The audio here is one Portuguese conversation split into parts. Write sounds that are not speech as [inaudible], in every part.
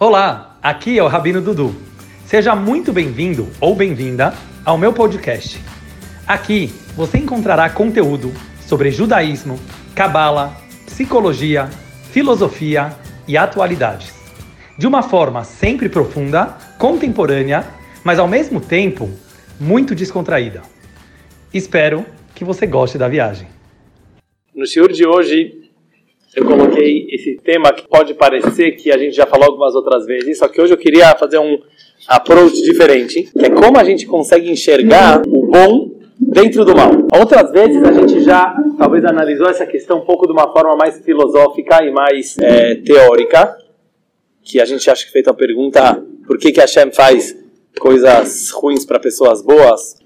Olá, aqui é o Rabino Dudu. Seja muito bem-vindo ou bem-vinda ao meu podcast. Aqui você encontrará conteúdo sobre judaísmo, cabala, psicologia, filosofia e atualidades. De uma forma sempre profunda, contemporânea, mas ao mesmo tempo muito descontraída. Espero que você goste da viagem. No senhor de hoje, eu coloquei esse tema que pode parecer que a gente já falou algumas outras vezes, só que hoje eu queria fazer um approach diferente, que é como a gente consegue enxergar o bom dentro do mal. Outras vezes a gente já talvez analisou essa questão um pouco de uma forma mais filosófica e mais é, teórica, que a gente acha que feita a pergunta por que que Hashem faz coisas ruins para pessoas boas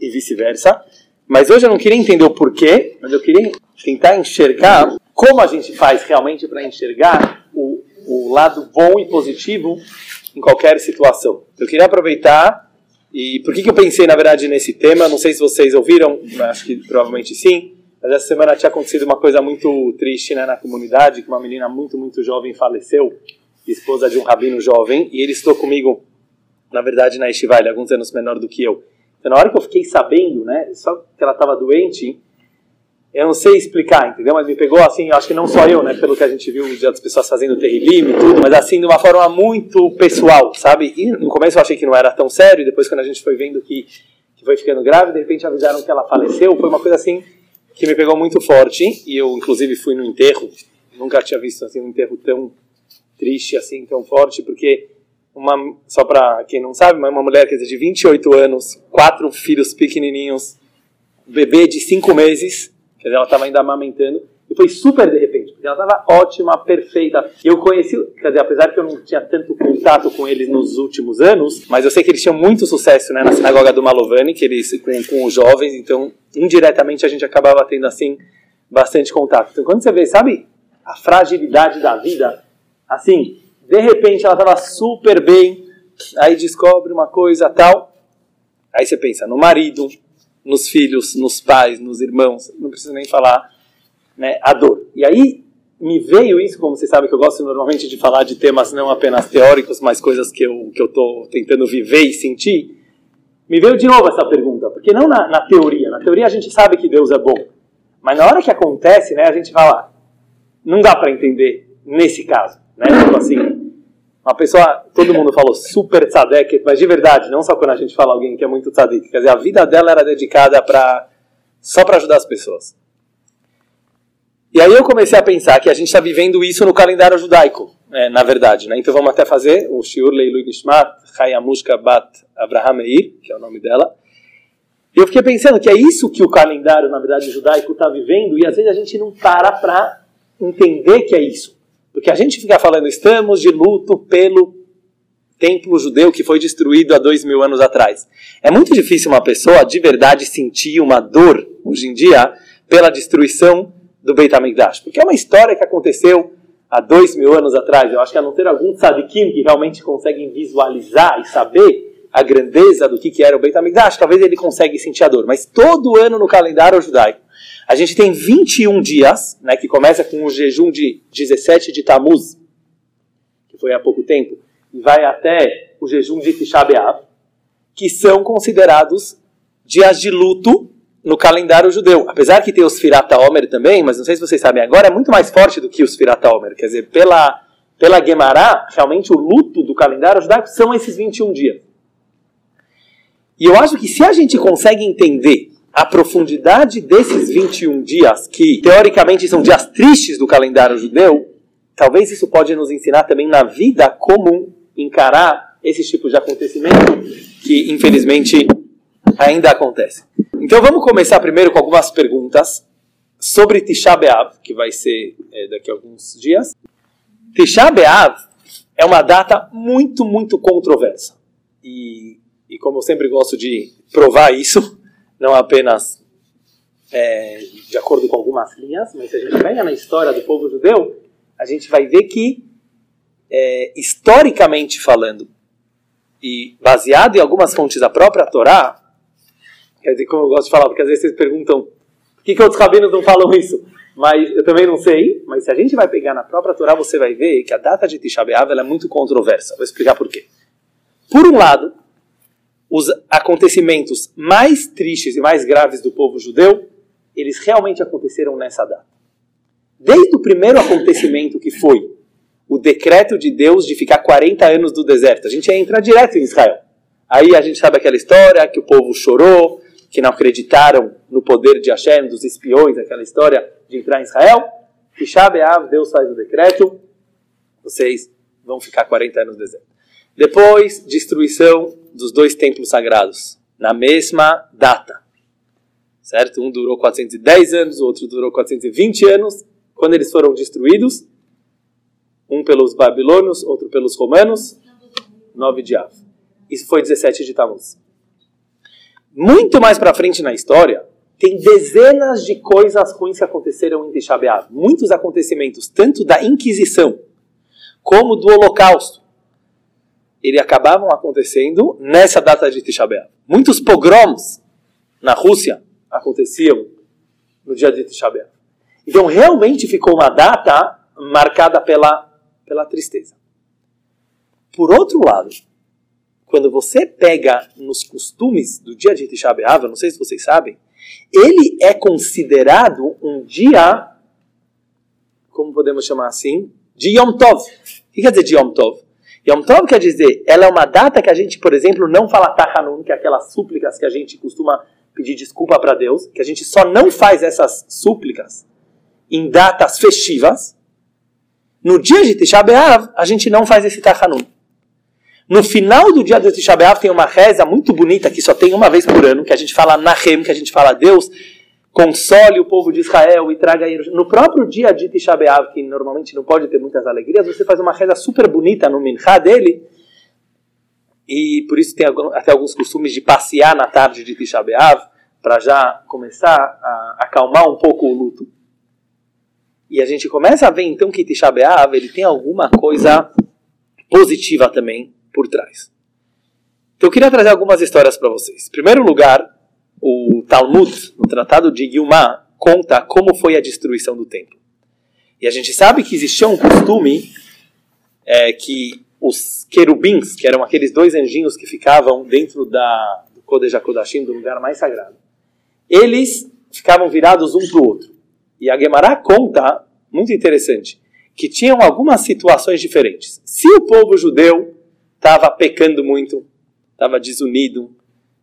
e vice-versa. Mas hoje eu não queria entender o porquê, mas eu queria tentar enxergar como a gente faz realmente para enxergar o, o lado bom e positivo em qualquer situação. Eu queria aproveitar e por que, que eu pensei na verdade nesse tema? Não sei se vocês ouviram, acho que provavelmente sim. Mas essa semana tinha acontecido uma coisa muito triste né, na comunidade, que uma menina muito, muito jovem faleceu, esposa de um rabino jovem, e ele estou comigo, na verdade, na Estivalha, alguns anos menor do que eu. Então, na hora que eu fiquei sabendo, né, só que ela estava doente, eu não sei explicar, entendeu? Mas me pegou assim, acho que não só eu, né? Pelo que a gente viu de outras pessoas fazendo terrilim e tudo, mas assim, de uma forma muito pessoal, sabe? E no começo eu achei que não era tão sério, e depois quando a gente foi vendo que, que foi ficando grave, de repente avisaram que ela faleceu, foi uma coisa assim que me pegou muito forte, e eu inclusive fui no enterro, nunca tinha visto assim um enterro tão triste assim, tão forte, porque uma, só para quem não sabe, uma mulher dizer, de 28 anos, quatro filhos pequenininhos, bebê de cinco meses, Ela estava ainda amamentando. E foi super de repente, porque ela estava ótima, perfeita. Eu conheci, quer dizer, apesar que eu não tinha tanto contato com eles nos últimos anos, mas eu sei que eles tinham muito sucesso né, na sinagoga do Malovani, que eles com, com os jovens, então indiretamente a gente acabava tendo assim bastante contato. Então quando você vê, sabe, a fragilidade da vida, assim, de repente ela estava super bem, aí descobre uma coisa tal, aí você pensa no marido, nos filhos, nos pais, nos irmãos, não preciso nem falar, né, a dor. E aí me veio isso, como você sabe que eu gosto normalmente de falar de temas não apenas teóricos, mas coisas que eu que eu estou tentando viver e sentir. Me veio de novo essa pergunta, porque não na, na, teoria. Na teoria a gente sabe que Deus é bom, mas na hora que acontece, né, a gente fala, não dá para entender nesse caso, né? Tipo assim, uma pessoa, todo mundo falou super tzadek, mas de verdade, não só quando a gente fala alguém que é muito tzadik, quer dizer, a vida dela era dedicada para só para ajudar as pessoas. E aí eu comecei a pensar que a gente está vivendo isso no calendário judaico, é, na verdade, né? Então vamos até fazer o Shiur Leilu Nishmat Hayamushka Bat Abraham Meir, que é o nome dela. E eu fiquei pensando que é isso que o calendário, na verdade, judaico está vivendo, e às vezes a gente não para para entender que é isso. Porque a gente fica falando, estamos de luto pelo templo judeu que foi destruído há dois mil anos atrás. É muito difícil uma pessoa de verdade sentir uma dor, hoje em dia, pela destruição do Beit HaMikdash. Porque é uma história que aconteceu há dois mil anos atrás. Eu acho que a não ter algum tzadikim que realmente conseguem visualizar e saber a grandeza do que, era o Beit HaMikdash, talvez ele consiga sentir a dor. Mas todo ano no calendário judaico, a gente tem 21 dias, né, que começa com o jejum de 17 de Tammuz, que foi há pouco tempo, e vai até o jejum de Tisha que são considerados dias de luto no calendário judeu. Apesar que tem os Firata Omer também, mas não sei se vocês sabem agora, é muito mais forte do que os Firata Omer. Quer dizer, pela, pela Gemara, realmente o luto do calendário judaico são esses 21 dias. E eu acho que se a gente consegue entender a profundidade desses 21 dias, que teoricamente são dias tristes do calendário judeu, talvez isso pode nos ensinar também na vida como encarar esses tipos de acontecimento que infelizmente ainda acontecem. Então vamos começar primeiro com algumas perguntas sobre Tisha B'Av, que vai ser é, daqui a alguns dias. Tisha B'Av é uma data muito, muito controversa. E, e como eu sempre gosto de provar isso, não apenas é, de acordo com algumas linhas, mas se a gente pega na história do povo judeu, a gente vai ver que, é, historicamente falando, e baseado em algumas fontes da própria Torá, quer dizer, como eu gosto de falar, porque às vezes vocês perguntam por que, que outros rabinos não falam isso? Mas eu também não sei, mas se a gente vai pegar na própria Torá, você vai ver que a data de Tisha B'Av é muito controversa. Vou explicar por quê. Por um lado, os acontecimentos mais tristes e mais graves do povo judeu, eles realmente aconteceram nessa data. Desde o primeiro acontecimento que foi o decreto de Deus de ficar 40 anos no deserto. A gente ia entrar direto em Israel. Aí a gente sabe aquela história que o povo chorou, que não acreditaram no poder de Hashem, dos espiões, aquela história de entrar em Israel. Tisha B'Av, Deus faz o decreto, vocês vão ficar 40 anos no deserto. Depois, destruição dos dois templos sagrados, na mesma data. Certo? Um durou 410 anos, o outro durou 420 anos. Quando eles foram destruídos, um pelos babilônios, outro pelos romanos, 9 de Av. Isso foi 17 de Tammuz. Muito mais para frente na história, tem dezenas de coisas ruins que aconteceram em Tisha. Muitos acontecimentos, tanto da Inquisição como do Holocausto, ele acabavam acontecendo nessa data de Tisha B'Av. Muitos pogroms na Rússia aconteciam no dia de Tisha B'Av. Então, realmente ficou uma data marcada pela, pela tristeza. Por outro lado, quando você pega nos costumes do dia de Tisha B'Av, não sei se vocês sabem, ele é considerado um dia, como podemos chamar assim, de Yom Tov. O que quer dizer de Yom Tov? Yom Tov quer dizer, ela é uma data que a gente, por exemplo, não fala Tahanun, que é aquelas súplicas que a gente costuma pedir desculpa para Deus, que a gente só não faz essas súplicas em datas festivas. No dia de Tisha B'Av, a gente não faz esse Tahanun. No final do dia do Tisha B'Av tem uma reza muito bonita que só tem uma vez por ano, que a gente fala Nahem, que a gente fala Deus console o povo de Israel e traga. No próprio dia de Tisha B'Av, que normalmente não pode ter muitas alegrias, você faz uma reza super bonita no Minha dele, e por isso tem até alguns costumes de passear na tarde de Tisha B'Av, para já começar a acalmar um pouco o luto. E a gente começa a ver então que Tisha B'Av ele tem alguma coisa positiva também por trás. Então eu queria trazer algumas histórias para vocês. Em primeiro lugar, o Talmud, no Tratado de Yuma, conta como foi a destruição do templo. E a gente sabe que existia um costume é, que os querubins, que eram aqueles dois anjinhos que ficavam dentro da, do Kodesh HaKodashim, do lugar mais sagrado, eles ficavam virados um para o outro. E a Gemara conta, muito interessante, que tinham algumas situações diferentes. Se o povo judeu estava pecando muito, estava desunido,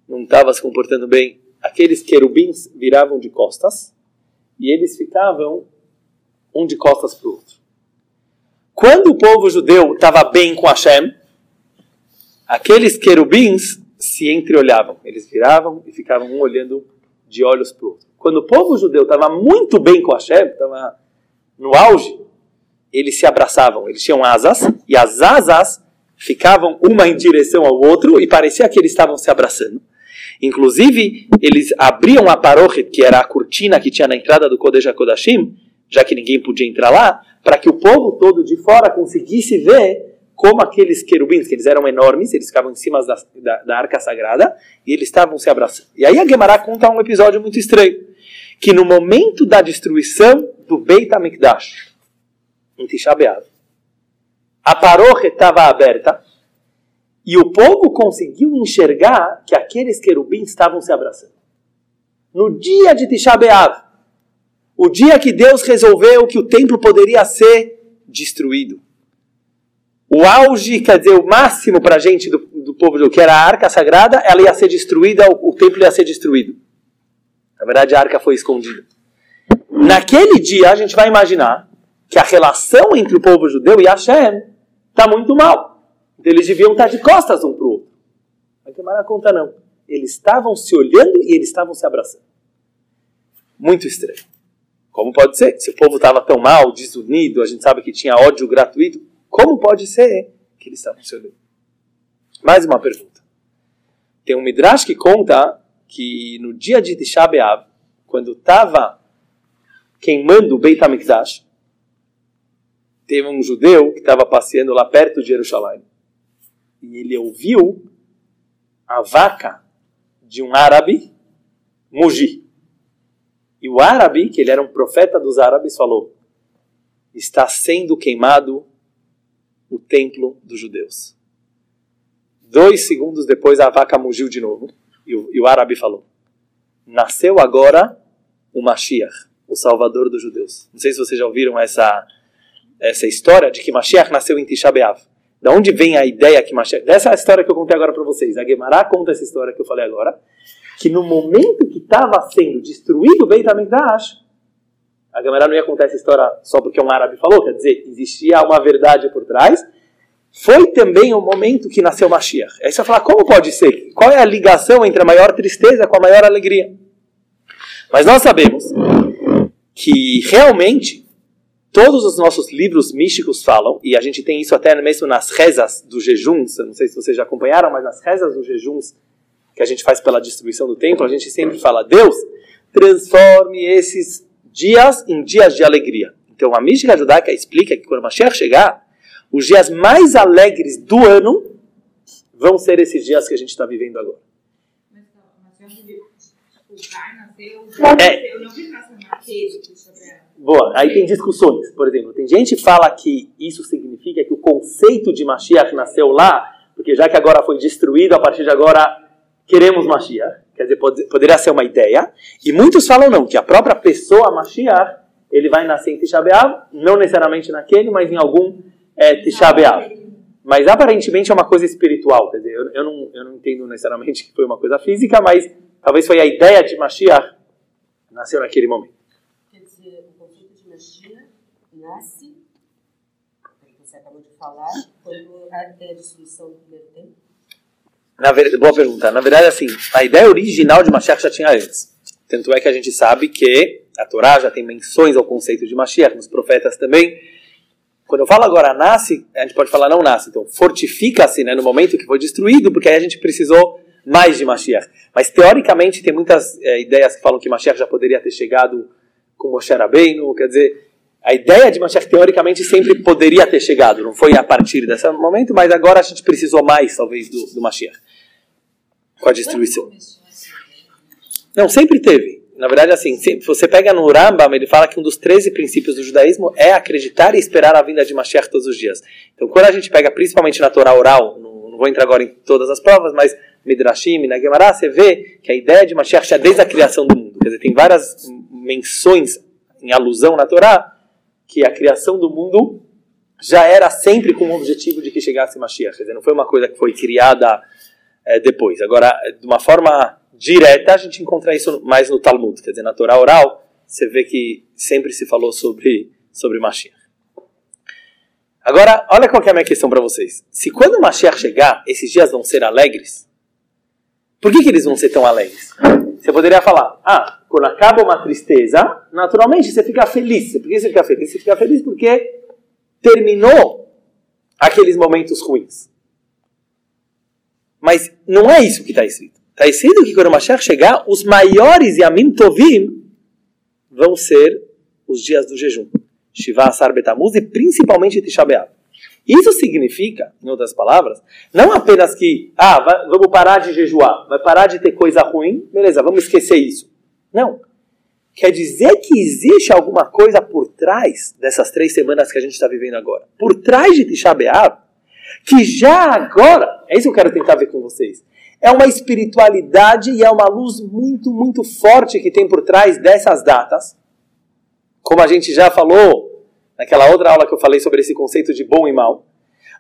não estava se comportando bem, aqueles querubins viravam de costas e eles ficavam um de costas para o outro. Quando o povo judeu estava bem com Hashem, aqueles querubins se entreolhavam. Eles viravam e ficavam um olhando de olhos para o outro. Quando o povo judeu estava muito bem com Hashem, estava no auge, eles se abraçavam. Eles tinham asas e as asas ficavam uma em direção ao outro e parecia que eles estavam se abraçando. Inclusive, eles abriam a parochet, que era a cortina que tinha na entrada do Kodesh HaKodashim, já que ninguém podia entrar lá, para que o povo todo de fora conseguisse ver como aqueles querubins, que eles eram enormes, eles ficavam em cima da, da, da arca sagrada, e eles estavam se abraçando. E aí a Gemara conta um episódio muito estranho, que no momento da destruição do Beit HaMikdash, em Tisha a paroja estava aberta e o povo conseguiu enxergar que aqueles querubins estavam se abraçando. No dia de Tisha B'Av, o dia que Deus resolveu que o templo poderia ser destruído. O auge, quer dizer, o máximo para a gente do, do povo, que era a arca sagrada, ela ia ser destruída, o, o templo ia ser destruído. Na verdade, a arca foi escondida. Naquele dia, a gente vai imaginar que a relação entre o povo judeu e Hashem está muito mal. Eles deviam estar de costas um para o outro. Mas Gemara conta não. Eles estavam se olhando e eles estavam se abraçando. Muito estranho. Como pode ser? Se o povo estava tão mal, desunido, a gente sabe que tinha ódio gratuito, como pode ser que eles estavam se olhando? Mais uma pergunta. Tem um Midrash que conta que no dia de Tisha quando estava queimando o Beit HaMikdash, teve um judeu que estava passeando lá perto de Jerusalém. E ele ouviu a vaca de um árabe mugir. E o árabe, que ele era um profeta dos árabes, falou: está sendo queimado o templo dos judeus. Dois segundos depois, a vaca mugiu de novo. E o, e o árabe falou: Nasceu agora o Mashiach, o salvador dos judeus. Não sei se vocês já ouviram essa, essa história de que Mashiach nasceu em Tisha B'Av. Da onde vem a ideia que Mashiach... Dessa história que eu contei agora para vocês. A Gemara conta essa história que eu falei agora. Que no momento que estava sendo destruído o Beit HaMikdash, a Gemara não ia contar essa história só porque um árabe falou, quer dizer, existia uma verdade por trás. Foi também o momento que nasceu Mashiach. Aí você vai falar, como pode ser? Qual é a ligação entre a maior tristeza com a maior alegria? Mas nós sabemos que realmente todos os nossos livros místicos falam, e a gente tem isso até mesmo nas rezas dos jejuns, eu não sei se vocês já acompanharam, mas nas rezas dos jejuns que a gente faz pela destruição do templo, a gente sempre fala, Deus, transforme esses dias em dias de alegria. Então a mística judaica explica que quando Mashiach chegar, os dias mais alegres do ano vão ser esses dias que a gente está vivendo agora. É. Boa, aí tem discussões. Por exemplo, tem gente que fala que isso significa que o conceito de Mashiach nasceu lá, porque já que agora foi destruído, a partir de agora queremos Mashiach. Quer dizer, pode, poderia ser uma ideia. E muitos falam não, que a própria pessoa Mashiach, ele vai nascer em Tisha B'Av, não necessariamente naquele, mas em algum é, Tisha B'Av. Mas aparentemente é uma coisa espiritual. Quer dizer, eu, eu, não, eu não entendo necessariamente que foi uma coisa física, mas talvez foi a ideia de Mashiach nasceu naquele momento. Quer dizer, o conceito de Mashiach nasce, como você acabou de falar, quando tem a destruição do primeiro tempo? Na verdade, boa pergunta. Na verdade, assim, a ideia original de Mashiach já tinha antes. Tanto é que a gente sabe que a Torá já tem menções ao conceito de Mashiach, nos profetas também. Quando eu falo agora nasce, a gente pode falar não nasce. Então, fortifica-se né, no momento que foi destruído, porque aí a gente precisou mais de Mashiach. Mas, teoricamente, tem muitas é, ideias que falam que Mashiach já poderia ter chegado com Moshe Rabbeinu. Quer dizer, a ideia de Mashiach, teoricamente, sempre poderia ter chegado. Não foi a partir desse momento, mas agora a gente precisou mais, talvez, do, do Mashiach. Com a destruição. Não, sempre teve. Na verdade, assim, se você pega no Rambam, ele fala que um dos 13 princípios do judaísmo é acreditar e esperar a vinda de Mashiach todos os dias. Então, quando a gente pega, principalmente na Torá oral, não, não vou entrar agora em todas as provas, mas Midrashim, na Gemara, você vê que a ideia de Mashiach já desde a criação do mundo. Quer dizer, tem várias menções em alusão na Torá que a criação do mundo já era sempre com o objetivo de que chegasse Mashiach. Quer dizer, não foi uma coisa que foi criada é, depois. Agora, de uma forma direta, a gente encontra isso mais no Talmud. Quer dizer, na Torá oral, você vê que sempre se falou sobre, sobre Mashiach. Agora, olha qual é a minha questão para vocês. Se quando Mashiach chegar, esses dias vão ser alegres, por que, que eles vão ser tão alegres? Você poderia falar, ah, quando acaba uma tristeza, naturalmente você fica feliz. Por que você fica feliz? Você fica feliz porque terminou aqueles momentos ruins. Mas não é isso que está escrito. Está escrito que quando o Mashiach chegar, os maiores Yamim Tovim vão ser os dias do jejum. Shiva Asar Betamuz e principalmente Tisha. Isso significa, em outras palavras, não apenas que, ah, vamos parar de jejuar, vai parar de ter coisa ruim, beleza, vamos esquecer isso. Não. Quer dizer que existe alguma coisa por trás dessas três semanas que a gente está vivendo agora. Por trás de Tisha que já agora, é isso que eu quero tentar ver com vocês, é uma espiritualidade e é uma luz muito, muito forte que tem por trás dessas datas. Como a gente já falou naquela outra aula que eu falei sobre esse conceito de bom e mal,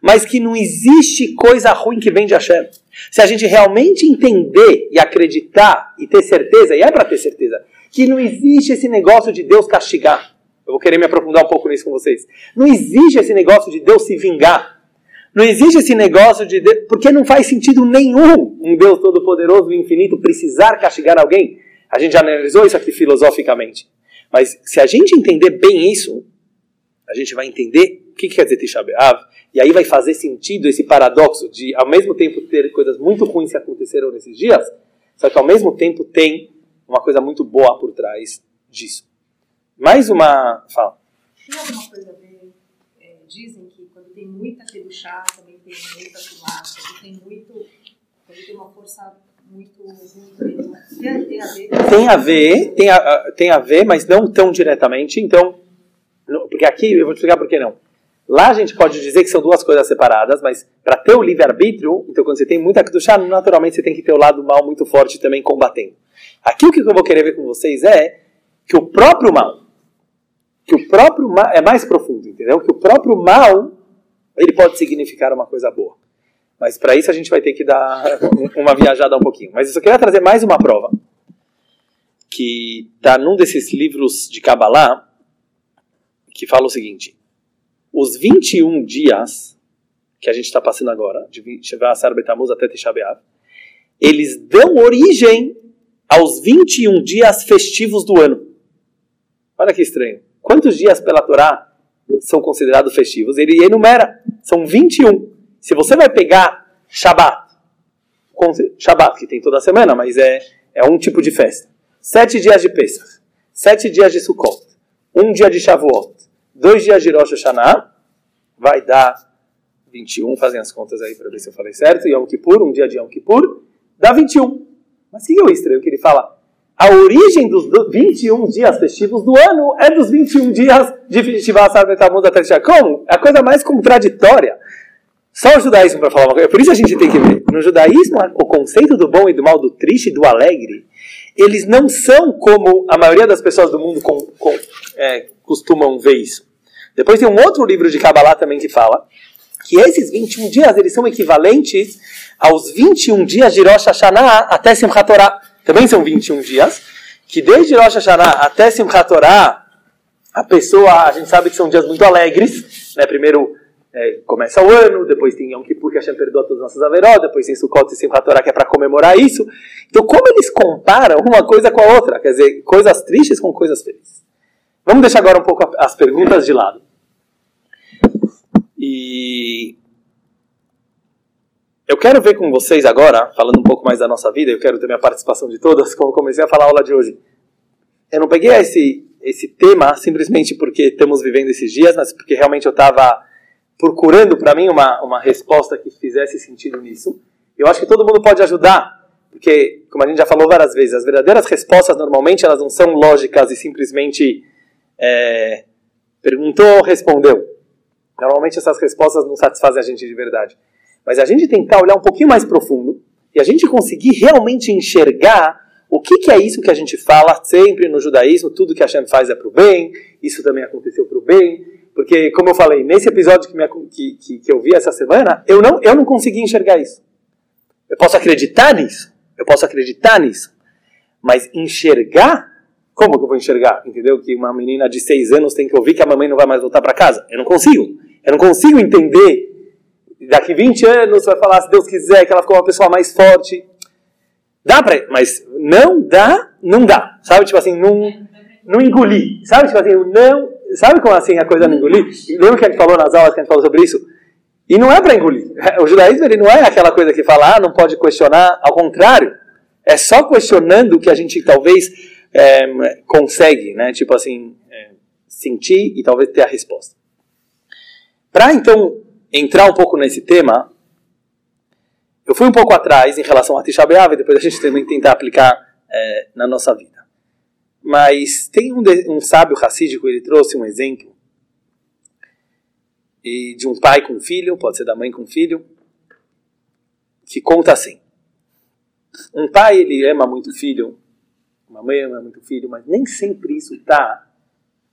mas que não existe coisa ruim que vem de Hashem. Se a gente realmente entender e acreditar e ter certeza, e é para ter certeza, que não existe esse negócio de Deus castigar. Eu vou querer me aprofundar um pouco nisso com vocês. Não existe esse negócio de Deus se vingar. Não existe esse negócio de Deus, porque não faz sentido nenhum um Deus todo-poderoso e infinito precisar castigar alguém. A gente já analisou isso aqui filosoficamente. Mas se a gente entender bem isso, a gente vai entender o que, quer dizer Tisha B'Av, e aí vai fazer sentido esse paradoxo de, ao mesmo tempo, ter coisas muito ruins que aconteceram nesses dias, só que ao mesmo tempo tem uma coisa muito boa por trás disso. Mais uma. Fala. Tem alguma coisa a ver? É, dizem que quando tem muita chá também tem muita fumaça, tem muito. quando tem uma força muito. muito tem, tem a ver. Tem a ver, tem a, tem a ver, mas não tão diretamente. Então, porque aqui eu vou te explicar por que não. Lá a gente pode dizer que são duas coisas separadas, mas para ter o livre-arbítrio, então quando você tem muita Kedushá, naturalmente você tem que ter o lado mal muito forte também combatendo. Aqui o que eu vou querer ver com vocês é que o próprio mal, que o próprio mal é mais profundo, entendeu? Que o próprio mal, ele pode significar uma coisa boa. Mas para isso a gente vai ter que dar [laughs] uma viajada um pouquinho. Mas eu só queria trazer mais uma prova, que está num desses livros de Kabbalah, que fala o seguinte, os 21 dias que a gente está passando agora, de Shevasar Betamuz até Tisha eles dão origem aos 21 dias festivos do ano. Olha que estranho. Quantos dias pela Torá são considerados festivos? Ele enumera. São 21. Se você vai pegar Shabat, Shabat, que tem toda semana, mas é, é um tipo de festa. Sete dias de Pesach, sete dias de Sukkot, um dia de Shavuot, dois dias de Rosh Hashanah, vai dar 21, fazem as contas aí para ver se eu falei certo, Yom Kippur, um dia de Yom Kippur, dá 21. Mas o que é o estranho que ele fala? A origem dos 21 dias festivos do ano é dos 21 dias de Shiva Betamud até Como? É a coisa mais contraditória. Só o judaísmo para falar uma coisa. Por isso a gente tem que ver. No judaísmo, o conceito do bom e do mal, do triste e do alegre, eles não são como a maioria das pessoas do mundo com, com, é, costumam ver isso. Depois tem um outro livro de Kabbalah também que fala que esses 21 dias eles são equivalentes aos 21 dias de Rosh Hashanah até Simchat Torah. Também são 21 dias, que desde Rosh Hashanah até Simchat Torah, a pessoa, a gente sabe que são dias muito alegres, né? Primeiro é, começa o ano, depois tem Yom Kippur que Hashem perdoa todas as nossas averó, depois tem Sukkot e Simchat Torah que é para comemorar isso. Então como eles comparam uma coisa com a outra? Quer dizer, coisas tristes com coisas felizes. Vamos deixar agora um pouco as perguntas de lado. E eu quero ver com vocês agora, falando um pouco mais da nossa vida, eu quero ter minha participação de todas, como comecei a falar a aula de hoje. Eu não peguei esse, esse tema simplesmente porque estamos vivendo esses dias, mas porque realmente eu estava procurando para mim uma, uma resposta que fizesse sentido nisso. Eu acho que todo mundo pode ajudar porque, como a gente já falou várias vezes, as verdadeiras respostas normalmente elas não são lógicas e simplesmente é, perguntou, respondeu. Normalmente essas respostas não satisfazem a gente de verdade. Mas a gente tentar olhar um pouquinho mais profundo e a gente conseguir realmente enxergar o que, que é isso que a gente fala sempre no judaísmo, tudo que a Hashem faz é para o bem, isso também aconteceu para o bem, porque, como eu falei, nesse episódio que, me, que, que, que eu vi essa semana, eu não, eu não consegui enxergar isso. Eu posso acreditar nisso, eu posso acreditar nisso, mas enxergar como que eu vou enxergar? Entendeu? Que uma menina de seis anos tem que ouvir que a mamãe não vai mais voltar para casa. Eu não consigo. Eu não consigo entender. Daqui 20 anos vai falar, se Deus quiser, que ela ficou uma pessoa mais forte. Dá pra. Mas não dá, não dá. Sabe? Tipo assim, não, não engolir. Sabe? Tipo assim, não. Sabe como assim a coisa não engolir? Lembra que a gente falou nas aulas que a gente falou sobre isso? E não é para engolir. [laughs] O judaísmo ele não é aquela coisa que fala, ah, não pode questionar. Ao contrário. É só questionando que a gente talvez é, consegue, né? Tipo assim, é, sentir e talvez ter a resposta. Para então entrar um pouco nesse tema, eu fui um pouco atrás em relação a Tisha B'Av depois a gente também tentar aplicar é, na nossa vida. Mas tem um, de, um sábio racídico, ele trouxe um exemplo e de um pai com filho, pode ser da mãe com filho, que conta assim. Um pai, ele ama muito o filho, uma mãe ama muito filho, mas nem sempre isso está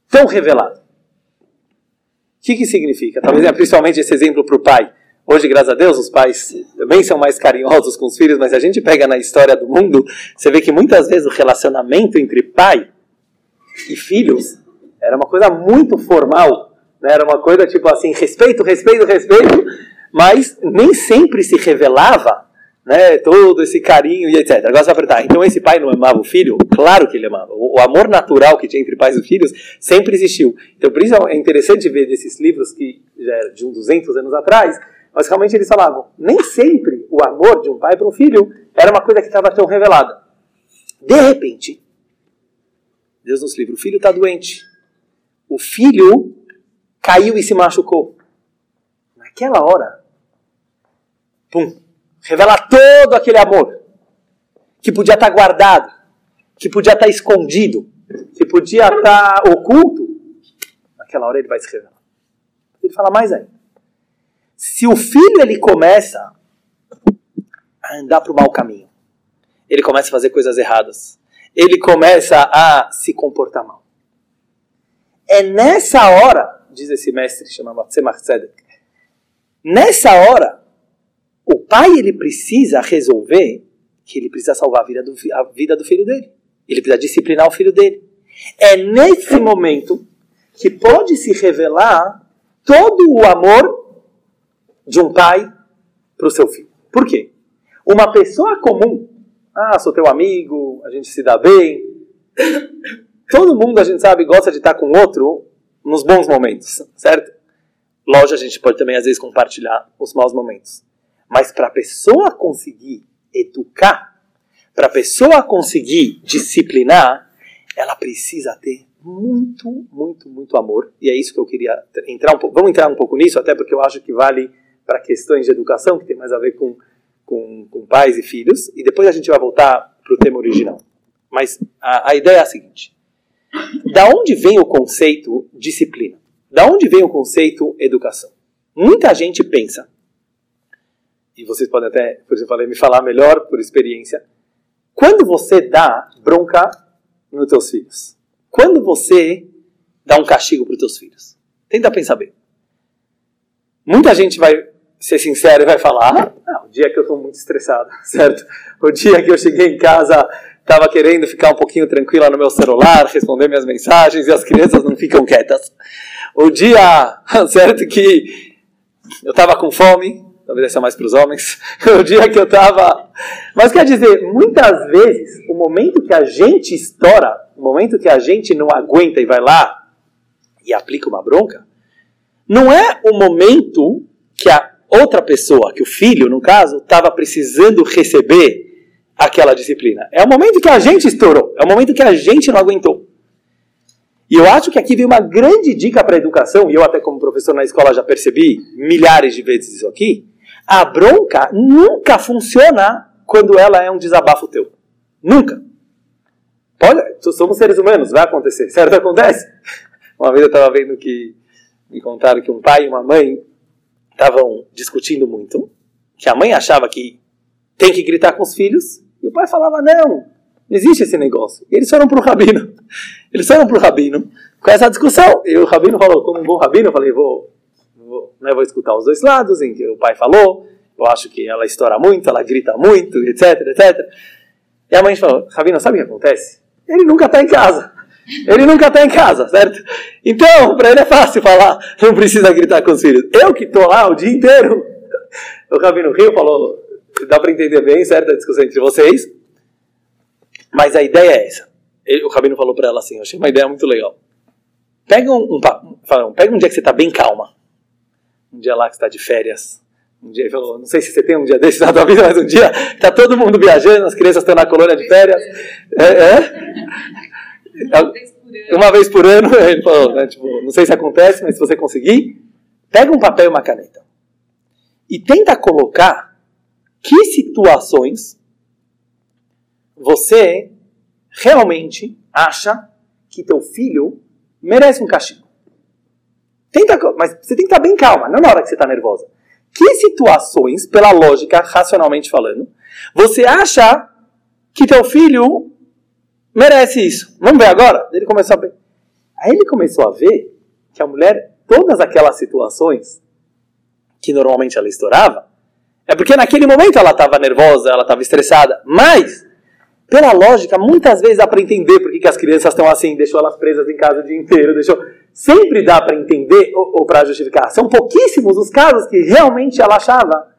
tão revelado. O que, que significa? Talvez, é, principalmente esse exemplo para o pai. Hoje, graças a Deus, os pais também são mais carinhosos com os filhos, mas a gente pega na história do mundo, você vê que muitas vezes o relacionamento entre pai e filhos era uma coisa muito formal, né? era uma coisa tipo assim, respeito, respeito, respeito, mas nem sempre se revelava né, todo esse carinho e etc. Agora você vai perguntar, então esse pai não amava o filho? Claro que ele amava. O, amor natural que tinha entre pais e filhos sempre existiu. Então por isso é interessante ver desses livros que já eram de uns 200 anos atrás, mas realmente eles falavam, nem sempre o amor de um pai para um filho era uma coisa que estava tão revelada. De repente, Deus nos livre, o filho está doente. O filho caiu e se machucou. Naquela hora, pum, revela todo aquele amor. que podia estar guardado, que podia estar escondido, que podia estar oculto, naquela hora ele vai se revelar. Ele fala mais ainda. Se o filho ele começa a andar para o mau caminho, ele começa a fazer coisas erradas, ele começa a se comportar mal. É nessa hora, diz esse mestre chamado Tzemach Tzedek, nessa hora, pai ele precisa resolver que ele precisa salvar a vida, do, a vida do filho dele. Ele precisa disciplinar o filho dele. É nesse momento que pode se revelar todo o amor de um pai para o seu filho. Por quê? Uma pessoa comum, ah, sou teu amigo, a gente se dá bem. [coughs] Todo mundo, a gente sabe, gosta de estar com outro nos bons momentos, certo? Lógico, a gente pode também, às vezes, compartilhar os maus momentos. Mas para a pessoa conseguir educar, para a pessoa conseguir disciplinar, ela precisa ter muito, muito, muito amor. E é isso que eu queria entrar um pouco. Vamos entrar um pouco nisso, até porque eu acho que vale para questões de educação, que tem mais a ver com, com, com pais e filhos. E depois a gente vai voltar para o tema original. Mas a, a ideia é a seguinte: da onde vem o conceito disciplina? Da onde vem o conceito educação? Muita gente pensa e vocês podem até, por exemplo, me falar melhor por experiência. Quando você dá bronca nos teus filhos, quando você dá um castigo para os teus filhos, tenta pensar bem. Muita gente vai ser sincera e vai falar: ah, o dia que eu estou muito estressado, [laughs] certo? O dia que eu cheguei em casa, estava querendo ficar um pouquinho tranquila no meu celular, responder minhas mensagens e as crianças não ficam quietas. O dia, [laughs] certo, que eu estava com fome, talvez essa é mais para os homens, [laughs] o dia que eu estava. Mas quer dizer, muitas vezes, o momento que a gente estoura, o momento que a gente não aguenta e vai lá e aplica uma bronca, não é o momento que a outra pessoa, que o filho, no caso, estava precisando receber aquela disciplina. É o momento que a gente estourou, é o momento que a gente não aguentou. E eu acho que aqui vem uma grande dica para a educação, e eu até como professor na escola já percebi milhares de vezes isso aqui, a bronca nunca funciona quando ela é um desabafo teu. Nunca. Pode, somos seres humanos, vai acontecer. Certo? Acontece. Uma vez eu estava vendo que me contaram que um pai e uma mãe estavam discutindo muito, que a mãe achava que tem que gritar com os filhos, e o pai falava, não, não existe esse negócio. E eles foram para o rabino. Eles foram para o rabino com essa discussão. E o rabino falou, como um bom rabino, eu falei, vou vou, né, vou escutar os dois lados, em que o pai falou, eu acho que ela estoura muito, ela grita muito, etc, etc. E a mãe falou, Rabino, sabe o que acontece? Ele nunca está em casa. Ele nunca está em casa, certo? Então, para ele é fácil falar, não precisa gritar com os filhos. Eu que estou lá o dia inteiro. O Rabino Rio falou, dá para entender bem, certo, a discussão entre vocês. Mas a ideia é essa. Ele, o Rabino falou para ela assim, eu achei uma ideia muito legal. Pega um, um, pega um dia que você está bem calma um dia lá que está de férias. Um dia, falou, não sei se você tem um dia desse na tua vida, mas um dia está todo mundo viajando, as crianças estão na colônia de férias. É, é? Uma vez por ano, [laughs] ele falou, né, tipo, não sei se acontece, mas se você conseguir, pega um papel e uma caneta e tenta colocar que situações você realmente acha que teu filho merece um castigo. Tenta, mas você tem que estar bem calma, não na hora que você está nervosa. Que situações, pela lógica, racionalmente falando, você acha que teu filho merece isso? Vamos ver agora? Ele começou a ver. Aí ele começou a ver que a mulher, todas aquelas situações que normalmente ela estourava, é porque naquele momento ela estava nervosa, ela estava estressada. Mas, pela lógica, muitas vezes dá para entender por que, que as crianças estão assim, deixou elas presas em casa o dia inteiro, deixou sempre dá para entender ou, ou para justificar. São pouquíssimos os casos que realmente ela achava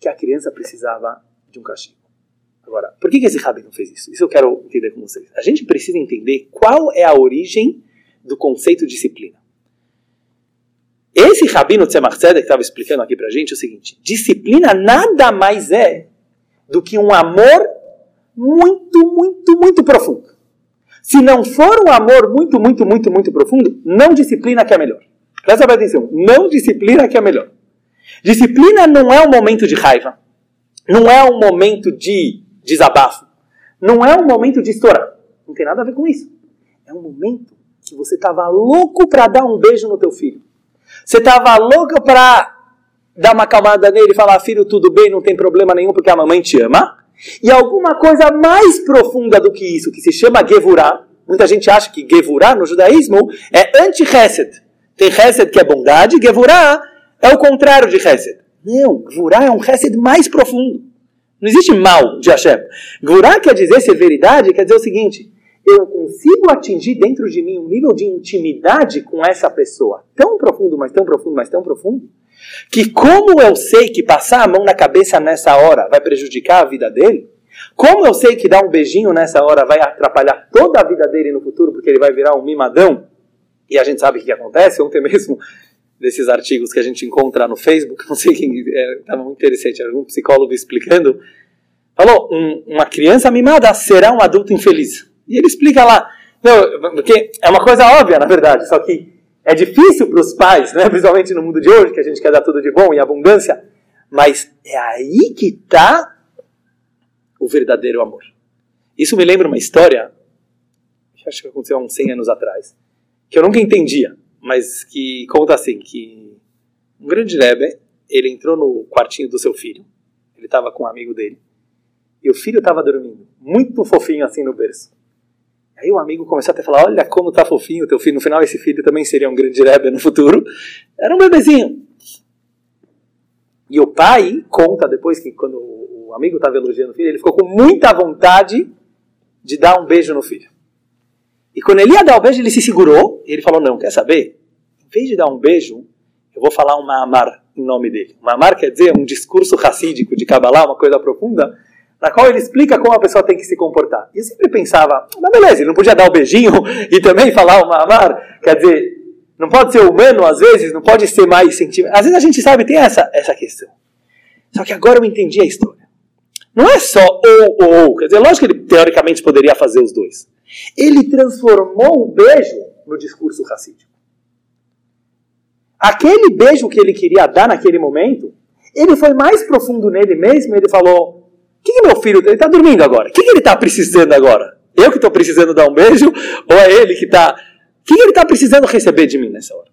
que a criança precisava de um castigo. Agora, por que, que esse Rabi não fez isso? Isso eu quero entender com vocês. A gente precisa entender qual é a origem do conceito de disciplina. Esse Rabino Tzemach Tzedek estava explicando aqui para a gente o seguinte: disciplina nada mais é do que um amor muito, muito, muito profundo. Se não for um amor muito, muito, muito, muito profundo, não disciplina que é melhor. Presta atenção. Não disciplina que é melhor. Disciplina não é um momento de raiva. Não é um momento de desabafo. não é um momento de estourar. Não tem nada a ver com isso. É um momento que você estava louco para dar um beijo no teu filho. Você estava louco para dar uma calmada nele e falar, filho, tudo bem, não tem problema nenhum porque a mamãe te ama. E alguma coisa mais profunda do que isso, que se chama Gevurah. Muita gente acha que Gevurah no judaísmo é anti-Hesed. Tem Hesed que é bondade, Gevurah é o contrário de Hesed. Não, Gevurah é um Hesed mais profundo. Não existe mal de Hashem. Gevurah quer dizer severidade, quer dizer o seguinte, eu consigo atingir dentro de mim um nível de intimidade com essa pessoa tão profundo, mas tão profundo, mas tão profundo, que como eu sei que passar a mão na cabeça nessa hora vai prejudicar a vida dele, como eu sei que dar um beijinho nessa hora vai atrapalhar toda a vida dele no futuro, porque ele vai virar um mimadão, e a gente sabe o que acontece, ontem mesmo, desses artigos que a gente encontra no Facebook, [laughs] não sei quem, estava é, muito interessante, era um psicólogo explicando, falou, um, uma criança mimada será um adulto infeliz. E ele explica lá, não, porque é uma coisa óbvia, na verdade, só que é difícil para os pais, né, [laughs] principalmente no mundo de hoje, que a gente quer dar tudo de bom e abundância, mas é aí que está o verdadeiro amor. Isso me lembra uma história, que acho que aconteceu há uns 100 anos atrás, que eu nunca entendia, mas que conta assim, que um grande Rebbe, ele entrou no quartinho do seu filho, ele estava com um amigo dele, e o filho estava dormindo, muito fofinho assim no berço. Aí o amigo começou a falar, olha como tá fofinho o teu filho. No final esse filho também seria um grande Rebbe no futuro. Era um bebezinho. E o pai conta depois que quando o amigo estava elogiando o filho, ele ficou com muita vontade de dar um beijo no filho. E quando ele ia dar o beijo, ele se segurou e ele falou, não, quer saber? Em vez de dar um beijo, eu vou falar um ma'amar em nome dele. Ma'amar quer dizer um discurso racídico de Kabbalah, uma coisa profunda na qual ele explica como a pessoa tem que se comportar. E eu sempre pensava, mas beleza, ele não podia dar o um beijinho [laughs] e também falar o amar, quer dizer, não pode ser humano às vezes, não pode ser mais sentimental. Às vezes a gente sabe, tem essa, essa questão. Só que agora eu entendi a história. Não é só ou ou ou, quer dizer, lógico que ele teoricamente poderia fazer os dois. Ele transformou o beijo no discurso racídico. Aquele beijo que ele queria dar naquele momento, ele foi mais profundo nele mesmo, ele falou, o que, que meu filho ele está dormindo agora? O que, que ele está precisando agora? Eu que estou precisando dar um beijo? Ou é ele que está. O que, que ele está precisando receber de mim nessa hora?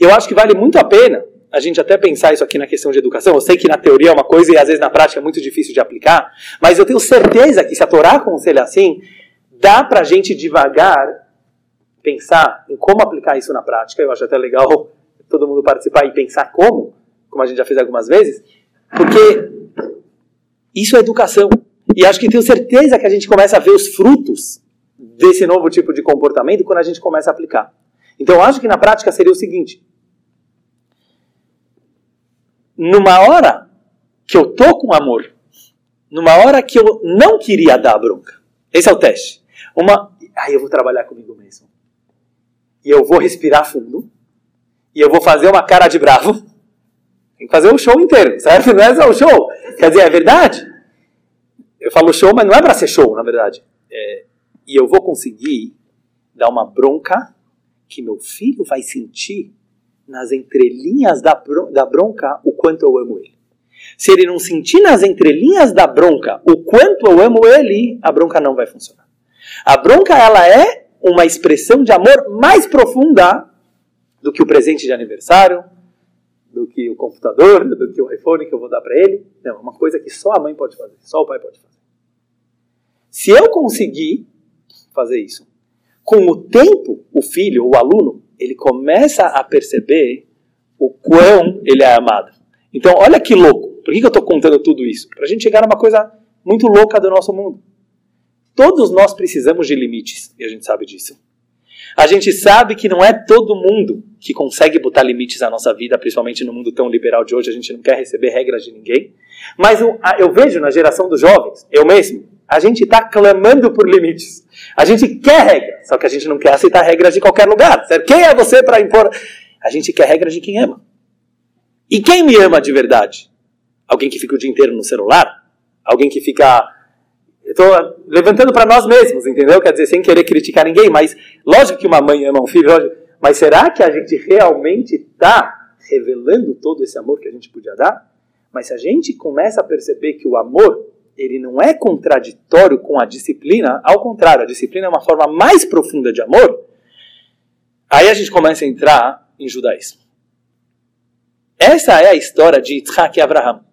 Eu acho que vale muito a pena a gente até pensar isso aqui na questão de educação. Eu sei que na teoria é uma coisa e às vezes na prática é muito difícil de aplicar, mas eu tenho certeza que se a Torá aconselha assim, dá para a gente devagar pensar em como aplicar isso na prática. Eu acho até legal todo mundo participar e pensar como, como a gente já fez algumas vezes, porque isso é educação. E acho que tenho certeza que a gente começa a ver os frutos desse novo tipo de comportamento quando a gente começa a aplicar. Então, acho que na prática seria o seguinte: numa hora que eu tô com amor, numa hora que eu não queria dar bronca, esse é o teste. Uma, aí eu vou trabalhar comigo mesmo. E eu vou respirar fundo. E eu vou fazer uma cara de bravo. Tem que fazer o show inteiro, [laughs] certo? Não é só o show. Quer dizer, é verdade. Eu falo show, mas não é para ser show, na verdade. É, e eu vou conseguir dar uma bronca que meu filho vai sentir nas entrelinhas da, da bronca o quanto eu amo ele. Se ele não sentir nas entrelinhas da bronca o quanto eu amo ele, a bronca não vai funcionar. A bronca ela é uma expressão de amor mais profunda do que o presente de aniversário, do que o computador, do que o iPhone que eu vou dar para ele. Não, é uma coisa que só a mãe pode fazer, só o pai pode fazer. Se eu conseguir fazer isso, com o tempo, o filho, o aluno, ele começa a perceber o quão ele é amado. Então, olha que louco. Por que eu estou contando tudo isso? Para a gente chegar numa coisa muito louca do nosso mundo. Todos nós precisamos de limites, e a gente sabe disso. A gente sabe que não é todo mundo que consegue botar limites na nossa vida, principalmente no mundo tão liberal de hoje, a gente não quer receber regras de ninguém. Mas eu, eu vejo na geração dos jovens, eu mesmo, a gente está clamando por limites. A gente quer regras, só que a gente não quer aceitar regras de qualquer lugar. Certo? Quem é você para impor? A gente quer regras de quem ama. E quem me ama de verdade? Alguém que fica o dia inteiro no celular? Alguém que fica Estou levantando para nós mesmos, entendeu? Quer dizer, sem querer criticar ninguém, mas lógico que uma mãe ama um filho, lógico, mas será que a gente realmente está revelando todo esse amor que a gente podia dar? Mas se a gente começa a perceber que o amor, ele não é contraditório com a disciplina, ao contrário, a disciplina é uma forma mais profunda de amor, aí a gente começa a entrar em judaísmo. Essa é a história de Yitzhak e Abraham.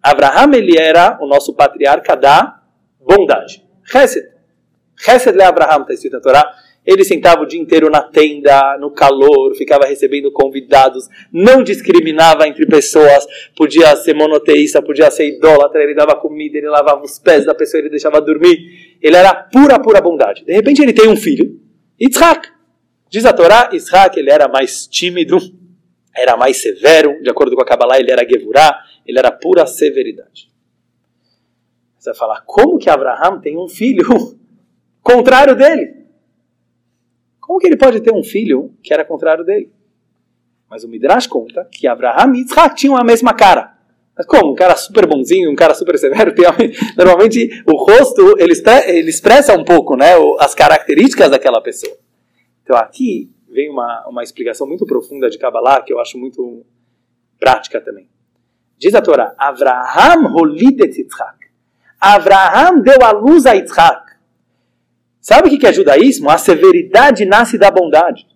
Abraham ele era o nosso patriarca da bondade. Chesed. Chesed le Abraham, está escrito na Torá. Ele sentava o dia inteiro na tenda, no calor, ficava recebendo convidados, não discriminava entre pessoas, podia ser monoteísta, podia ser idólatra, ele dava comida, ele lavava os pés da pessoa, ele deixava dormir. Ele era pura, pura bondade. De repente ele tem um filho, Yitzhak. Diz a Torá, Yitzhak ele era mais tímido, era mais severo, de acordo com a Kabbalah ele era Gevurah, ele era pura severidade. Você vai falar, como que Abraham tem um filho [laughs] contrário dele? Como que ele pode ter um filho que era contrário dele? Mas o Midrash conta que Abraham e Isaac tinham a mesma cara. Mas como? Um cara super bonzinho, um cara super severo. [laughs] Normalmente o rosto ele, ele expressa um pouco né, as características daquela pessoa. Então aqui vem uma, uma explicação muito profunda de Kabbalah que eu acho muito prática também. Diz a Torá: Abraham holidet Yitzhak. Abraham deu a luz a Yitzhak. Sabe o que é judaísmo? A severidade nasce da bondade.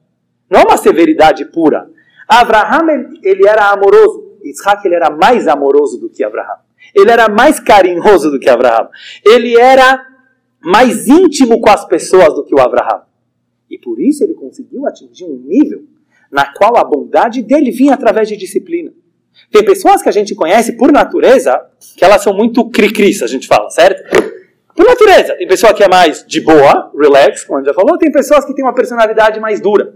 Não é uma severidade pura. Abraham, ele era amoroso. Isaac, ele era mais amoroso do que Abraham. Ele era mais carinhoso do que Abraham. Ele era mais íntimo com as pessoas do que o Abraham. E por isso ele conseguiu atingir um nível na qual a bondade dele vinha através de disciplina. Tem pessoas que a gente conhece por natureza que elas são muito cri-cris, a gente fala, certo? Por natureza, tem pessoa que é mais de boa, relax, como a gente já falou, tem pessoas que têm uma personalidade mais dura.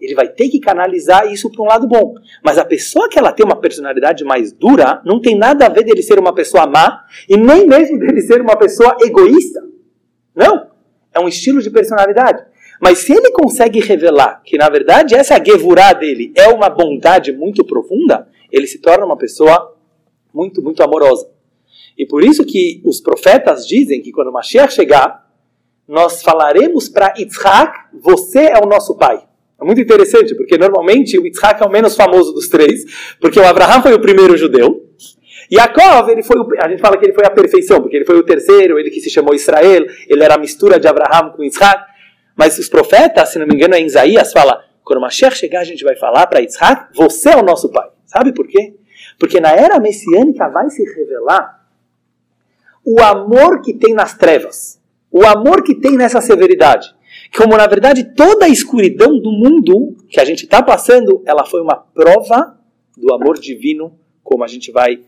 Ele vai ter que canalizar isso para um lado bom. Mas a pessoa que ela tem uma personalidade mais dura, não tem nada a ver dele ser uma pessoa má e nem mesmo dele ser uma pessoa egoísta. Não. É um estilo de personalidade. Mas se ele consegue revelar que, na verdade, essa gevurá dele é uma bondade muito profunda, ele se torna uma pessoa muito, muito amorosa. E por isso que os profetas dizem que quando Mashiach chegar, nós falaremos para Yitzhak, você é o nosso pai. É muito interessante, porque normalmente o Yitzhak é o menos famoso dos três, porque o Abraham foi o primeiro judeu, Yaakov, ele foi a gente fala que ele foi a perfeição, porque ele foi o terceiro, ele que se chamou Israel, ele era a mistura de Abraham com Yitzhak, mas os profetas, se não me engano, é em Isaías, fala, quando Mashiach chegar, a gente vai falar para Yitzhak, você é o nosso pai. Sabe por quê? Porque na era messiânica vai se revelar o amor que tem nas trevas, o amor que tem nessa severidade. Como na verdade toda a escuridão do mundo que a gente está passando, ela foi uma prova do amor divino, como a gente vai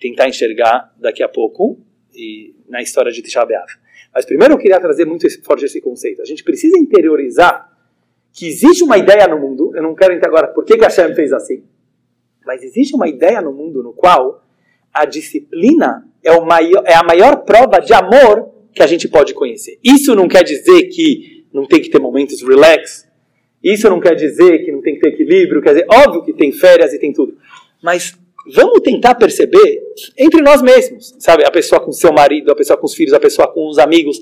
tentar enxergar daqui a pouco e na história de Tisha B'Av. Mas primeiro eu queria trazer muito forte esse conceito. A gente precisa interiorizar que existe uma ideia no mundo, eu não quero entrar agora por que, que Hashem fez assim, mas existe uma ideia no mundo no qual a disciplina é, o maior, é a maior prova de amor que a gente pode conhecer. Isso não quer dizer que não tem que ter momentos relax. Isso não quer dizer que não tem que ter equilíbrio. Quer dizer, óbvio que tem férias e tem tudo. Mas vamos tentar perceber entre nós mesmos, sabe? A pessoa com seu marido, a pessoa com os filhos, a pessoa com os amigos.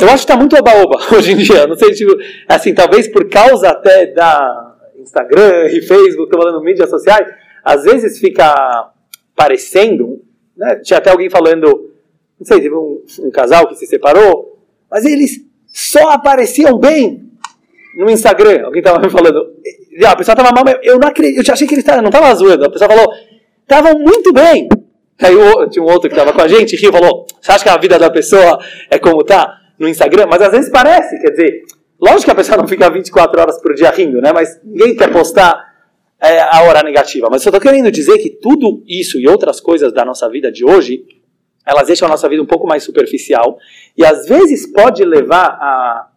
Eu acho que está muito oba-oba [laughs] hoje em dia. Não sei, tipo, assim, talvez por causa até da Instagram e Facebook, estou falando mídias sociais, às vezes fica parecendo né? Tinha até alguém falando, não sei, teve um, um casal que se separou, mas eles só apareciam bem no Instagram. Alguém estava me falando, ah, a pessoa estava mal, eu não acredito, eu achei que eles não estavam zoando. A pessoa falou, estavam muito bem. Aí tinha um outro que estava com a gente, riu falou, você acha que a vida da pessoa é como tá no Instagram? Mas às vezes parece, quer dizer, lógico que a pessoa não fica 24 horas por dia rindo, né? Mas ninguém quer postar é, a hora negativa. Mas eu estou querendo dizer que tudo isso e outras coisas da nossa vida de hoje, elas deixam a nossa vida um pouco mais superficial e às vezes pode levar a,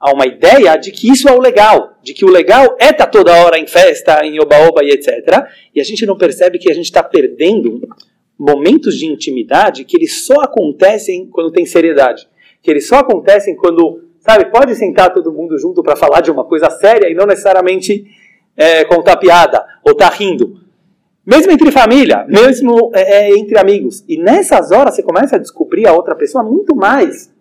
a uma ideia de que isso é o legal, de que o legal é estar tá toda hora em festa, em oba-oba e etc. E a gente não percebe que a gente está perdendo momentos de intimidade que eles só acontecem quando tem seriedade, que eles só acontecem quando, sabe, pode sentar todo mundo junto para falar de uma coisa séria e não necessariamente é, contar piada ou tá rindo. Mesmo entre família, mesmo é, é, entre amigos. E nessas horas você começa a descobrir a outra pessoa muito mais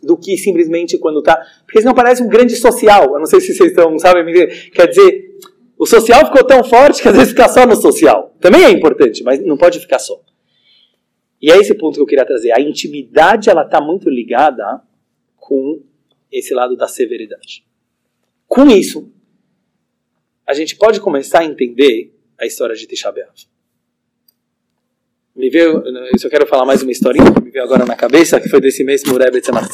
do que simplesmente quando tá. Porque senão parece um grande social. Eu não sei se vocês estão, sabem, quer dizer, o social ficou tão forte que às vezes fica só no social. Também é importante, mas não pode ficar só. E é esse ponto que eu queria trazer. A intimidade ela está muito ligada com esse lado da severidade. Com isso, a gente pode começar a entender a história de Tisha B'Av. Me veio, eu só quero falar mais uma historinha que me veio agora na cabeça, que foi desse mesmo Rebbe Tzemach.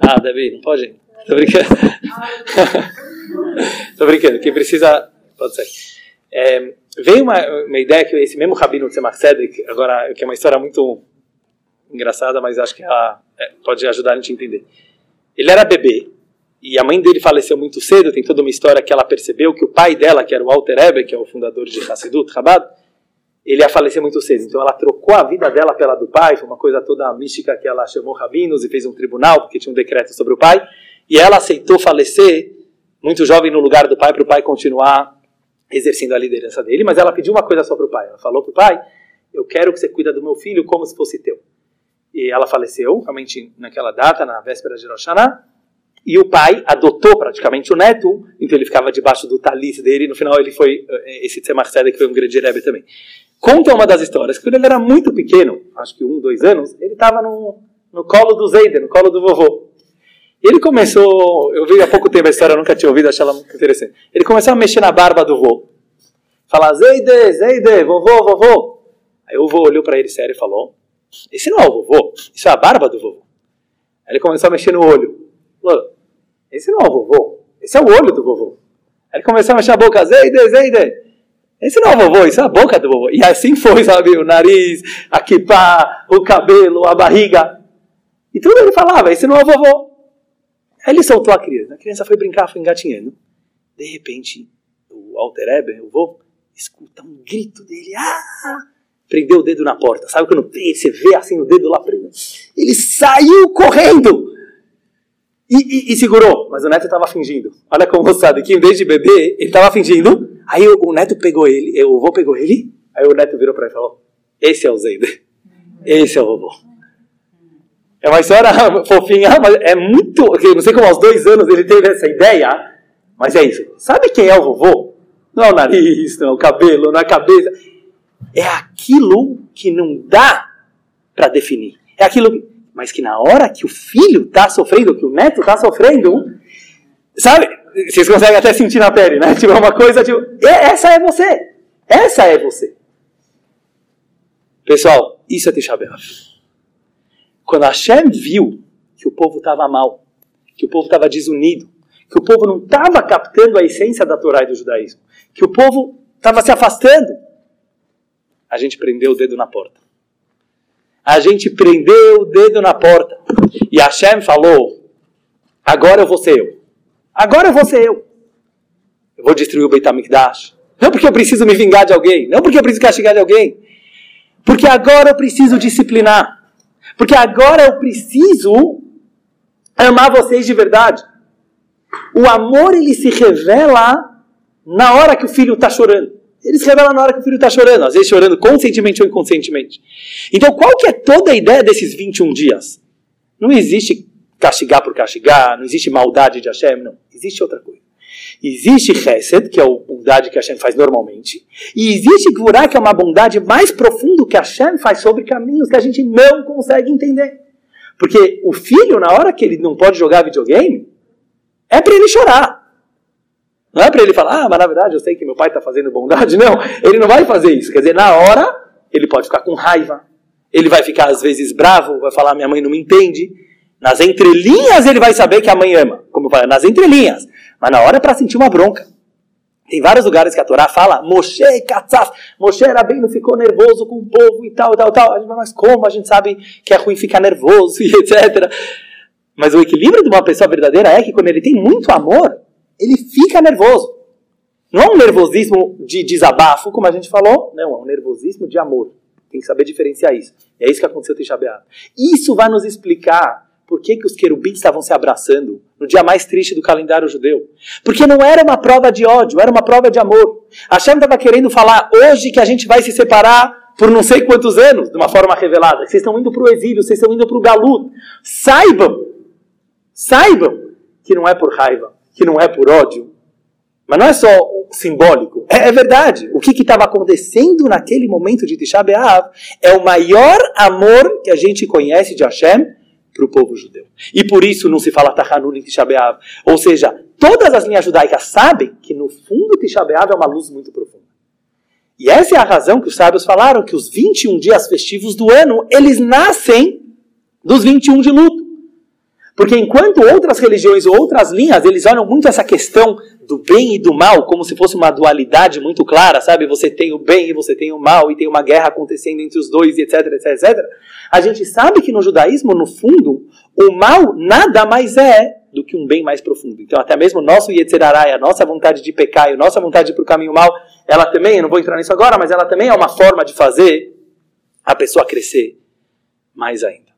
Ah, Davi, não pode? Tô brincando. [laughs] Tô brincando. Quem precisa, pode ser. É, veio uma, uma ideia que esse mesmo Rabino Tzemach agora, que é uma história muito engraçada, mas acho que ela é, pode ajudar a gente a entender. Ele era bebê, e a mãe dele faleceu muito cedo, tem toda uma história que ela percebeu que o pai dela, que era o Alter Ebe, que é o fundador de Hassidut, Chabad, ele ia falecer muito cedo. Então ela trocou a vida dela pela do pai, foi uma coisa toda mística que ela chamou rabinos e fez um tribunal, porque tinha um decreto sobre o pai, e ela aceitou falecer muito jovem no lugar do pai, para o pai continuar exercendo a liderança dele, mas ela pediu uma coisa só para o pai, ela falou para o pai, eu quero que você cuida do meu filho como se fosse teu. E ela faleceu, realmente naquela data, na véspera de Rosh Hashanah, e o pai adotou praticamente o neto, então ele ficava debaixo do talis dele, e no final ele foi, eh, esse Tzemach que foi um grande rebbe também. Conta uma das histórias, que quando ele era muito pequeno, acho que um, dois anos, ele estava no, no colo do Zeide, no colo do vovô. Ele começou, eu vi há pouco tempo a história, eu nunca tinha ouvido, achei ela muito interessante. Ele começou a mexer na barba do vô. Falar, Zeide, Zeide, vovô, vovô. Aí o vô olhou para ele sério e falou, esse não é o vovô, isso é a barba do vovô. Aí ele começou a mexer no olho. Falou, esse não é o vovô, esse é o olho do vovô. Aí ele começou a mexer a boca, Zeide, Zeide. Esse não é o vovô, isso é a boca do vovô. E assim foi, sabe, o nariz, a kipá, o cabelo, a barriga. E tudo ele falava, esse não é o vovô. Aí ele soltou a criança. A criança foi brincar, foi engatinhando. De repente, o Alter Eber, o vô, escuta um grito dele. Ah! Prendeu o dedo na porta. Sabe quando você vê assim o dedo lá preso? Ele saiu correndo! E, e, e, segurou, mas o neto estava fingindo. Olha como sabe que em vez de beber, ele estava fingindo. Aí o, o, neto pegou ele, o vô pegou ele. Aí o neto virou para ele e falou: Esse é o Zeide. Esse é o vovô. É uma história [laughs] fofinha, mas é muito. Não sei como aos dois anos ele teve essa ideia, mas é isso. Sabe quem é o vovô? Não é o nariz, não é o cabelo, não é a cabeça. É aquilo que não dá para definir. É aquilo, mas que na hora que o filho está sofrendo, que o neto está sofrendo, sabe? Vocês conseguem até sentir na pele, né? [laughs] Tipo, é uma coisa tipo, essa é você. Essa é você. Pessoal, isso é Tisha B'Av. Quando Hashem viu que o povo estava mal, que o povo estava desunido, que o povo não estava captando a essência da Torá e do judaísmo, que o povo estava se afastando, a gente prendeu o dedo na porta. A gente prendeu o dedo na porta. E Hashem falou: agora eu vou ser eu. Agora eu vou ser eu. Eu vou destruir o Beit HaMikdash. Não porque eu preciso me vingar de alguém. Não porque eu preciso castigar de alguém. Porque agora eu preciso disciplinar. Porque agora eu preciso amar vocês de verdade. O amor ele se revela na hora que o filho está chorando. Ele se revela na hora que o filho está chorando, às vezes chorando conscientemente ou inconscientemente. Então, qual que é toda a ideia desses 21 dias? Não existe castigar por castigar, não existe maldade de Hashem, não. Existe outra coisa. Existe Chesed, que é a bondade que Hashem faz normalmente, e existe Gvurah, que é uma bondade mais profunda que Hashem faz sobre caminhos que a gente não consegue entender. Porque o filho, na hora que ele não pode jogar videogame, é para ele chorar. Não é para ele falar, ah, mas na verdade eu sei que meu pai está fazendo bondade. [laughs] Não, ele não vai fazer isso. Quer dizer, na hora, ele pode ficar com raiva. Ele vai ficar às vezes bravo, vai falar, minha mãe não me entende. Nas entrelinhas ele vai saber que a mãe ama. Como eu falei, nas entrelinhas. Mas na hora é para sentir uma bronca. Tem vários lugares que a Torá fala, Moshe Katzaf, Moshe era bem, não ficou nervoso com o povo e tal, tal, tal. Mas como a gente sabe que é ruim ficar nervoso [laughs] e etc. Mas o equilíbrio de uma pessoa verdadeira é que quando ele tem muito amor, ele fica nervoso. Não é um nervosismo de desabafo, como a gente falou, não, é um nervosismo de amor. Tem que saber diferenciar isso. E é isso que aconteceu em Tisha Isso vai nos explicar por que, que os querubins estavam se abraçando no dia mais triste do calendário judeu? Porque não era uma prova de ódio, era uma prova de amor. Hashem estava querendo falar hoje que a gente vai se separar por não sei quantos anos, de uma forma revelada. Vocês estão indo para o exílio, vocês estão indo para o galuto. Saibam, saibam que não é por raiva, que não é por ódio, mas não é só simbólico, É, é verdade. O que estava acontecendo naquele momento de Tisha B'Av é o maior amor que a gente conhece de Hashem para o povo judeu. E por isso não se fala Tahanun em Tisha B'Av. Ou seja, todas as linhas judaicas sabem que no fundo Tisha B'Av é uma luz muito profunda. E essa é a razão que os sábios falaram que os 21 dias festivos do ano, eles nascem dos 21 de luto. Porque enquanto outras religiões, outras linhas, eles olham muito essa questão do bem e do mal como se fosse uma dualidade muito clara, sabe? Você tem o bem e você tem o mal e tem uma guerra acontecendo entre os dois, etc, etc, etc. A gente sabe que no judaísmo, no fundo, o mal nada mais é do que um bem mais profundo. Então, até mesmo o nosso Yetzerarai, a nossa vontade de pecar e a nossa vontade de ir para o caminho mal, ela também, eu não vou entrar nisso agora, mas ela também é uma forma de fazer a pessoa crescer mais ainda.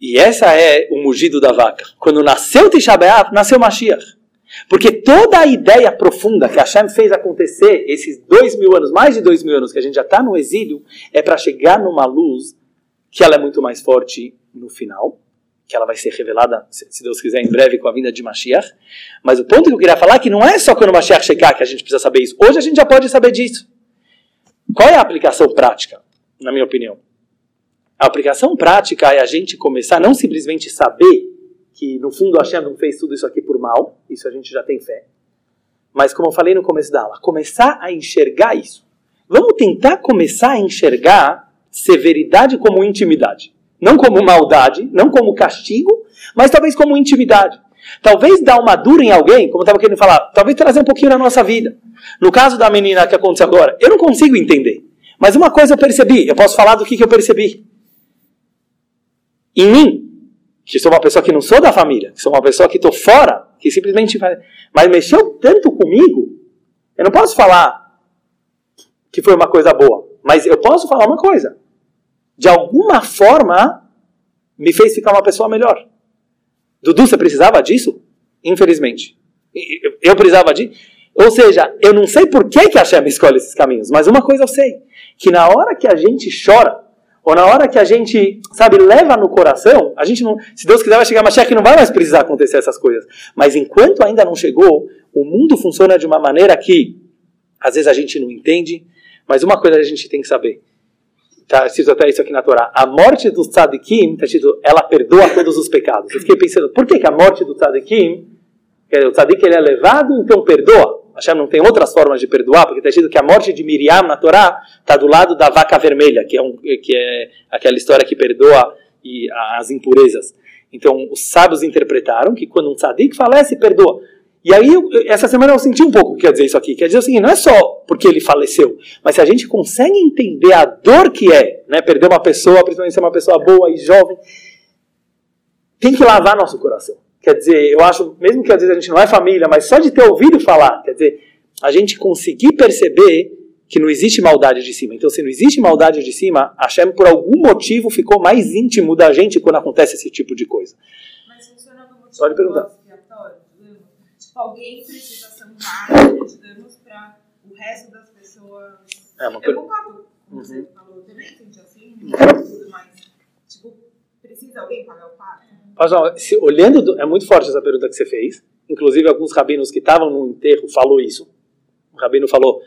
E essa é o mugido da vaca. Quando nasceu Tisha B'Av, nasceu Mashiach. Porque toda a ideia profunda que Hashem fez acontecer, esses dois mil anos, mais de dois mil anos que a gente já está no exílio, é para chegar numa luz que ela é muito mais forte no final, que ela vai ser revelada, se Deus quiser, em breve com a vinda de Mashiach. Mas o ponto que eu queria falar é que não é só quando Mashiach chegar que a gente precisa saber isso. Hoje a gente já pode saber disso. Qual é a aplicação prática, na minha opinião? A aplicação prática é a gente começar não simplesmente saber que no fundo Hashem não fez tudo isso aqui por mal, isso a gente já tem fé. Mas como eu falei no começo da aula, começar a enxergar isso. Vamos tentar começar a enxergar severidade como intimidade. Não como maldade, não como castigo, mas talvez como intimidade. Talvez dar uma dura em alguém, como eu estava querendo falar, talvez trazer um pouquinho na nossa vida. No caso da menina que aconteceu agora, eu não consigo entender. Mas uma coisa eu percebi, eu posso falar do que, que eu percebi. Em mim, que sou uma pessoa que não sou da família, que sou uma pessoa que estou fora, que simplesmente. Mas mexeu tanto comigo, eu não posso falar que foi uma coisa boa, mas eu posso falar uma coisa. De alguma forma, me fez ficar uma pessoa melhor. Dudu, você precisava disso? Infelizmente. Eu precisava disso. Ou seja, eu não sei por que, que a Hashem escolhe esses caminhos, mas uma coisa eu sei: que na hora que a gente chora, ou na hora que a gente, sabe, leva no coração, a gente não, se Deus quiser vai chegar uma cheque não vai mais precisar acontecer essas coisas. Mas enquanto ainda não chegou, o mundo funciona de uma maneira que às vezes a gente não entende, mas uma coisa a gente tem que saber. Está escrito até isso aqui na Torá. A morte do tzadikim, está escrito, ela perdoa todos os pecados. Eu fiquei pensando, por que, que a morte do tzadikim, o tzadik ele é levado, então perdoa? Hashem não tem outras formas de perdoar, porque está escrito que a morte de Miriam na Torá está do lado da vaca vermelha, que é, um, que é aquela história que perdoa e, as impurezas. Então, os sábios interpretaram que quando um tzadik falece, perdoa. E aí, essa semana eu senti um pouco o que quer dizer isso aqui. Quer dizer o seguinte, não é só porque ele faleceu, mas se a gente consegue entender a dor que é né, perder uma pessoa, principalmente ser uma pessoa boa e jovem, tem que lavar nosso coração. Quer dizer, eu acho, mesmo que às vezes a gente não é família, mas só de ter ouvido falar, quer dizer, a gente conseguir perceber que não existe maldade de cima. Então, se não existe maldade de cima, a Hashem, por algum motivo, ficou mais íntimo da gente quando acontece esse tipo de coisa. Mas funciona Pode perguntar. Tipo, alguém precisa ser um danos para o resto das pessoas. É uma Eu concordo com você Uhum. falou, também senti assim, tudo mais. Tipo, precisa alguém pagar o? Pastor, se, olhando, do- é muito forte essa pergunta que você fez. Inclusive, alguns rabinos que estavam no enterro falou isso. O rabino falou,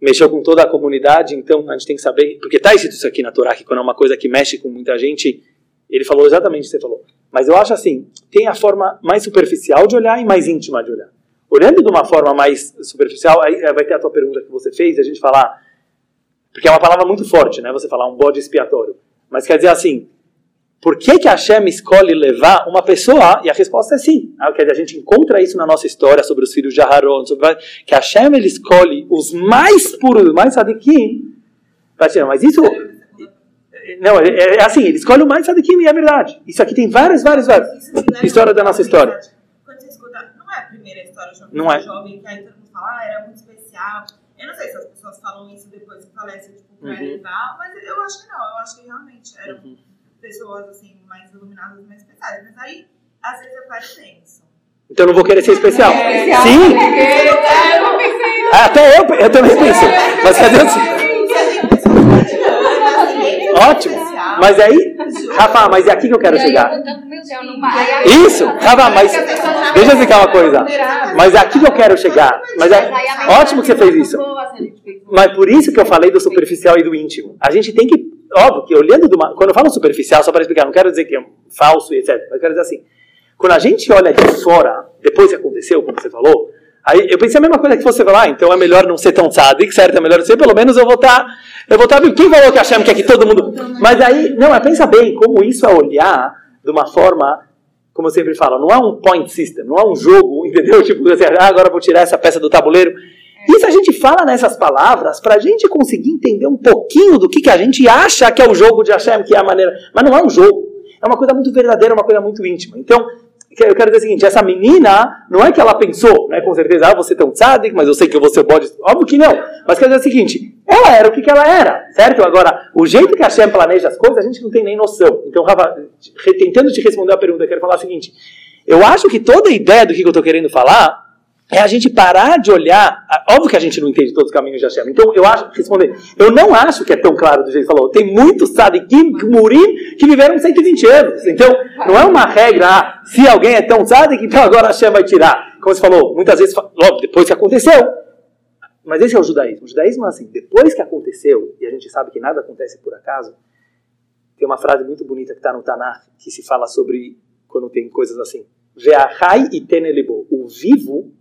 mexeu com toda a comunidade, então a gente tem que saber, porque está escrito isso aqui na Torá, que quando é uma coisa que mexe com muita gente, ele falou exatamente o que você falou. Mas eu acho assim, tem a forma mais superficial de olhar e mais íntima de olhar. Olhando de uma forma mais superficial, aí eh, vai ter a tua pergunta que você fez, a gente falar, porque é uma palavra muito forte, né? Você falar um bode expiatório. Mas quer dizer assim, por que, que Hashem escolhe levar uma pessoa? E a resposta é sim. Ah, a gente encontra isso na nossa história sobre os filhos de Aharon, sobre que Hashem ele escolhe os mais puros, os mais sadiquim. Mas isso. Não, é, é assim, ele escolhe o mais sadiquim e é verdade. Isso aqui tem várias, várias, várias. Isso me leva História a da nossa história. Quando você escuta, não é a primeira história de Não é. jovem que aí todo mundo fala, ah, era muito especial. Eu não sei se as pessoas falam isso depois que falece, tipo, pra Uhum. mas eu acho que não, eu acho que realmente eram Uhum. Pessoas, assim, mais iluminadas, mais especiais. Mas aí, às vezes eu paro e penso. Então eu não vou querer ser especial. Especial. Sim! É, eu não pensei nisso. Ah, Até eu, eu também penso. Mas cadê o. Ótimo. Mas aí, Rafa, mas é aqui que eu quero E chegar. Então. Isso, Rava, mas deixa eu explicar uma coisa. Mas é aqui que eu quero chegar. Mas é ótimo que você fez isso. Mas por isso que eu falei do superficial e do íntimo. A gente tem que, óbvio, que olhando do, quando eu falo superficial, só para explicar, não quero dizer que é falso e etc. Mas quero dizer assim, quando a gente olha de fora, depois que aconteceu, como você falou, aí eu pensei a mesma coisa que você falar, ah, então é melhor não ser tão tzadik, certo? É melhor ser, pelo menos eu vou estar, eu vou estar, quem falou que achamos que aqui todo mundo, mas aí, não, mas pensa bem, como isso é olhar de uma forma, como eu sempre falo, não é um point system, não é um jogo, [laughs] entendeu? Tipo, assim, ah, agora vou tirar essa peça do tabuleiro. Isso a gente fala nessas palavras para a gente conseguir entender um pouquinho do que, que a gente acha que é o jogo de Hashem, que é a maneira. Mas não é um jogo. É uma coisa muito verdadeira, uma coisa muito íntima. Então, eu quero dizer o seguinte: essa menina, não é que ela pensou, né, com certeza, ah, você um tzadik, mas eu sei que ser bode. Óbvio que não. Mas quer dizer o seguinte: ela era o que, que ela era, certo? Agora, o jeito que a Hashem planeja as coisas, a gente não tem nem noção. Então, Rafa, tentando te responder a pergunta, eu quero falar o seguinte: eu acho que toda a ideia do que eu estou querendo falar é a gente parar de olhar. Óbvio que a gente não entende todos os caminhos de Hashem. Então, eu acho, responder, eu não acho que é tão claro do jeito que falou. Tem muitos sadikim, murim, que viveram 120 anos. Então, não é uma regra, ah, se alguém é tão sadik, então agora Hashem vai tirar. Como você falou, muitas vezes, logo, depois que aconteceu. Mas esse é o judaísmo. O judaísmo é assim, depois que aconteceu, e a gente sabe que nada acontece por acaso, tem uma frase muito bonita que está no Tanakh, que se fala sobre quando tem coisas assim. Ve'ahai e tenelibo. O vivo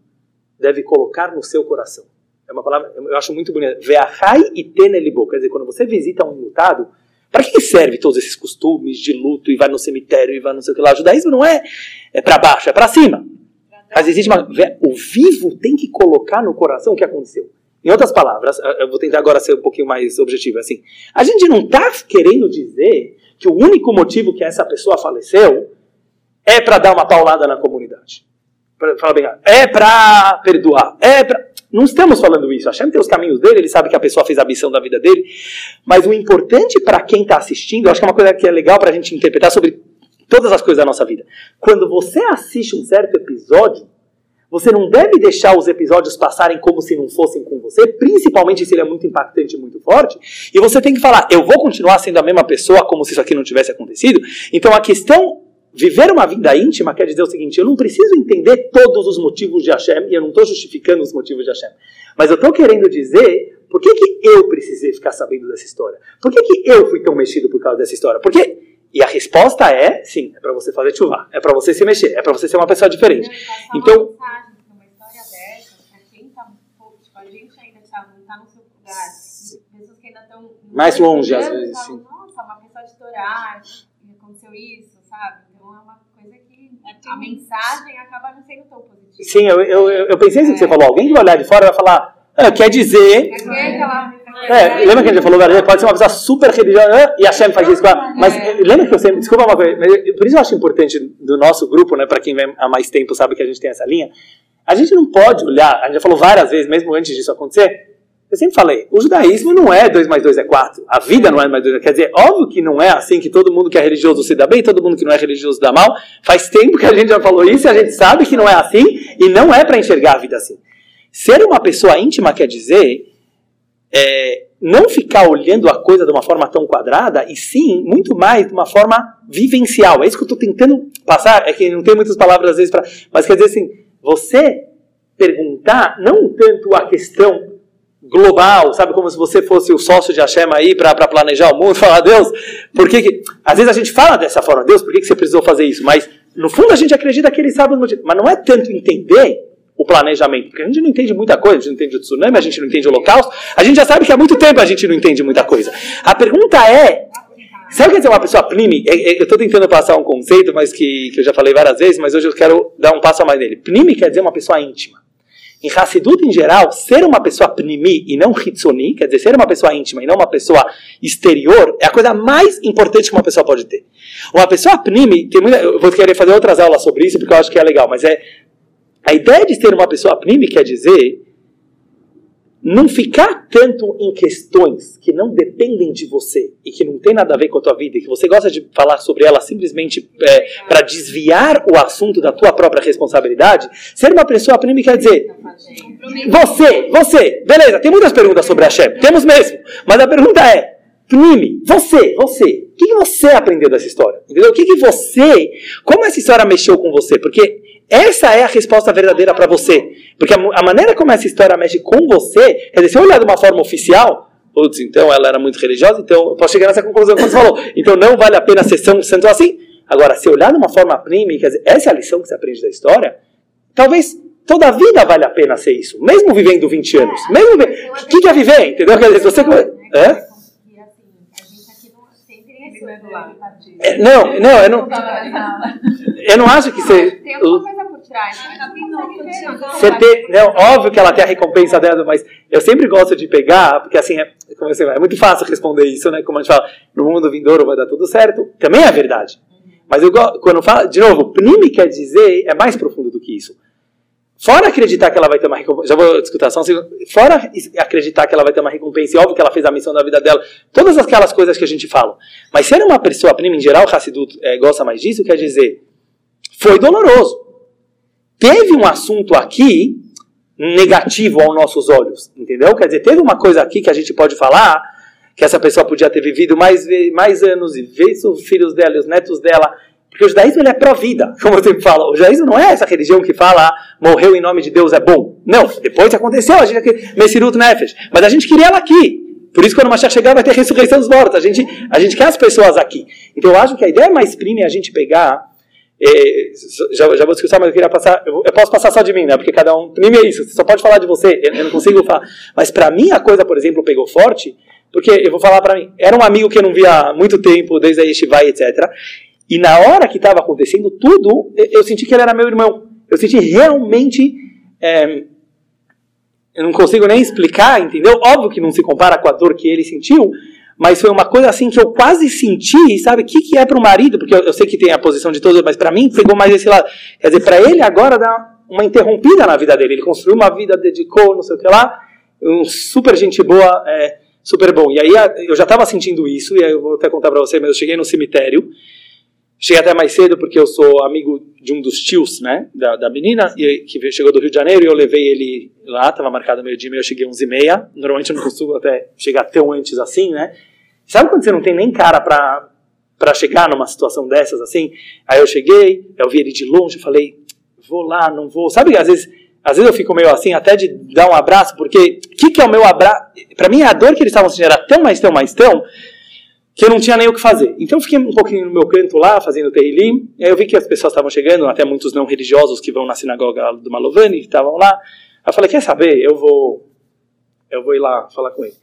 deve colocar no seu coração. É uma palavra, eu acho muito bonita. Ve'achai e tenelibo. Quer dizer, quando você visita um lutado, para que serve todos esses costumes de luto e vai no cemitério e vai não sei o que lá? O judaísmo não é, é para baixo, é para cima. Mas existe uma. O vivo tem que colocar no coração o que aconteceu. Em outras palavras, eu vou tentar agora ser um pouquinho mais objetivo. Assim, a gente não está querendo dizer que o único motivo que essa pessoa faleceu é para dar uma paulada na comunidade bem, é para perdoar, é para... Não estamos falando isso. Hashem tem os caminhos dele, ele sabe que a pessoa fez a missão da vida dele. Mas o importante para quem está assistindo, eu acho que é uma coisa que é legal para a gente interpretar sobre todas as coisas da nossa vida. Quando você assiste um certo episódio, você não deve deixar os episódios passarem como se não fossem com você, principalmente se ele é muito impactante e muito forte. E você tem que falar, eu vou continuar sendo a mesma pessoa como se isso aqui não tivesse acontecido. Então a questão Viver uma vida íntima quer dizer o seguinte: eu não preciso entender todos os motivos de Hashem, e eu não estou justificando os motivos de Hashem, mas eu estou querendo dizer por que, que eu precisei ficar sabendo dessa história? Por que, que eu fui tão mexido por causa dessa história? Porque e a resposta é sim, é para você fazer chuva, é para você se mexer, é para você ser uma pessoa diferente. Então, uma história dessa, para quem está a gente ainda está no seu lugar, pessoas que ainda estão mais longe às vezes, sim. Nossa, uma pessoa de Torá, aconteceu isso, sabe? Então é uma coisa que a mensagem acaba não sendo tão positiva. Sim, eu, eu, eu pensei assim que você falou. Alguém que vai olhar de fora vai falar, ah, quer dizer. É, lembra que a gente falou, pode ser uma pessoa super religiosa e a Shem faz isso com ela. Mas lembra que eu sempre. Desculpa uma coisa, por isso eu acho importante do nosso grupo, né, para quem vem há mais tempo sabe que a gente tem essa linha. A gente não pode olhar, a gente já falou várias vezes, mesmo antes disso acontecer, eu sempre falei, o judaísmo não é 2 mais 2 é 4. A vida não é mais 2 é Quer dizer, óbvio que não é assim que todo mundo que é religioso se dá bem, todo mundo que não é religioso dá mal. Faz tempo que a gente já falou isso e a gente sabe que não é assim e não é para enxergar a vida assim. Ser uma pessoa íntima quer dizer é, não ficar olhando a coisa de uma forma tão quadrada, e sim, muito mais de uma forma vivencial. É isso que eu estou tentando passar, é que não tem muitas palavras às vezes para. Mas quer dizer assim, você perguntar não tanto a questão global, sabe? Como se você fosse o sócio de Hashem aí para planejar o mundo, [laughs] falar, Deus, por que, que. Às vezes a gente fala dessa forma, Deus, por que, que você precisou fazer isso? Mas, no fundo, a gente acredita que ele sabe os motivos. Mas não é tanto entender o planejamento, porque a gente não entende muita coisa, a gente não entende o tsunami, a gente não entende o holocausto, a gente já sabe que há muito tempo a gente não entende muita coisa. A pergunta é. Sabe o que é dizer uma pessoa prime? É, é, eu estou tentando passar um conceito, mas que, que eu já falei várias vezes, mas hoje eu quero dar um passo a mais nele. Prime quer dizer uma pessoa íntima. Em Hassidut, em geral, ser uma pessoa pnimi e não hitsoni, quer dizer, ser uma pessoa íntima e não uma pessoa exterior, é a coisa mais importante que uma pessoa pode ter. Uma pessoa pnimi, tem muita, eu vou querer fazer outras aulas sobre isso porque eu acho que é legal, mas é a ideia de ser uma pessoa pnimi quer dizer não ficar tanto em questões que não dependem de você e que não tem nada a ver com a tua vida e que você gosta de falar sobre ela simplesmente é, para desviar o assunto da tua própria responsabilidade, ser uma pessoa prima quer dizer você, você, beleza, tem muitas perguntas sobre a Shem, temos mesmo, mas a pergunta é Prime, você, você, o que você aprendeu dessa história? Entendeu? O que, que você, como essa história mexeu com você? Porque essa é a resposta verdadeira para você. Porque a, a, maneira como essa história mexe com você, quer dizer, se eu olhar de uma forma oficial, putz, então ela era muito religiosa, então eu posso chegar nessa conclusão que você falou. Então não vale a pena a sessão sendo assim. Agora, se olhar de uma forma prima, quer dizer, essa é a lição que você aprende da história, talvez toda a vida vale a pena ser isso. Mesmo vivendo 20 anos. Mesmo O que, que é viver? Entendeu? Quer dizer, você. É? É, não, não, eu não. Eu não acho que você. Tem alguma coisa por trás. Você tem, não, óbvio que ela tem a recompensa dela, mas eu sempre gosto de pegar, porque assim, é, como você, é muito fácil responder isso, né? Como a gente fala, no mundo vindouro vai dar tudo certo. Também é verdade. Mas eu quando falo, de novo, Pnimi quer dizer, é mais profundo do que isso. Fora acreditar que ela vai ter uma recompensa, já vou discutir só. Fora acreditar que ela vai ter uma recompensa, e óbvio que ela fez a missão da vida dela, todas aquelas coisas que a gente fala. Mas ser uma pessoa prima, em geral, Hassidut é, gosta mais disso, quer dizer, foi doloroso. Teve um assunto aqui negativo aos nossos olhos, entendeu? Quer dizer, teve uma coisa aqui que a gente pode falar que essa pessoa podia ter vivido mais, mais anos e ver os filhos dela e os netos dela porque o judaísmo ele é pró-vida, [laughs] como eu sempre falo. O judaísmo não é essa religião que fala morreu em nome de Deus é bom. Não, depois aconteceu, a gente Messirut Nefesh. Mas a gente queria ela aqui. Por isso, quando o Mashiach chegar, vai ter ressurreição dos mortos. A gente, a gente quer as pessoas aqui. Então, eu acho que a ideia mais prima é a gente pegar. É, já, já vou discutir, mas eu queria passar. Eu, eu, posso passar só de mim, né? Porque cada um. Prime é isso, você só pode falar de você. Eu, eu não consigo falar. Mas para mim, a coisa, por exemplo, pegou forte. Porque eu vou falar para mim. Era um amigo que eu não via há muito tempo, desde a Yeshiva, etc. E na hora que estava acontecendo tudo, eu senti que ele era meu irmão. Eu senti realmente. É, eu não consigo nem explicar, entendeu? Óbvio que não se compara com a dor que ele sentiu, mas foi uma coisa assim que eu quase senti, sabe? O que, que é para o marido? Porque eu, eu, sei que tem a posição de todos, mas para mim pegou mais esse lado. Quer dizer, para ele agora dá uma interrompida na vida dele. Ele construiu uma vida, dedicou, não sei o que lá, um super gente boa, é, super bom. E aí eu já estava sentindo isso, e aí eu vou até contar para você, mas eu cheguei no cemitério. Cheguei até mais cedo porque eu sou amigo de um dos tios, né, da, da menina, e, que chegou do Rio de Janeiro e eu levei ele lá, estava marcado meio-dia, eu cheguei 11 e meia. Normalmente eu não costumo até chegar tão antes assim, né? Sabe quando você não tem nem cara para para chegar numa situação dessas assim? Aí eu cheguei, eu vi ele de longe, falei, vou lá, não vou. Sabe, às vezes, às vezes eu fico meio assim, até de dar um abraço, porque o que, que é o meu abraço? Para mim, a dor que eles estavam sentindo era tão, mais tão, mais tão, que eu não tinha nem o que fazer. Então eu fiquei um pouquinho no meu canto lá, fazendo Tehillim, e aí eu vi que as pessoas estavam chegando, até muitos não religiosos que vão na sinagoga do Malovani, que estavam lá. Aí eu falei, quer saber, eu vou, eu vou ir lá falar com ele.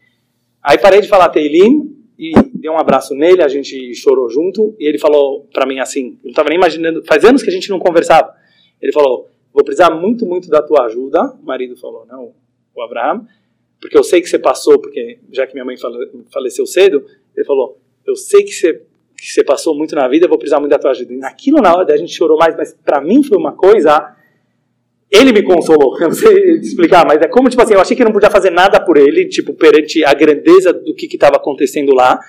Aí parei de falar Tehillim, e dei um abraço nele, a gente chorou junto, e ele falou para mim assim, eu não estava nem imaginando, faz anos que a gente não conversava. Ele falou, vou precisar muito, muito da tua ajuda, o marido falou, não, o Abraham, porque eu sei que você passou, porque já que minha mãe faleceu cedo, ele falou, eu sei que você, que você passou muito na vida, eu vou precisar muito da tua ajuda. E naquilo, na hora, a gente chorou mais, mas para mim foi uma coisa... Ele me consolou, [laughs] eu não sei explicar, mas é como, tipo assim, eu achei que eu não podia fazer nada por ele, tipo, perante a grandeza do que estava acontecendo lá.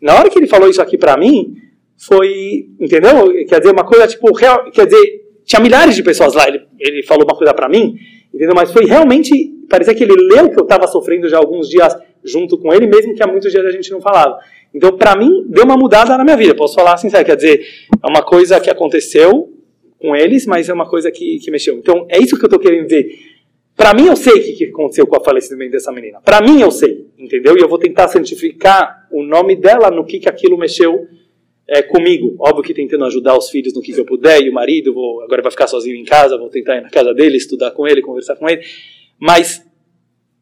Na hora que ele falou isso aqui para mim, foi, entendeu? Quer dizer, uma coisa, tipo, real, quer dizer, tinha milhares de pessoas lá, ele, ele falou uma coisa para mim, entendeu? Mas foi realmente, parecia que ele leu que eu estava sofrendo já alguns dias junto com ele, mesmo que há muitos dias a gente não falava. Então, para mim, deu uma mudada na minha vida. Posso falar assim, quer dizer, é uma coisa que aconteceu com eles, mas é uma coisa que, que mexeu. Então, é isso que eu estou querendo dizer. Para mim, eu sei o que aconteceu com o falecimento dessa menina. Para mim, eu sei, entendeu? E eu vou tentar santificar o nome dela no que, que aquilo mexeu é, comigo. Óbvio que tentando ajudar os filhos no que, que eu puder, e o marido, vou, agora vai ficar sozinho em casa, vou tentar ir na casa dele, estudar com ele, conversar com ele. Mas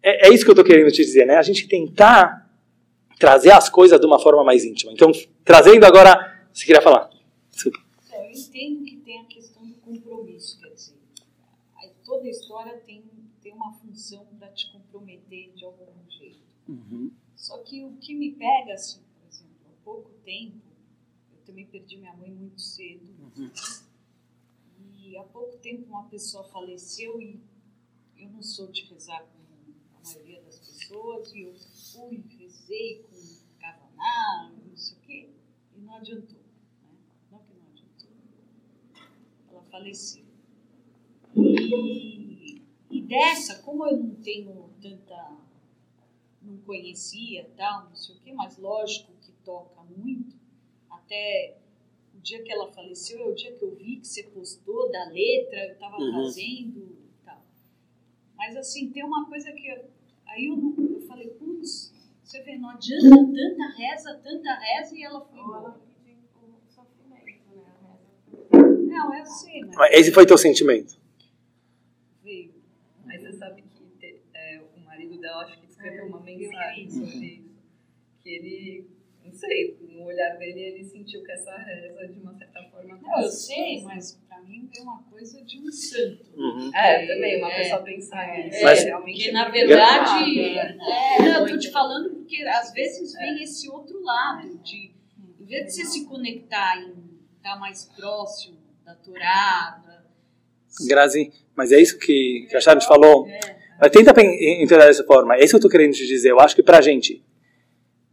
é, é isso que eu estou querendo te dizer, né? A gente tentar trazer as coisas de uma forma mais íntima. Então, trazendo agora, você queria falar? Desculpa. É, eu entendo que tem a questão do compromisso, quer dizer, toda história tem, tem uma função para te comprometer de algum jeito. Uhum. Só que o que me pega, assim, por exemplo, há pouco tempo, eu também perdi minha mãe muito cedo. Uhum. E há pouco tempo uma pessoa faleceu e eu não sou de rezar pessoas, e eu fui, rezei com Kavaná, não sei o quê, e não adiantou. Né? Não que não adiantou. Ela faleceu. E, e dessa, como eu não tenho tanta. não conhecia, tal, não sei o quê, mas lógico que toca muito, até o dia que ela faleceu, é o dia que eu vi que você postou da letra, eu estava Uhum. fazendo e tal. Mas assim, tem uma coisa que. eu- aí eu, não- eu falei, putz, você vê, não adianta tanta reza, tanta reza e ela foi embora. pediu o sofrimento, né? Não, eu sei, mas Mas Esse foi teu sentimento. veio. Mas você sabe que é, o marido dela acho que escreveu É, uma mensagem sobre isso. Que ele, não sei, no olhar dele ele sentiu que essa reza de uma certa forma. Não, eu sei, mas pra mim veio uma coisa de um santo. Uhum. É, também, uma É. pessoa pensar nisso. Mas- é, realmente Porque, é na verdade, né? é, não, eu tô te falando porque às vezes vem esse outro lado, de, em vez de você se conectar em estar mais próximo da Torá, da- Grazi, mas é isso que, que a te falou. Mas tenta entender dessa forma. É isso que eu tô querendo te dizer. Eu acho que pra gente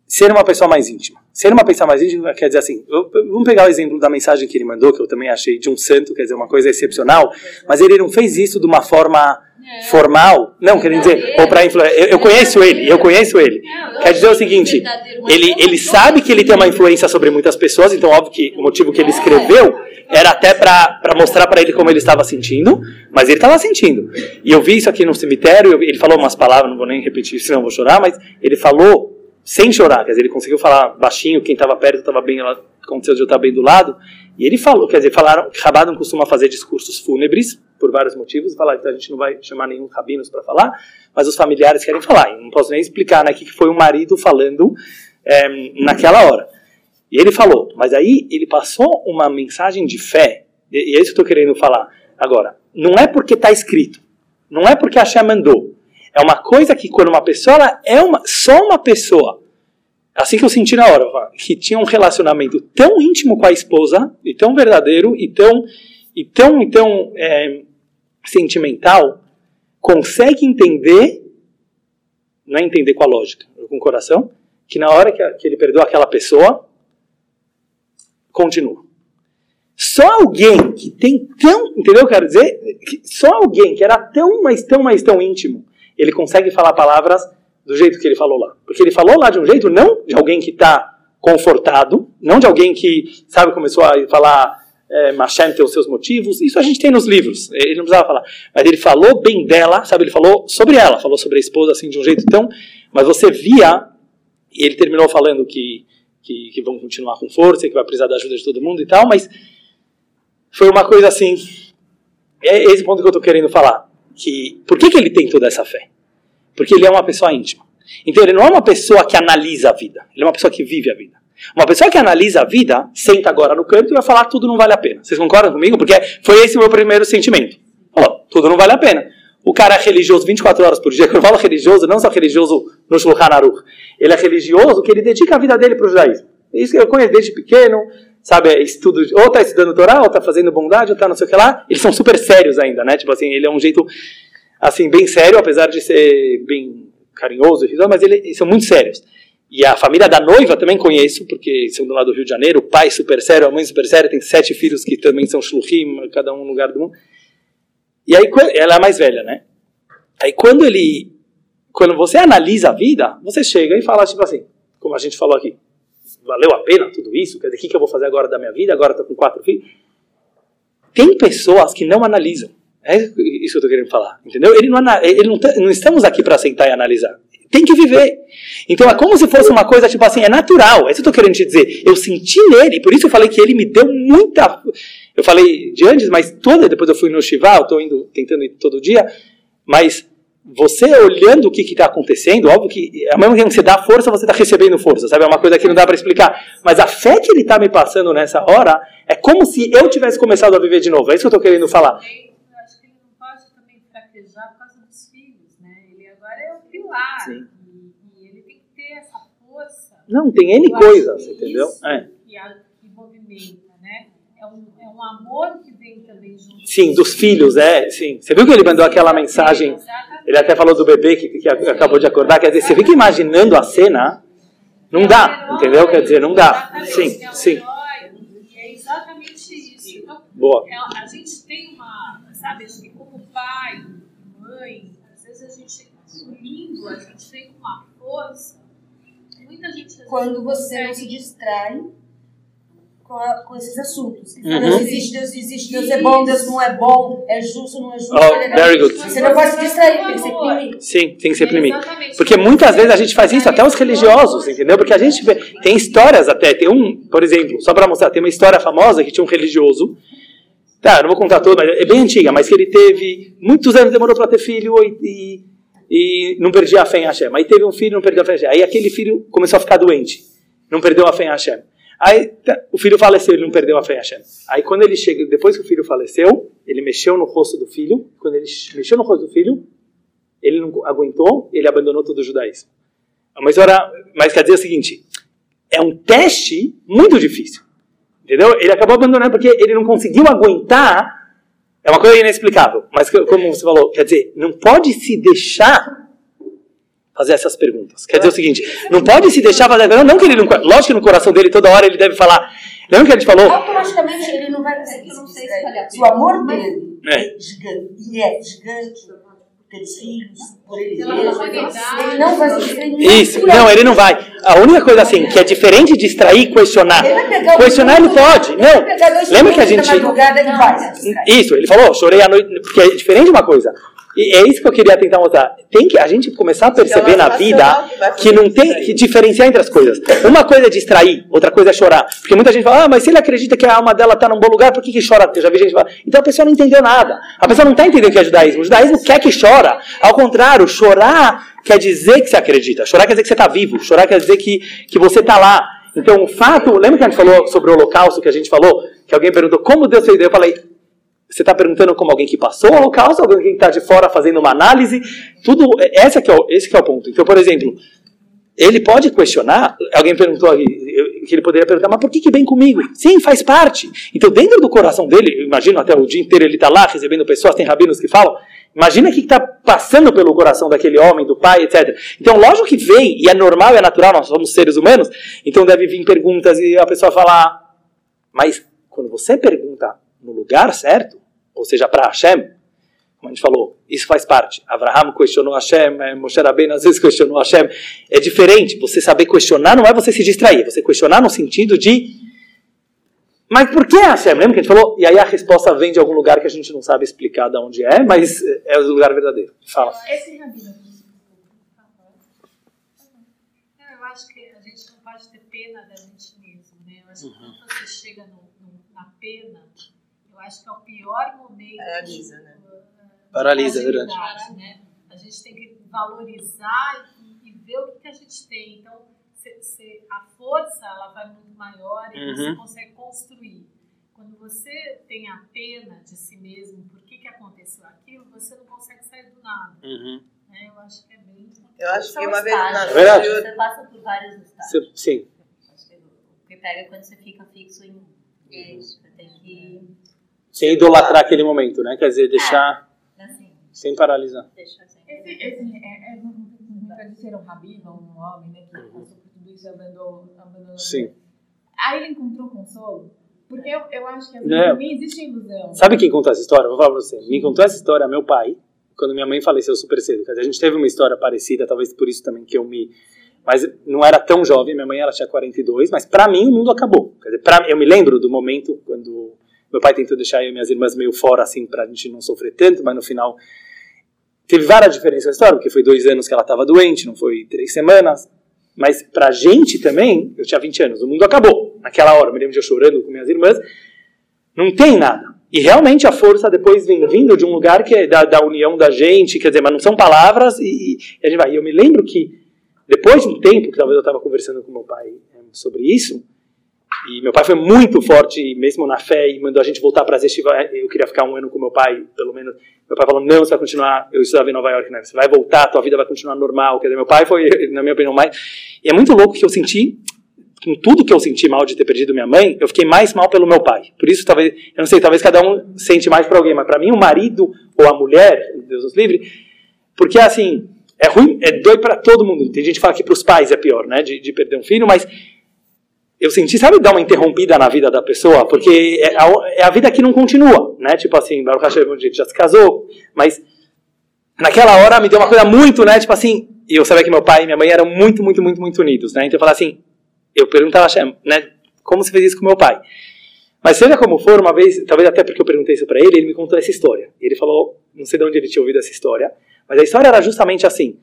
ser uma pessoa mais íntima. Ser uma pessoa mais íntima quer dizer assim, eu- vamos pegar o exemplo da mensagem que ele mandou, que eu também achei de um santo, quer dizer, uma coisa excepcional, mas ele não fez isso de uma forma É. formal, não, querendo dizer, ou para influenciar. Eu, eu conheço ele, eu conheço ele. Quer dizer o seguinte, ele, ele sabe que ele tem uma influência sobre muitas pessoas, então óbvio que o motivo que ele escreveu era até para mostrar para ele como ele estava sentindo, mas ele estava sentindo. E eu vi isso aqui no cemitério, ele falou umas palavras, não vou nem repetir, senão eu vou chorar, mas ele falou sem chorar, quer dizer, ele conseguiu falar baixinho, quem estava perto estava bem, ela aconteceu de eu estar bem do lado, e ele falou, quer dizer, falaram, Rabá não costuma fazer discursos fúnebres, por vários motivos, falar, então a gente não vai chamar nenhum rabinos para falar, mas os familiares querem falar, e não posso nem explicar, né, que foi o marido falando eh, naquela hora. E ele falou, mas aí ele passou uma mensagem de fé, e é isso que eu estou querendo falar agora. Não é porque está escrito, não é porque a Hashem mandou. É uma coisa que quando uma pessoa ela é uma, só uma pessoa, assim que eu senti na hora, que tinha um relacionamento tão íntimo com a esposa, e tão verdadeiro, e tão, e tão, e tão é, sentimental, consegue entender, não é entender com a lógica, com o coração, que na hora que, que ele perdoa aquela pessoa, continua. Só alguém que tem tão, entendeu quero dizer? Só alguém que era tão, mas tão, mas tão íntimo, ele consegue falar palavras do jeito que ele falou lá. Porque ele falou lá de um jeito, não de alguém que está confortado, não de alguém que, sabe, começou a falar, é, Machem tem os seus motivos, isso a gente tem nos livros, ele não precisava falar. Mas ele falou bem dela, sabe, ele falou sobre ela, falou sobre a esposa assim de um jeito tão, mas você via, e ele terminou falando que, que, que vão continuar com força, que vai precisar da ajuda de todo mundo e tal, mas foi uma coisa assim, é esse ponto que eu estou querendo falar, que por que, que ele tem toda essa fé? Porque ele é uma pessoa íntima. Então ele não é uma pessoa que analisa a vida, ele é uma pessoa que vive a vida. Uma pessoa que analisa a vida, senta agora no canto e vai falar tudo não vale a pena. Vocês concordam comigo? Porque foi esse o meu primeiro sentimento. Falou, tudo não vale a pena. O cara é religioso 24 horas por dia. [laughs] Quando eu falo religioso, não só religioso no Shulchan Aruch. Ele é religioso que ele dedica a vida dele para o judaísmo. Isso que eu conheço desde pequeno, sabe? é Estudo, ou está estudando Torá, ou está fazendo bondade, ou está não sei o que lá. Eles são super sérios ainda, né? Tipo assim, ele é um jeito, assim, bem sério, apesar de ser bem carinhoso, mas ele- eles são muito sérios. E a família da noiva também conheço, porque são do lado do Rio de Janeiro, o pai super sério, a mãe super séria, tem sete filhos que também são shluchim, cada um no lugar do mundo. E aí, ela é a mais velha, né? Aí quando ele, quando você analisa a vida, você chega e fala tipo assim, como a gente falou aqui, valeu a pena tudo isso? Quer dizer, o que que eu vou fazer agora da minha vida? Agora estou com quatro filhos. Tem pessoas que não analisam. É isso que eu estou querendo falar, entendeu? Ele não, ele não, tá- não estamos aqui para sentar e analisar. Tem que viver. Então é como se fosse uma coisa tipo assim, é natural. É isso que eu estou querendo te dizer. Eu senti nele, por isso eu falei que ele me deu muita. Eu falei de antes, mas toda depois eu fui no Shiva, eu estou indo tentando ir todo dia, mas você olhando o que está acontecendo, óbvio que ao mesmo tempo que você dá força, você está recebendo força, sabe? É uma coisa que não dá para explicar. Mas a fé que ele está me passando nessa hora é como se eu tivesse começado a viver de novo. É isso que eu estou querendo falar. Eu acho que ele não pode também fraquejar por causa dos filhos, né? Ele agora é o pilar. Sim. E, ele tem que ter essa força. Não, tem N coisas, entendeu? É. Que, a, que movimenta, né? É um, é um amor que vem também junto. Sim, dos filhos, é, sim. Você viu que ele mandou aquela mensagem? Ele até falou do bebê que, que acabou de acordar. Quer dizer, você fica imaginando a cena, não dá, entendeu? Quer dizer, não dá. Sim, sim. E é exatamente isso. Então, Boa. é, a gente tem uma, sabe, acho que como pai, mãe, às vezes a gente, unindo, a gente tem uma força. Muita gente Quando você não se distrai com, a- com esses assuntos. Uhum. Deus existe, Deus existe, Deus é bom, Deus não é bom, é justo, não é justo. Oh, é very good. Você não pode se distrair, tem que ser pequenininho. Sim, tem que ser primeiro. Exatamente. Porque muitas vezes a gente faz isso, até os religiosos, entendeu? Porque a gente vê, tem histórias até, tem um, por exemplo, só para mostrar, tem uma história famosa que tinha um religioso, tá, não vou contar toda, mas é bem antiga, mas que ele teve, muitos anos demorou para ter filho e, e, e não perdia a fé em Hashem. Aí teve um filho, não perdeu a fé em Hashem. Aí aquele filho começou a ficar doente, não perdeu a fé em Hashem. Aí tá, o filho faleceu, ele não perdeu a fé em Hashem. Aí quando ele chega, depois que o filho faleceu, ele mexeu no rosto do filho, quando ele mexeu no rosto do filho, ele não aguentou, ele abandonou todo o judaísmo. Uma história, mas quer dizer o seguinte, é um teste muito difícil. Entendeu? Ele acabou abandonando porque ele não conseguiu aguentar. É uma coisa inexplicável. Mas como você falou, quer dizer, não pode se deixar fazer essas perguntas. Quer dizer o seguinte, não pode se deixar fazer. Não, não que ele não. Lógico que no coração dele toda hora ele deve falar. Lembra que a gente falou? Automaticamente ele não vai conseguir se distrair. Se o amor dele É. é gigante, e é gigante pelos filhos, por ele mesmo, ele não vai se Isso, não, ele não vai. A única coisa assim, que é diferente de distrair e questionar. Ele vai pegar o Questionar ele pode. ele vai Não. pegar dois Lembra que a gente. e. Isso, ele falou, chorei à noite, porque é diferente de uma coisa. E é isso que eu queria tentar mostrar. Tem que a gente começar a perceber na vida que não tem que diferenciar entre as coisas. Uma coisa é distrair, outra coisa é chorar. Porque muita gente fala, ah, mas se ele acredita que a alma dela está num bom lugar, por que, que chora? Eu já vi gente falar. Então a pessoa não entendeu nada. A pessoa não está entendendo o que é judaísmo. O judaísmo quer que chora. Ao contrário, chorar quer dizer que você acredita. Chorar quer dizer que você está vivo. Chorar quer dizer que, que você está lá. Então o fato, lembra que a gente falou sobre o holocausto que a gente falou? Que alguém perguntou como Deus fez? Eu falei, você está perguntando como alguém que passou o holocausto, alguém que está de fora fazendo uma análise, tudo, esse que é o, esse é o ponto. Então, por exemplo, ele pode questionar, alguém perguntou aqui, que ele poderia perguntar, mas por que que vem comigo? Sim, faz parte. Então, dentro do coração dele, imagino até o dia inteiro ele está lá recebendo pessoas, tem rabinos que falam, imagina o que está passando pelo coração daquele homem, do pai, etc. Então, lógico que vem, e é normal, é natural, nós somos seres humanos, então deve vir perguntas e a pessoa falar, mas quando você pergunta no lugar certo, ou seja, para Hashem, como a gente falou, isso faz parte. Abraham questionou Hashem, eh, Moshe Rabbeinu às vezes [laughs] questionou Hashem. É diferente. Você saber questionar não é você se distrair. Você questionar no sentido de... Mas por que Hashem? Lembra que a gente falou? E aí a resposta vem de algum lugar que a gente não sabe explicar de onde é, mas é o lugar verdadeiro. Fala. Esse rabino. Eu acho que a gente não pode ter pena da gente mesmo, né? Eu acho que quando você chega no, no- na pena, eu acho que é o pior momento. Paralisa, né? Paralisa, é verdade. fragilidade, Né? A gente tem que valorizar e, e ver o que, que a gente tem. Então, se- se- a força ela vai muito maior e Uhum. você consegue construir. Quando você tem a pena de si mesmo, por que, que aconteceu aquilo, você não consegue sair do nada. Uhum. né? Eu acho que é bem. Eu acho que São uma vez na. Você passa por vários estágios. Sim. Acho que O que pega é quando você fica fixo em um. É isso. Você tem que. Sem idolatrar aquele momento, né? Quer dizer, deixar Assim, sem paralisar. deixar assim. Esse, esse é, é, não pode ser um rabino, um homem, né, que passou por tudo isso e abandonou. abandonou Sim. Aí ele encontrou consolo, porque eu, eu acho que às É. vezes também existe ilusão. Sabe quem contou essa história? Vou falar pra você. Me contou essa história meu pai, quando minha mãe faleceu super cedo. Quer dizer, a gente teve uma história parecida, talvez por isso também que eu me. Mas não era tão jovem, minha mãe ela tinha 42, mas pra mim o mundo acabou. Quer dizer, pra, eu me lembro do momento quando meu pai tentou deixar eu e minhas irmãs meio fora, assim, pra gente não sofrer tanto, mas no final. Teve várias diferenças na história, porque foi dois anos que ela estava doente, não foi três semanas. Mas pra gente também, eu tinha 20 anos, o mundo acabou. Naquela hora, me lembro de eu chorando com minhas irmãs. Não tem nada. E realmente a força depois vem vindo de um lugar que é da, da união da gente, quer dizer, mas não são palavras e, e a gente vai. E eu me lembro que depois de um tempo, que talvez eu estava conversando com meu pai eh, sobre isso, e meu pai foi muito forte, mesmo na fé, e mandou a gente voltar para as estivais. Eu queria ficar um ano com meu pai, pelo menos. Meu pai falou: não, você vai continuar. Eu estudava em Nova York, né? Você vai voltar, tua vida vai continuar normal. Quer dizer, meu pai foi, [laughs] na minha opinião, mais. E é muito louco que eu senti, com tudo que eu senti mal de ter perdido minha mãe, eu fiquei mais mal pelo meu pai. Por isso, talvez, eu não sei, talvez cada um sente mais para alguém, mas para mim, o marido ou a mulher, Deus nos livre, porque assim, é ruim, é dói para todo mundo. Tem gente que fala que para os pais é pior, né, de, de perder um filho, mas eu senti, sabe, dar uma interrompida na vida da pessoa, porque é a, é a vida que não continua, né? Tipo assim, Baruch Hashem, a gente já se casou, mas naquela hora me deu uma coisa muito, né? Tipo assim, e eu sabia que meu pai e minha mãe eram muito, muito, muito, muito unidos, né? Então eu falava assim, eu perguntava a né? como você fez isso com meu pai? Mas seja como for, uma vez, talvez até porque eu perguntei isso para ele, ele me contou essa história. Ele falou, não sei de onde ele tinha ouvido essa história, mas a história era justamente assim.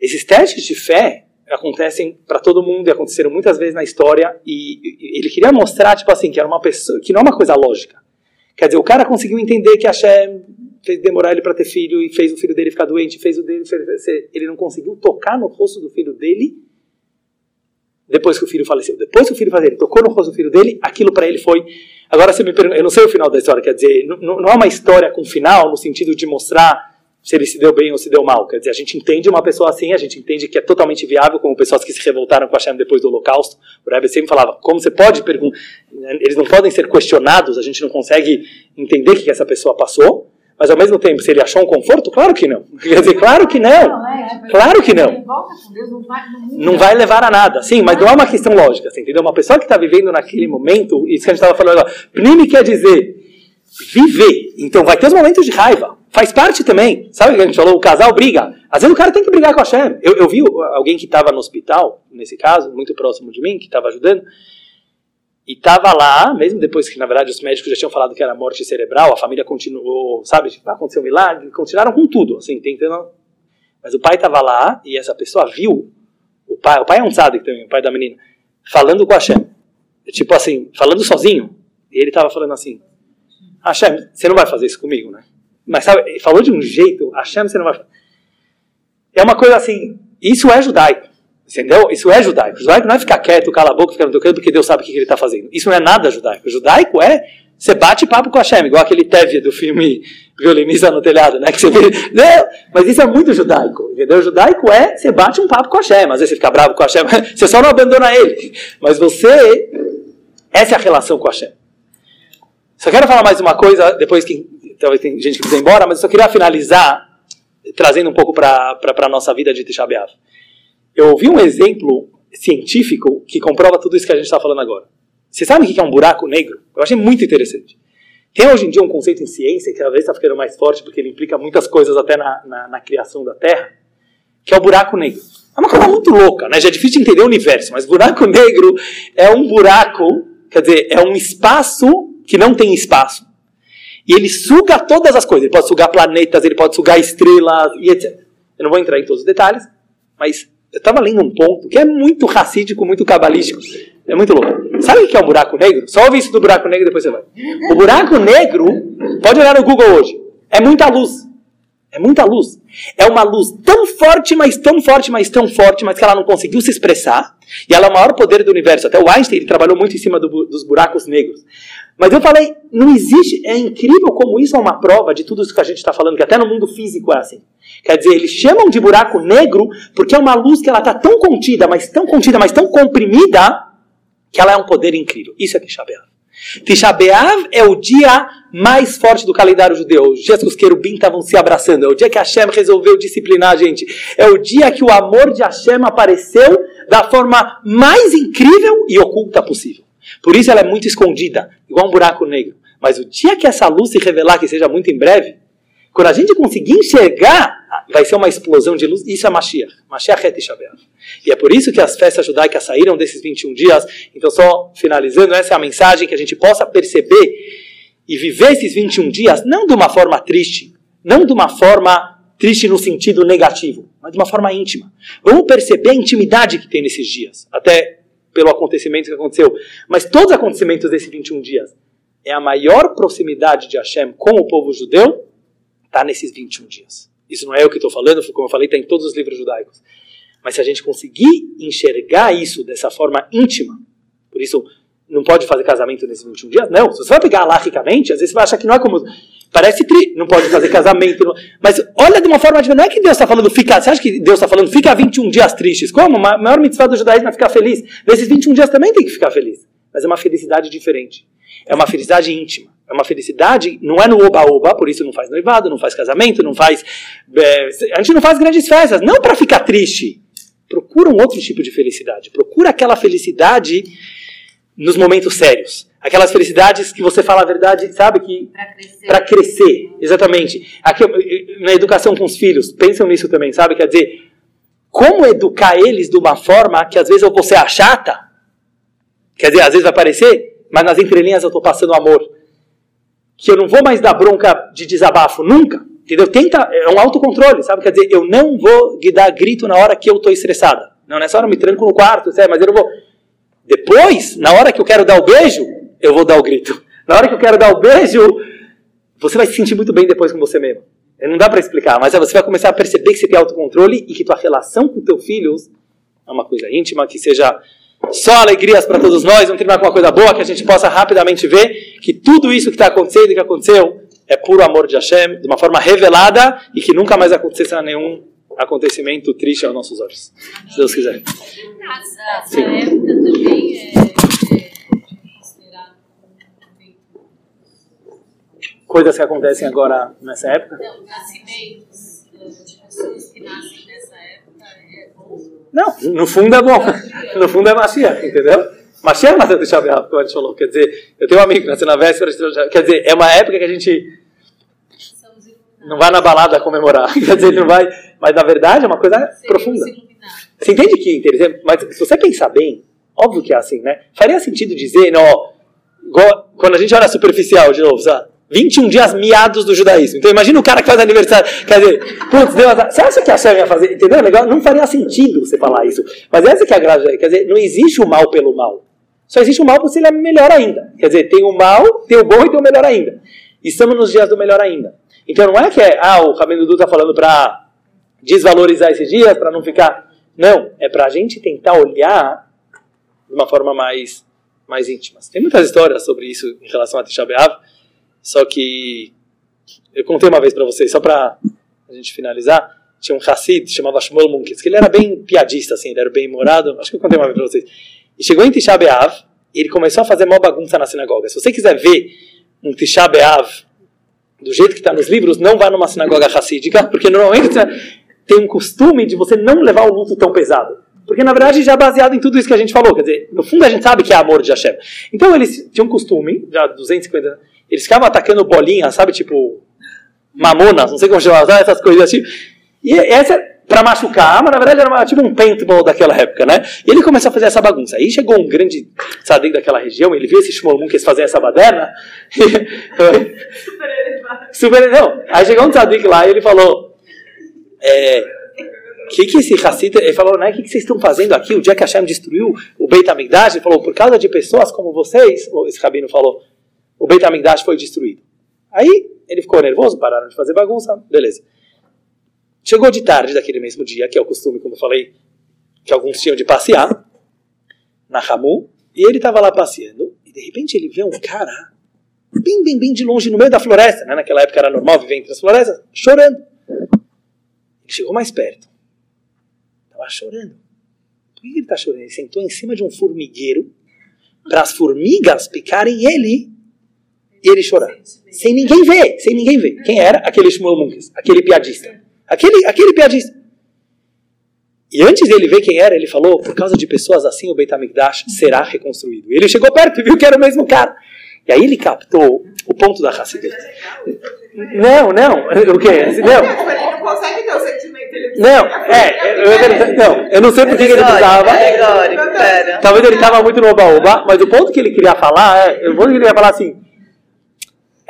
Esses testes de fé acontecem para todo mundo e aconteceram muitas vezes na história e ele queria mostrar tipo assim que era uma pessoa que não é uma coisa lógica. Quer dizer, o cara conseguiu entender que a Shem fez demorar ele para ter filho e fez o filho dele ficar doente, fez o dele, ele não conseguiu tocar no rosto do filho dele depois que o filho faleceu. Depois que o filho faleceu, ele tocou no rosto do filho dele, aquilo para ele foi. Agora você me pergunta, eu não sei o final da história, quer dizer, não, não é uma história com final no sentido de mostrar se ele se deu bem ou se deu mal. Quer dizer, a gente entende uma pessoa assim, a gente entende que é totalmente viável, como pessoas que se revoltaram com a Hashem depois do Holocausto. O Rebbe sempre falava, como você pode perguntar, eles não podem ser questionados, a gente não consegue entender o que essa pessoa passou, mas ao mesmo tempo, se ele achou um conforto, claro que não. [laughs] Quer dizer, claro que não. Claro que não. Não vai levar a nada. Sim, mas não é uma questão lógica, você entendeu? Uma pessoa que está vivendo naquele momento, isso que a gente estava falando agora, Pnimi quer dizer viver. Então vai ter os momentos de raiva. Faz parte também. Sabe o que a gente falou? O casal briga. Às vezes o cara tem que brigar com a Hashem. Eu, eu vi alguém que estava no hospital, nesse caso, muito próximo de mim, que estava ajudando, e estava lá, mesmo depois que, na verdade, os médicos já tinham falado que era morte cerebral, a família continuou, sabe, tipo, aconteceu um milagre, continuaram com tudo, assim, tentando... Mas o pai estava lá e essa pessoa viu o pai, o pai é um sádico também, o pai da menina, falando com a Hashem. Tipo assim, falando sozinho. E ele estava falando assim, Hashem, você não vai fazer isso comigo, né? Mas sabe, falou de um jeito, Hashem, você não vai É uma coisa assim, isso é judaico. Entendeu? Isso é judaico. Judaico não é ficar quieto, cala a boca, ficar no teu canto, porque Deus sabe o que ele está fazendo. Isso não é nada judaico. Judaico é você bate papo com Hashem, igual aquele Tevye do filme Violinista no Telhado, né? Que você vê, [laughs] não, mas isso é muito judaico, entendeu? O judaico é você bate um papo com Hashem, às vezes você fica bravo com Hashem, [laughs] você só não abandona ele. Mas você, essa é a relação com Hashem. Só quero falar mais uma coisa, depois que talvez tem gente que precisa ir embora, mas eu só queria finalizar trazendo um pouco para a nossa vida de Tisha B'Av. Eu ouvi um exemplo científico que comprova tudo isso que a gente está falando agora. Você sabe o que é um buraco negro? Eu achei muito interessante. Tem hoje em dia um conceito em ciência que cada vez está ficando mais forte porque ele implica muitas coisas até na, na, na, criação da Terra, que é o buraco negro. É uma coisa muito louca, né? Já é difícil de entender o universo, mas buraco [laughs] negro é um buraco, quer dizer, é um espaço que não tem espaço. E ele suga todas as coisas. Ele pode sugar planetas, ele pode sugar estrelas e etc. Eu não vou entrar em todos os detalhes, mas eu estava lendo um ponto que é muito racídico, muito cabalístico. É muito louco. Sabe o que é um buraco negro? Só ouve isso do buraco negro e depois você vai. O buraco negro, pode olhar no Google hoje, é muita luz. É muita luz. É uma luz tão forte, mas tão forte, mas tão forte, mas que ela não conseguiu se expressar. E ela é o maior poder do universo. Até o Einstein ele trabalhou muito em cima do, dos buracos negros. Mas eu falei, não existe. É incrível como isso é uma prova de tudo isso que a gente está falando, que até no mundo físico é assim. Quer dizer, eles chamam de buraco negro porque é uma luz que ela está tão contida, mas tão contida, mas tão comprimida, que ela é um poder incrível. Isso é Tisha B'Av. Tisha B'Av é o dia mais forte do calendário judeu. Os dias que os querubim estavam se abraçando. É o dia que Hashem resolveu disciplinar a gente. É o dia que o amor de Hashem apareceu da forma mais incrível e oculta possível. Por isso ela é muito escondida, igual um buraco negro. Mas o dia que essa luz se revelar, que seja muito em breve, quando a gente conseguir enxergar, vai ser uma explosão de luz. Isso é Mashiach. Mashiach é Tisha. E é por isso que as festas judaicas saíram desses 21 dias. Então, só finalizando, essa é a mensagem que a gente possa perceber e viver esses 21 dias, não de uma forma triste, não de uma forma triste no sentido negativo, mas de uma forma íntima. Vamos perceber a intimidade que tem nesses dias, até pelo acontecimento que aconteceu. Mas todos os acontecimentos desses 21 dias é a maior proximidade de Hashem com o povo judeu está nesses 21 dias. Isso não é eu que estou falando, como eu falei, está em todos os livros judaicos. Mas se a gente conseguir enxergar isso dessa forma íntima, por isso não pode fazer casamento nesses 21 dias? Não, se você vai pegar alahicamente, às vezes você vai achar que não é como. Parece tri, não pode fazer casamento. Não, mas olha de uma forma diferente. Não é que Deus está falando, fica. Você acha que Deus está falando, fica 21 dias tristes? Como? A maior mitzvah do judaísmo é ficar feliz. Nesses 21 dias também tem que ficar feliz. Mas é uma felicidade diferente. É uma felicidade íntima. É uma felicidade, não é no oba-oba, por isso não faz noivado, não faz casamento, não faz. É, a gente não faz grandes festas, não para ficar triste. Procura um outro tipo de felicidade. Procura aquela felicidade nos momentos sérios. Aquelas felicidades que você fala a verdade, sabe? que Para crescer. Crescer, exatamente. Aqui, na educação com os filhos, pensam nisso também, sabe? Quer dizer, como educar eles de uma forma que às vezes eu vou ser a chata, Quer dizer, às vezes vai parecer, mas nas entrelinhas eu estou passando amor. Que eu não vou mais dar bronca de desabafo, nunca. Entendeu? Tenta, é um autocontrole, sabe? Quer dizer, eu não vou dar grito na hora que eu estou estressada. Não, nessa hora eu me tranco no quarto, sabe? mas eu não vou. Depois, na hora que eu quero dar o beijo, eu vou dar o grito. Na hora que eu quero dar o beijo, você vai se sentir muito bem depois com você mesmo. Não dá para explicar, mas você vai começar a perceber que você tem autocontrole e que tua relação com teu filho é uma coisa íntima, que seja só alegrias para todos nós, vamos terminar com uma coisa boa, que a gente possa rapidamente ver que tudo isso que está acontecendo e que aconteceu é puro amor de Hashem, de uma forma revelada e que nunca mais aconteça nenhum acontecimento triste aos nossos olhos. Se Deus quiser. Essa, essa época também é, é considerada Coisas que acontecem agora nessa época? Não, nascimentos de pessoas que nascem nessa época é bom. Não, no fundo é bom. [laughs] No fundo é Mashiach, entendeu? Mashiach nasceu de Shabat, como a gente falou. Quer dizer, eu tenho um amigo que nasceu na véspera de. Quer dizer, é uma época que a gente não vai na balada comemorar. [laughs] Quer dizer, não vai. Mas na verdade é uma coisa Seriam profunda. Você entende que é interessante? Mas se você pensar bem, óbvio que é assim, né? Faria sentido dizer, não, igual, quando a gente olha superficial de novo, sabe? 21 dias miados do judaísmo. Então imagina o cara que faz aniversário. Quer dizer, putz, você acha que a Hashem ia fazer? Entendeu? Legal? Não faria sentido você falar isso. Mas essa que é a grave. Quer dizer, não existe o mal pelo mal. Só existe o mal porque ele é melhor ainda. Quer dizer, tem o mal, tem o bom e tem o melhor ainda. Estamos nos dias do melhor ainda. Então não é que é, ah, o Rabino Dudu está falando para desvalorizar esses dias, para não ficar. Não, é para a gente tentar olhar de uma forma mais, mais íntima. Tem muitas histórias sobre isso em relação a Tisha B'Av, só que eu contei uma vez para vocês, só para a gente finalizar, tinha um Hassid, chamava Shmuel Munkes, que ele era bem piadista, assim, ele era bem morado, acho que eu contei uma vez para vocês. E chegou em Tisha B'Av, e ele começou a fazer uma bagunça na sinagoga. Se você quiser ver um Tisha B'Av do jeito que está nos livros, não vá numa sinagoga racídica, [laughs] porque normalmente tem um costume de você não levar o luto tão pesado. Porque na verdade já é baseado em tudo isso que a gente falou. Quer dizer, no fundo a gente sabe que é amor de Hashem. Então eles tinham um costume, já 250 anos, eles ficavam atacando bolinha, sabe, tipo mamonas, não sei como chamar, sabe, essas coisas assim. E essa para machucar, mas na verdade era tipo um paintball daquela época, né? E ele começou a fazer essa bagunça. Aí chegou um grande tzadik daquela região, ele viu esses shmolmun que eles faziam essa baderna. [laughs] Super elevado. Super, não. Aí chegou um tzadik lá e ele falou: é, que que esse Hassid, ele falou, né, o que, que vocês estão fazendo aqui? O dia que Hashem destruiu o Beit HaMikdash, ele falou, por causa de pessoas como vocês, esse rabino falou, o Beit HaMikdash foi destruído. Aí ele ficou nervoso, pararam de fazer bagunça, beleza. Chegou de tarde daquele mesmo dia, que é o costume, como eu falei, que alguns tinham de passear, na Ramu, e ele estava lá passeando, e de repente ele vê um cara, bem, bem, bem de longe, no meio da floresta, né? naquela época era normal viver entre as florestas, chorando. Ele chegou mais perto, estava chorando. Por que ele está chorando? Ele sentou em cima de um formigueiro, para as formigas picarem ele, e ele chorar. Sem ninguém ver, sem ninguém ver. Quem era? Aquele Shmuel aquele piadista. Aquele, aquele piadista. E antes dele ver quem era, ele falou: por causa de pessoas assim, o Beit HaMikdash será reconstruído. Ele chegou perto e viu que era o mesmo cara. E aí ele captou o ponto da Hassidut. Não, não. O quê? Não. Ele não consegue ter o sentimento. Ele Não, é, eu, eu- não, eu não sei por que ele precisava. Pera. Talvez ele estava muito no oba-oba, mas o ponto que ele queria falar, é, o ponto que ele queria falar assim,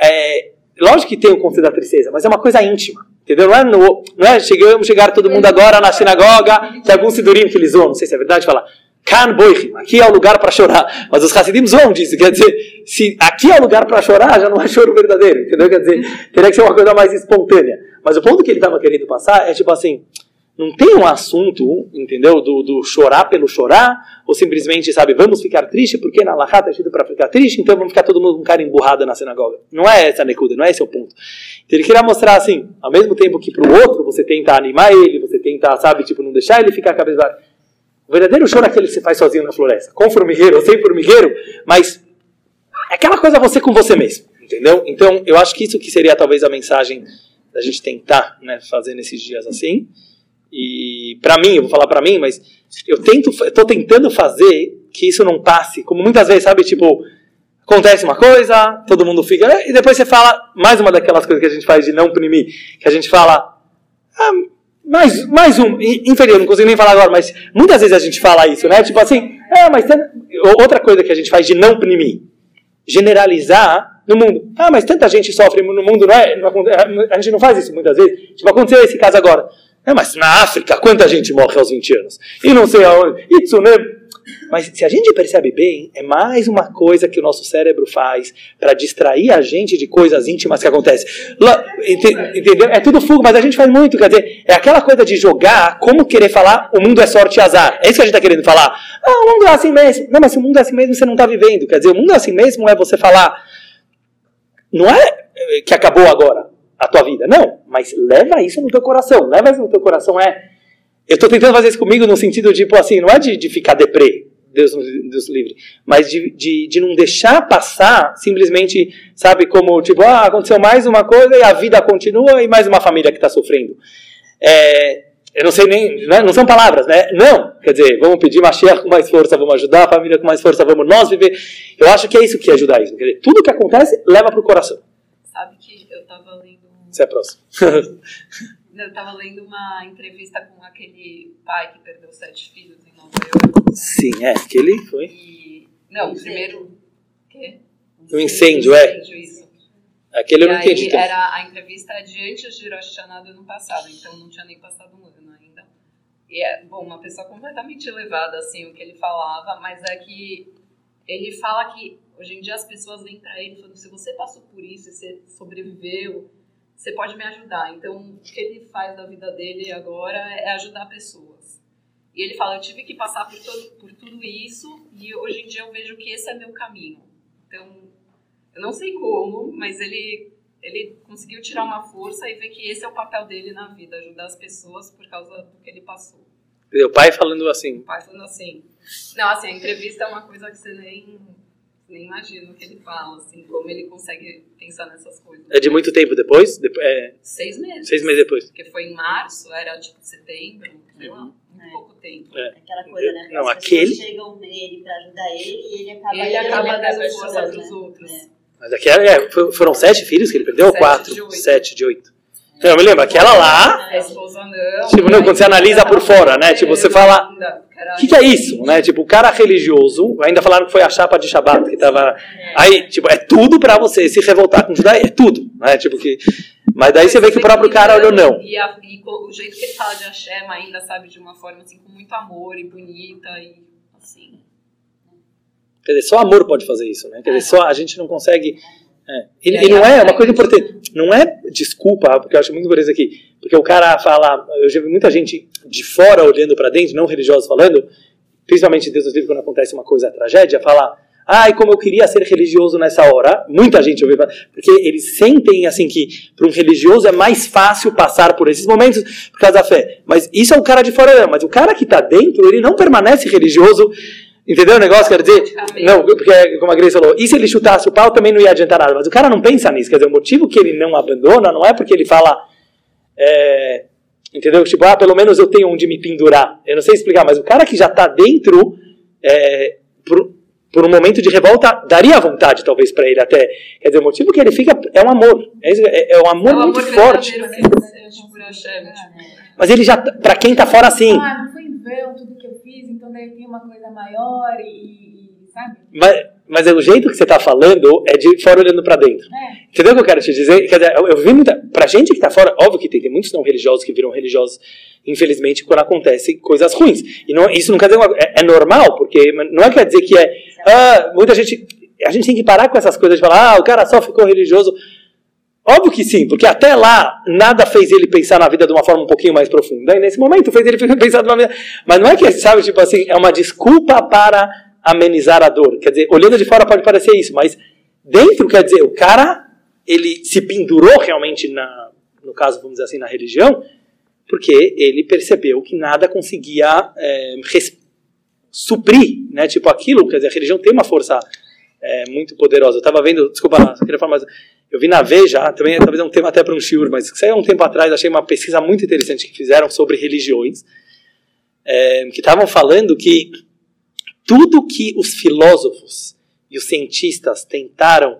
é, lógico que tem o conceito da tristeza, mas é uma coisa íntima, entendeu? Não é, no, não é chegamos chegar todo mundo agora na sinagoga, tem algum sidurim que eles zoam, não sei se é verdade, fala, Kan aqui é o lugar para chorar, mas os Hassidim zoam disso, quer dizer, se aqui é o lugar para chorar, já não é choro verdadeiro, entendeu? Quer dizer, teria que ser uma coisa mais espontânea. Mas o ponto que ele estava querendo passar é tipo assim, não tem um assunto, entendeu, do, do chorar pelo chorar, ou simplesmente, sabe, vamos ficar triste porque na Lahá está escrito para ficar triste, então vamos ficar todo mundo com cara emburrada na sinagoga. Não é essa a nekuda, não é esse o ponto. Então ele queria mostrar assim, ao mesmo tempo que para o outro você tenta animar ele, você tenta, sabe, tipo, não deixar ele ficar cabeça baixa. O verdadeiro choro é aquele que você faz sozinho na floresta, com formigueiro ou sem formigueiro, mas é aquela coisa você com você mesmo, entendeu? Então eu acho que isso que seria talvez a mensagem da gente tentar né, fazer nesses dias assim. E para mim, eu vou falar para mim, mas eu tento, eu tô tentando fazer que isso não passe, como muitas vezes, sabe, tipo, acontece uma coisa, todo mundo fica, "É", e depois você fala mais uma daquelas coisas que a gente faz de não imprimir, que a gente fala, ah, mais, mais um, in- inferior, não consigo nem falar agora, mas muitas vezes a gente fala isso, né? Tipo assim, ah, mas outra coisa que a gente faz de não pnimi, generalizar no mundo. Ah, mas tanta gente sofre no mundo, não é? Aconte- a gente não faz isso muitas vezes. Tipo, aconteceu esse caso agora. É, mas na África, quanta gente morre aos 20 anos? E não sei aonde. E tsunami. Mas se a gente percebe bem, é mais uma coisa que o nosso cérebro faz para distrair a gente de coisas íntimas que acontecem. Entendeu? É tudo fuga, mas a gente faz muito. Quer dizer, é aquela coisa de jogar, como querer falar, o mundo é sorte e azar. É isso que a gente está querendo falar. Ah, o mundo é assim mesmo. Não, mas se o mundo é assim mesmo, você não está vivendo. Quer dizer, o mundo é assim mesmo é você falar. Não é eh, que acabou agora a tua vida. Não, mas leva isso no teu coração. Leva isso no teu coração. É. Eu estou tentando fazer isso comigo no sentido de, tipo assim, não é de, de ficar deprê, Deus, nos- livre, mas de, de, de não deixar passar simplesmente, sabe, como, tipo, ah, aconteceu mais uma coisa e a vida continua e mais uma família que está sofrendo. É, eu não sei nem, não é- não são palavras, né? Não, quer dizer, vamos pedir Mashiach com mais força, vamos ajudar a família com mais força, vamos nós viver. Eu acho que é isso que é judaísmo. Quer dizer, tudo que acontece leva para o coração. Sabe que eu tava lendo Você é próximo. [laughs] [laughs] Eu tava lendo uma entrevista com aquele pai que perdeu sete filhos em Nova York. Sim, é, aquele foi. E. Não, o primeiro. Quê? O incêndio, é. Incêndio, isso. Aquele eu não entendi. era a entrevista é de antes de Rosh Hashanah do ano passado, então não tinha nem passado um ano ainda. E é, bom, uma pessoa completamente elevada, assim, o que ele falava, mas é que ele fala que hoje em dia as pessoas vêm pra ele falando, se você passou por isso e você sobreviveu, você pode me ajudar. Então, o que ele faz da vida dele agora é ajudar pessoas. E ele fala, eu tive que passar por, todo, por tudo isso e hoje em dia eu vejo que esse é meu caminho. Então, eu não sei como, mas ele, ele conseguiu tirar uma força e ver que esse é o papel dele na vida, ajudar as pessoas por causa do que ele passou. O pai falando assim. O pai falando assim. Não, assim, a entrevista é uma coisa que você nem, nem imagina o que ele fala, assim, como ele consegue pensar nessas coisas. É de muito tempo depois? Depo- é, Seis meses. seis meses depois. Porque foi em março, era tipo setembro, sei lá, muito É. pouco tempo. É. Aquela coisa, né? Não, As aquele- pessoas chegam nele pra ajudar ele e ele acaba Ele acaba ajudando dando as força pros né? outros. É. Mas aqui é, foram sete filhos que ele perdeu? ou Sete quatro? de oito. Sete de oito. Então, eu me lembro, aquela lá. A esposa não. Tipo, não, quando você analisa por fora, né? Tipo, você fala, O que, que é isso? Né? Tipo, o cara religioso, ainda falaram que foi a chapa de Shabbat que tava. Aí, tipo, é tudo pra você se revoltar com o judaísmo. É tudo. Né? Tipo, que... Mas daí você vê que o próprio cara olhou não. E, a- e o jeito que ele fala de Hashem ainda, sabe, de uma forma assim, com muito amor e bonita e assim. Quer dizer, só amor pode fazer isso, né? Quer dizer, só a gente não consegue. É. E, E aí e não é uma coisa importante. Não é desculpa, porque eu acho muito importante isso aqui. Porque o cara fala. Eu já vi muita gente de fora olhando pra dentro, não religiosos falando, principalmente Deus nos livre quando acontece uma coisa, tragédia, fala. Ai, como eu queria ser religioso nessa hora. Muita gente falar, porque eles sentem assim que para um religioso é mais fácil passar por esses momentos por causa da fé. Mas isso é o cara de fora, mas o cara que está dentro, ele não permanece religioso. Entendeu o negócio? Quer dizer, não, porque como a Grace falou, e se ele chutasse o pau também não ia adiantar nada. Mas o cara não pensa nisso. Quer dizer, o motivo que ele não abandona não é porque ele fala, é, entendeu? Tipo, ah, pelo menos eu tenho onde me pendurar. Eu não sei explicar, mas o cara que já está dentro, é, por, por um momento de revolta, daria vontade talvez para ele até. Quer dizer, o motivo que ele fica é um amor. É, isso, é- é um amor é um muito amor forte. Mas ele já, para quem tá fora assim, Ah, não foi em vão tudo tem uma coisa maior e, e- sabe? mas, mas é o jeito que você tá falando é de fora olhando para dentro. É. Entendeu o que eu quero te dizer? Quer dizer, eu, eu vi muita. Pra gente que tá fora, óbvio que tem, tem muitos não religiosos que viram religiosos, infelizmente, quando acontecem coisas ruins. E não, isso não quer dizer. Uma, é, é normal, porque não é quer dizer que é. Ah, muita gente. A gente tem que parar com essas coisas de falar, ah, o cara só ficou religioso. Óbvio que sim, porque até lá nada fez ele pensar na vida de uma forma um pouquinho mais profunda. E nesse momento fez ele [laughs] pensar de uma vida. Mas não é que, sabe, tipo assim, é uma desculpa para amenizar a dor. Quer dizer, olhando de fora pode parecer isso, mas dentro quer dizer, o cara, ele se pendurou realmente na, no caso, vamos dizer assim, na religião, porque ele percebeu que nada conseguia é, suprir, né? Tipo aquilo, quer dizer, a religião tem uma força é, muito poderosa. Eu estava vendo, desculpa, eu queria falar mais. Eu vi na Veja, também talvez é um tema até para um shiur, mas saiu um tempo atrás, achei uma pesquisa muito interessante que fizeram sobre religiões, é, que estavam falando que tudo que os filósofos e os cientistas tentaram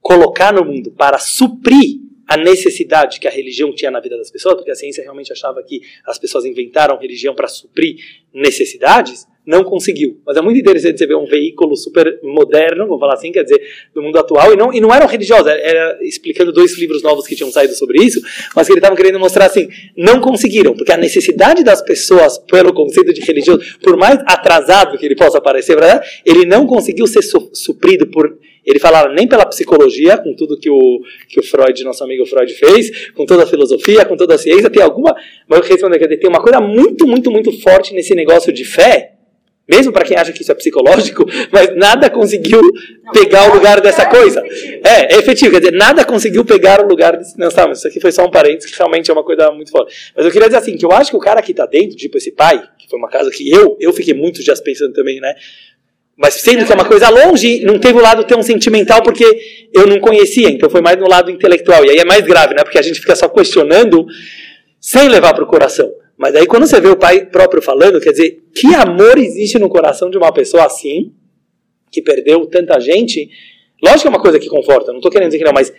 colocar no mundo para suprir a necessidade que a religião tinha na vida das pessoas, porque a ciência realmente achava que as pessoas inventaram religião para suprir necessidades, não conseguiu. Mas é muito interessante você ver um veículo super moderno, vamos falar assim, quer dizer, do mundo atual, e não, e não eram religiosos, era, explicando dois livros novos que tinham saído sobre isso, mas que ele estava querendo mostrar assim, não conseguiram, porque a necessidade das pessoas pelo conceito de religioso, por mais atrasado que ele possa parecer, ele não conseguiu ser su suprido por ele falava nem pela psicologia, com tudo que o, que o Freud, nosso amigo Freud, fez, com toda a filosofia, com toda a ciência, tem alguma. Mas eu responder, tem uma coisa muito, muito, muito forte nesse negócio de fé, mesmo para quem acha que isso é psicológico, [laughs] mas nada conseguiu não, pegar o lugar dessa é coisa. Efetivo. É, é efetivo, quer dizer, nada conseguiu pegar o lugar desse. Não, sabe, isso aqui foi só um parênteses, que realmente é uma coisa muito forte. Mas eu queria dizer assim, que eu acho que o cara que está dentro, tipo esse pai, que foi uma casa que eu, eu fiquei muitos dias pensando também, né? Mas sendo que é uma coisa longe, não teve o lado tão sentimental porque eu não conhecia, então foi mais no lado intelectual. E aí é mais grave, né? Porque a gente fica só questionando sem levar para o coração. Mas aí quando você vê o pai próprio falando, quer dizer, que amor existe no coração de uma pessoa assim, que perdeu tanta gente? Lógico que é uma coisa que conforta, não estou querendo dizer que não, mas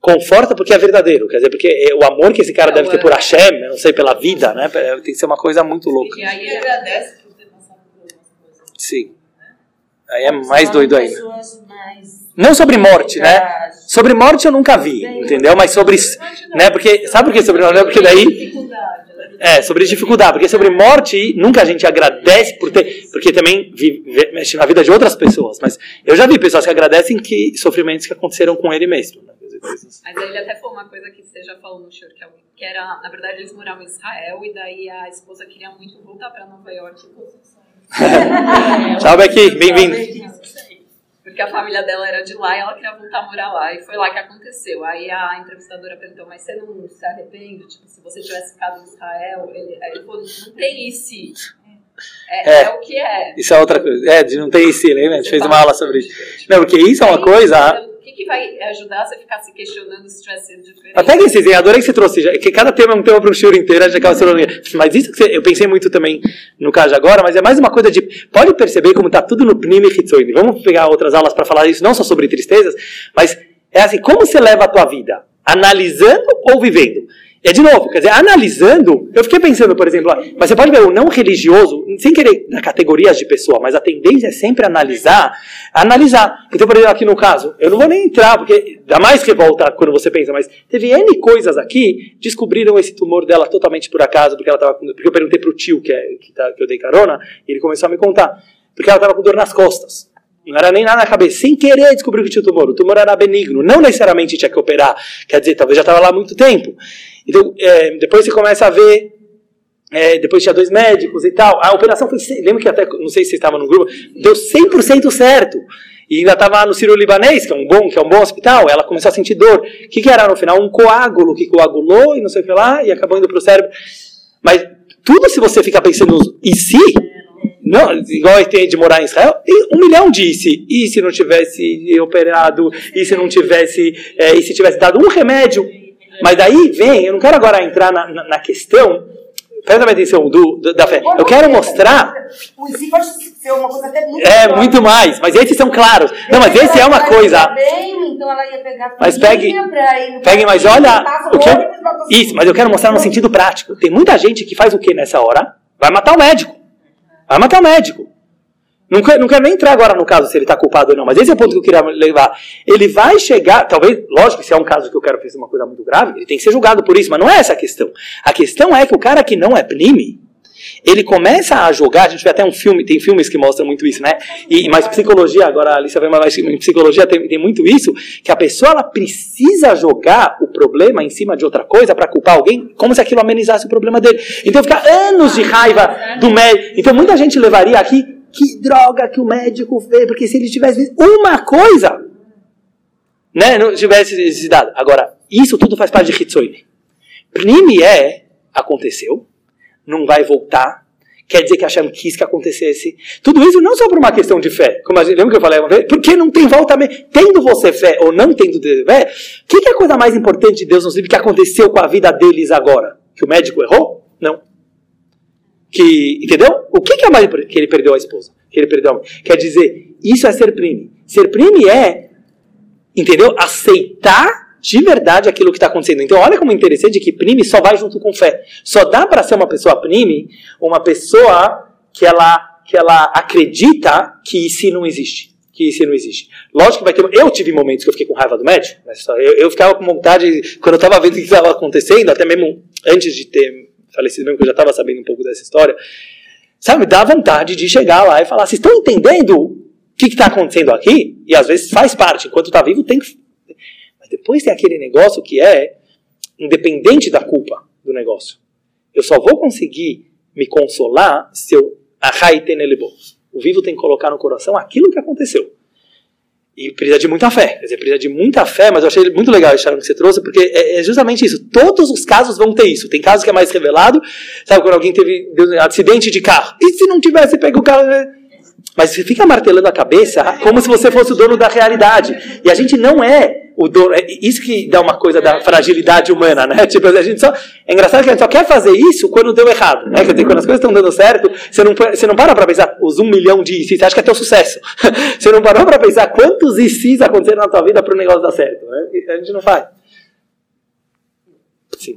conforta porque é verdadeiro, quer dizer, porque é o amor que esse cara deve ter por Hashem, não sei, pela vida, né? Tem que ser uma coisa muito louca. E aí ele agradece por ter passado por algumas coisas. Sim. Aí é mais doido ainda. Não sobre morte, né? Sobre morte eu nunca vi, entendeu? Mas sobre. Né? Porque, sabe por que sobre morte? Porque daí. É, sobre dificuldade. Porque sobre morte, nunca a gente agradece por ter. Porque também vive, mexe na vida de outras pessoas. Mas eu já vi pessoas que agradecem que sofrimentos que aconteceram com ele mesmo. Né? Mas ele até falou uma coisa que você já falou no show, que, é que era, na verdade, eles moravam em Israel e daí a esposa queria muito voltar para Nova York. Tchau, Becky, bem-vindo. Porque a família dela era de lá e ela queria voltar a morar lá. E foi lá que aconteceu. Aí a entrevistadora perguntou, mas você não se arrepende? Tipo, se você tivesse ficado em Israel? Ele, ele falou, não tem isso. É, é, é, o que é. Isso é outra coisa. É, de não ter isso, lembra? A gente fez uma aula sobre isso. Não, porque isso é uma coisa que vai ajudar você a ficar se questionando se tivesse sido diferente? Até que esse, adorei que você trouxe, já, que cada tema é um tema para um shiur inteiro, já acaba sendo... Mas isso que você, eu pensei muito também no caso agora, mas é mais uma coisa de... Pode perceber como está tudo no Pnimi Hitzoini. Vamos pegar outras aulas para falar isso, não só sobre tristezas, mas é assim, como você leva a tua vida? Analisando ou vivendo? É de novo, quer dizer, analisando, eu fiquei pensando, por exemplo, mas você pode ver o não religioso, sem querer dar categorias de pessoa, mas a tendência é sempre analisar, analisar. Então, por exemplo, aqui no caso, eu não vou nem entrar, porque dá mais revolta quando você pensa, mas teve N coisas aqui, descobriram esse tumor dela totalmente por acaso, porque ela tava com, porque eu perguntei pro tio que, é, que, tá, que eu dei carona, e ele começou a me contar, porque ela estava com dor nas costas. Não era nem nada na cabeça. Sem querer descobriu que tinha tumor. O tumor era benigno. Não necessariamente tinha que operar. Quer dizer, talvez já estava lá há muito tempo. Então, é, depois você começa a ver. É, depois tinha dois médicos e tal. A operação foi. Lembra que até. Não sei se você estava no grupo. Deu 100% certo. E ainda estava no Ciro Libanês, que é um bom, que é um bom hospital. Ela começou a sentir dor. O que, que era no final? Um coágulo que coagulou e não sei o que lá. E acabou indo para o cérebro. Mas tudo se você ficar pensando e se. Não, igual tem de morar em Israel, tem um milhão disse. E se não tivesse operado? E se não tivesse. É, e se tivesse dado um remédio? Mas daí vem, eu não quero agora entrar na, na, na questão, presta atenção, do, do, da fé. Eu quero mostrar. O si pode ser uma coisa até muito É, muito mais, mas esses são claros. Não, mas esse é uma coisa. Bem, então ela ia pegar mas pegue, pegue, mas olha. O que eu, isso, mas eu quero mostrar no sentido prático. Tem muita gente que faz o que nessa hora? Vai matar o médico. Vai matar o médico. Não quero, não quero nem entrar agora no caso se ele está culpado ou não, mas esse é o ponto que eu queria levar. Ele vai chegar, talvez, lógico, se é um caso que eu quero fazer uma coisa muito grave, ele tem que ser julgado por isso, mas não é essa a questão. A questão é que o cara que não é prime, ele começa a jogar, a gente vê até um filme, tem filmes que mostram muito isso, né? E, mas psicologia, agora a Alicia vai mais em psicologia tem, tem muito isso, que a pessoa ela precisa jogar o problema em cima de outra coisa para culpar alguém, como se aquilo amenizasse o problema dele. Então fica anos de raiva do médico. Então muita gente levaria aqui que droga que o médico fez, porque se ele tivesse visto uma coisa, né, não tivesse se dado. Agora, isso tudo faz parte de Hitsoine. Prime é, aconteceu, não vai voltar, quer dizer que Hashem quis que acontecesse. Tudo isso não só por uma questão de fé, como a gente, lembra que eu falei uma vez? Porque não tem volta mesmo. Tendo você fé ou não tendo fé, o que, que é a coisa mais importante de Deus nos livros que aconteceu com a vida deles agora? Que o médico errou? Não que, entendeu? O que, que é mais que ele perdeu a esposa? Que ele perdeu a mãe? Quer dizer, isso é ser prime. Ser prime é, entendeu? Aceitar de verdade aquilo que está acontecendo. Então, olha como é interessante que Prime só vai junto com fé. Só dá para ser uma pessoa Prime uma pessoa que ela, que ela acredita que isso não existe. Que isso não existe. Lógico que vai ter. Eu tive momentos que eu fiquei com raiva do médico. Eu, eu ficava com vontade, quando eu estava vendo o que estava acontecendo, até mesmo antes de ter falecido, mesmo que eu já estava sabendo um pouco dessa história. Sabe, dá vontade de chegar lá e falar: vocês estão entendendo o que está acontecendo aqui? E às vezes faz parte. Enquanto está vivo, tem que depois tem aquele negócio que é independente da culpa do negócio. Eu só vou conseguir me consolar se eu arraitenelebo. O vivo tem que colocar no coração aquilo que aconteceu. E precisa de muita fé. Quer dizer, precisa de muita fé, mas eu achei muito legal isso que você trouxe, porque é, é, justamente isso. Todos os casos vão ter isso. Tem casos que é mais revelado, sabe, quando alguém teve acidente de carro. E se não tivesse pego o carro? Mas você fica martelando a cabeça como se você fosse o dono da realidade. E a gente não é o dono. É isso que dá uma coisa da fragilidade humana, né? [laughs] Tipo, a gente só. É engraçado que a gente só quer fazer isso quando deu errado. Né? Quer dizer, quando as coisas estão dando certo, você não, você não para para pensar os um milhão de ICs, você acha que é teu sucesso. [laughs] você não parou para pensar quantos ICs aconteceram na tua vida para o negócio dar certo. Né? A gente não faz. Sim.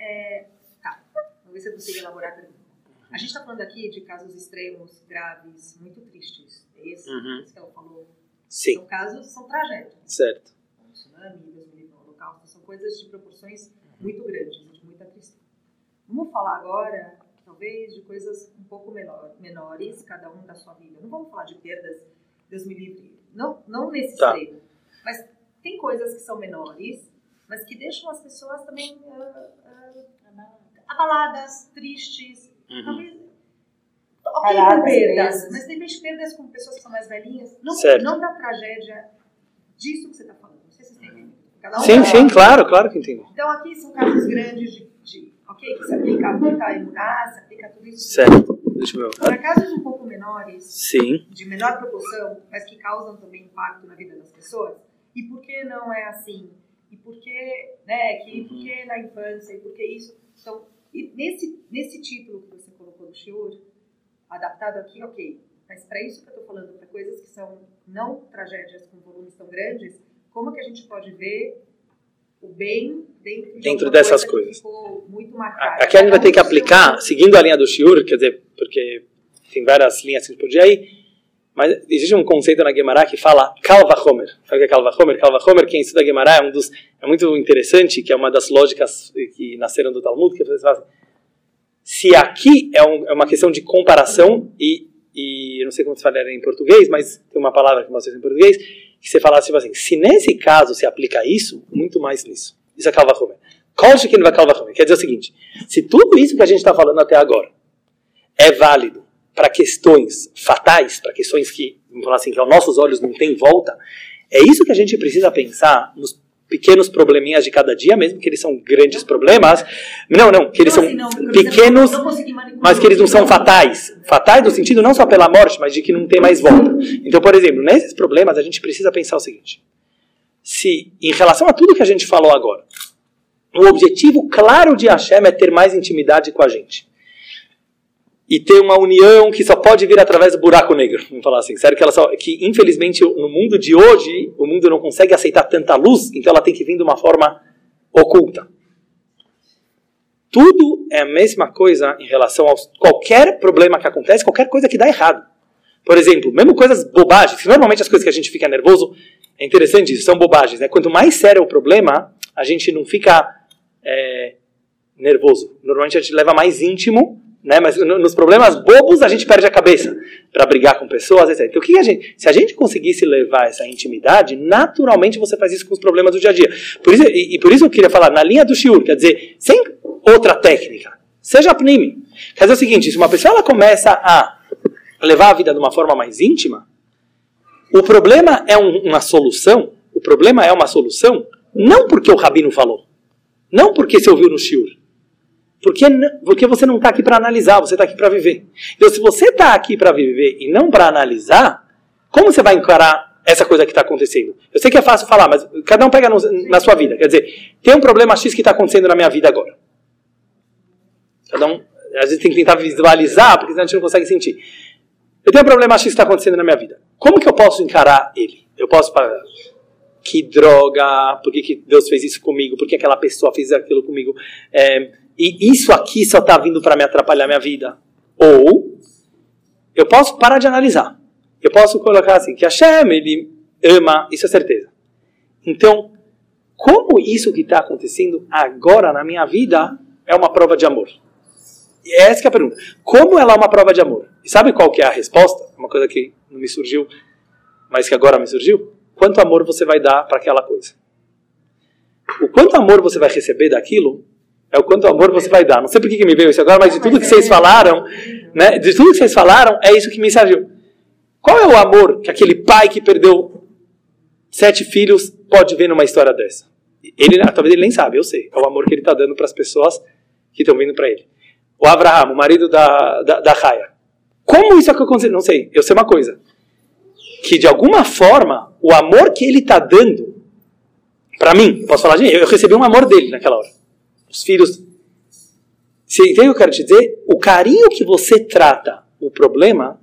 É, tá. Vamos ver se eu consigo elaborar a gente está falando aqui de casos extremos, graves, muito tristes. É esse, uhum. esse que ela falou. Sim. São casos, são tragédias. Certo. Um tsunami, Deus holocausto, são coisas de proporções muito grandes, de muita tristeza. Vamos falar agora, talvez, de coisas um pouco menor, menores, cada um da sua vida. Não vamos falar de perdas, Deus me livre. Não, não nesse tá. extremo. Mas tem coisas que são menores, mas que deixam as pessoas também uh, uh, abaladas, tristes, Uhum. Talvez. Ok, com perdas, mas tem vezes perdas com pessoas que são mais velhinhas. Não, não da tragédia disso que você está falando. Não sei se você entende. Um sim, sim, claro, claro que entendo. Então aqui são casos grandes de, de ok, que se aplica a anti se aplica a tudo isso. Certo. Deixa eu ver. Para casos um pouco menores, sim. de menor proporção, mas que causam também impacto na vida das pessoas. E por que não é assim? E por que, né, que, uhum. por que na infância? E por que isso? Então, e nesse, nesse título que você colocou no Shiur, adaptado aqui, ok. Mas para isso que eu estou falando, para coisas que são não tragédias com volumes tão grandes, como que a gente pode ver o bem dentro, de dentro dessas coisas? muito marcado. Aqui a gente vai ter que aplicar, seguindo a linha do Shiur, quer dizer, porque tem várias linhas que a gente podia ir, mas existe um conceito na Gemara que fala Kalva Homer. Sabe o que é Kalva Homer? Kalva Homer, quem estuda Gemara, é um dos é muito interessante, que é uma das lógicas que nasceram do Talmud, que você fala assim, se aqui é, um, é, uma questão de comparação e, e eu não sei como se fala em português, mas tem uma palavra que mostra em português, que você fala tipo assim, se nesse caso se aplica isso, muito mais nisso. Isso é Kalva Homer. Quer dizer o seguinte, se tudo isso que a gente está falando até agora é válido para questões fatais, para questões que, vamos falar assim, que aos nossos olhos não tem volta, é isso que a gente precisa pensar nos pequenos probleminhas de cada dia, mesmo que eles são grandes problemas. Não, não, que eles são pequenos, mas que eles não são fatais. Fatais no sentido não só pela morte, mas de que não tem mais volta. Então, por exemplo, nesses problemas a gente precisa pensar o seguinte: se em relação a tudo que a gente falou agora, o objetivo claro de Hashem é ter mais intimidade com a gente e ter uma união que só pode vir através do buraco negro, vamos falar assim, sério que ela só, que infelizmente no mundo de hoje o mundo não consegue aceitar tanta luz, então ela tem que vir de uma forma oculta. Tudo é a mesma coisa em relação a qualquer problema que acontece, qualquer coisa que dá errado. Por exemplo, mesmo coisas bobagens, normalmente as coisas que a gente fica nervoso, é interessante isso, são bobagens. Né? Quanto mais sério é o problema, a gente não fica é, nervoso. Normalmente a gente leva mais íntimo né? Mas nos problemas bobos a gente perde a cabeça para brigar com pessoas, etc. Então, o que a gente, se a gente conseguisse levar essa intimidade, naturalmente você faz isso com os problemas do dia a dia. Por isso, e, e por isso eu queria falar na linha do shiur, quer dizer, sem outra técnica, seja pnimi. Quer dizer o seguinte, se uma pessoa ela começa a levar a vida de uma forma mais íntima, o problema é um, uma solução, o problema é uma solução, não porque o rabino falou, não porque você ouviu no shiur, porque, porque você não está aqui para analisar, você está aqui para viver. Então, se você está aqui para viver e não para analisar, como você vai encarar essa coisa que está acontecendo? Eu sei que é fácil falar, mas cada um pega no, na sua vida. Quer dizer, tem um problema X que está acontecendo na minha vida agora. Cada um, às vezes tem que tentar visualizar, porque senão a gente não consegue sentir. Eu tenho um problema X que está acontecendo na minha vida. Como que eu posso encarar ele? Eu posso que droga, por que, que Deus fez isso comigo, por que aquela pessoa fez aquilo comigo, é, e isso aqui só está vindo para me atrapalhar minha vida. Ou eu posso parar de analisar. Eu posso colocar assim, que Hashem, ele ama, isso é certeza. Então, como isso que está acontecendo agora na minha vida é uma prova de amor? E essa é a pergunta. Como ela é uma prova de amor? E sabe qual que é a resposta? Uma coisa que não me surgiu, mas que agora me surgiu. Quanto amor você vai dar para aquela coisa? O quanto amor você vai receber daquilo é o quanto amor você vai dar. Não sei por que me veio isso agora, mas de tudo que vocês falaram, né? De tudo que vocês falaram, é isso que me surgiu. Qual é o amor que aquele pai que perdeu sete filhos pode ver numa história dessa? Ele, talvez ele nem sabe, eu sei. É o amor que ele está dando para as pessoas que estão vindo para ele. O Abraham, o marido da, da, da Raya. Como isso aconteceu? Não sei. Eu sei uma coisa. Que de alguma forma, o amor que ele está dando, para mim, eu posso falar, gente, eu recebi um amor dele naquela hora. Os filhos. Você entende o que eu quero te dizer? O carinho que você trata o problema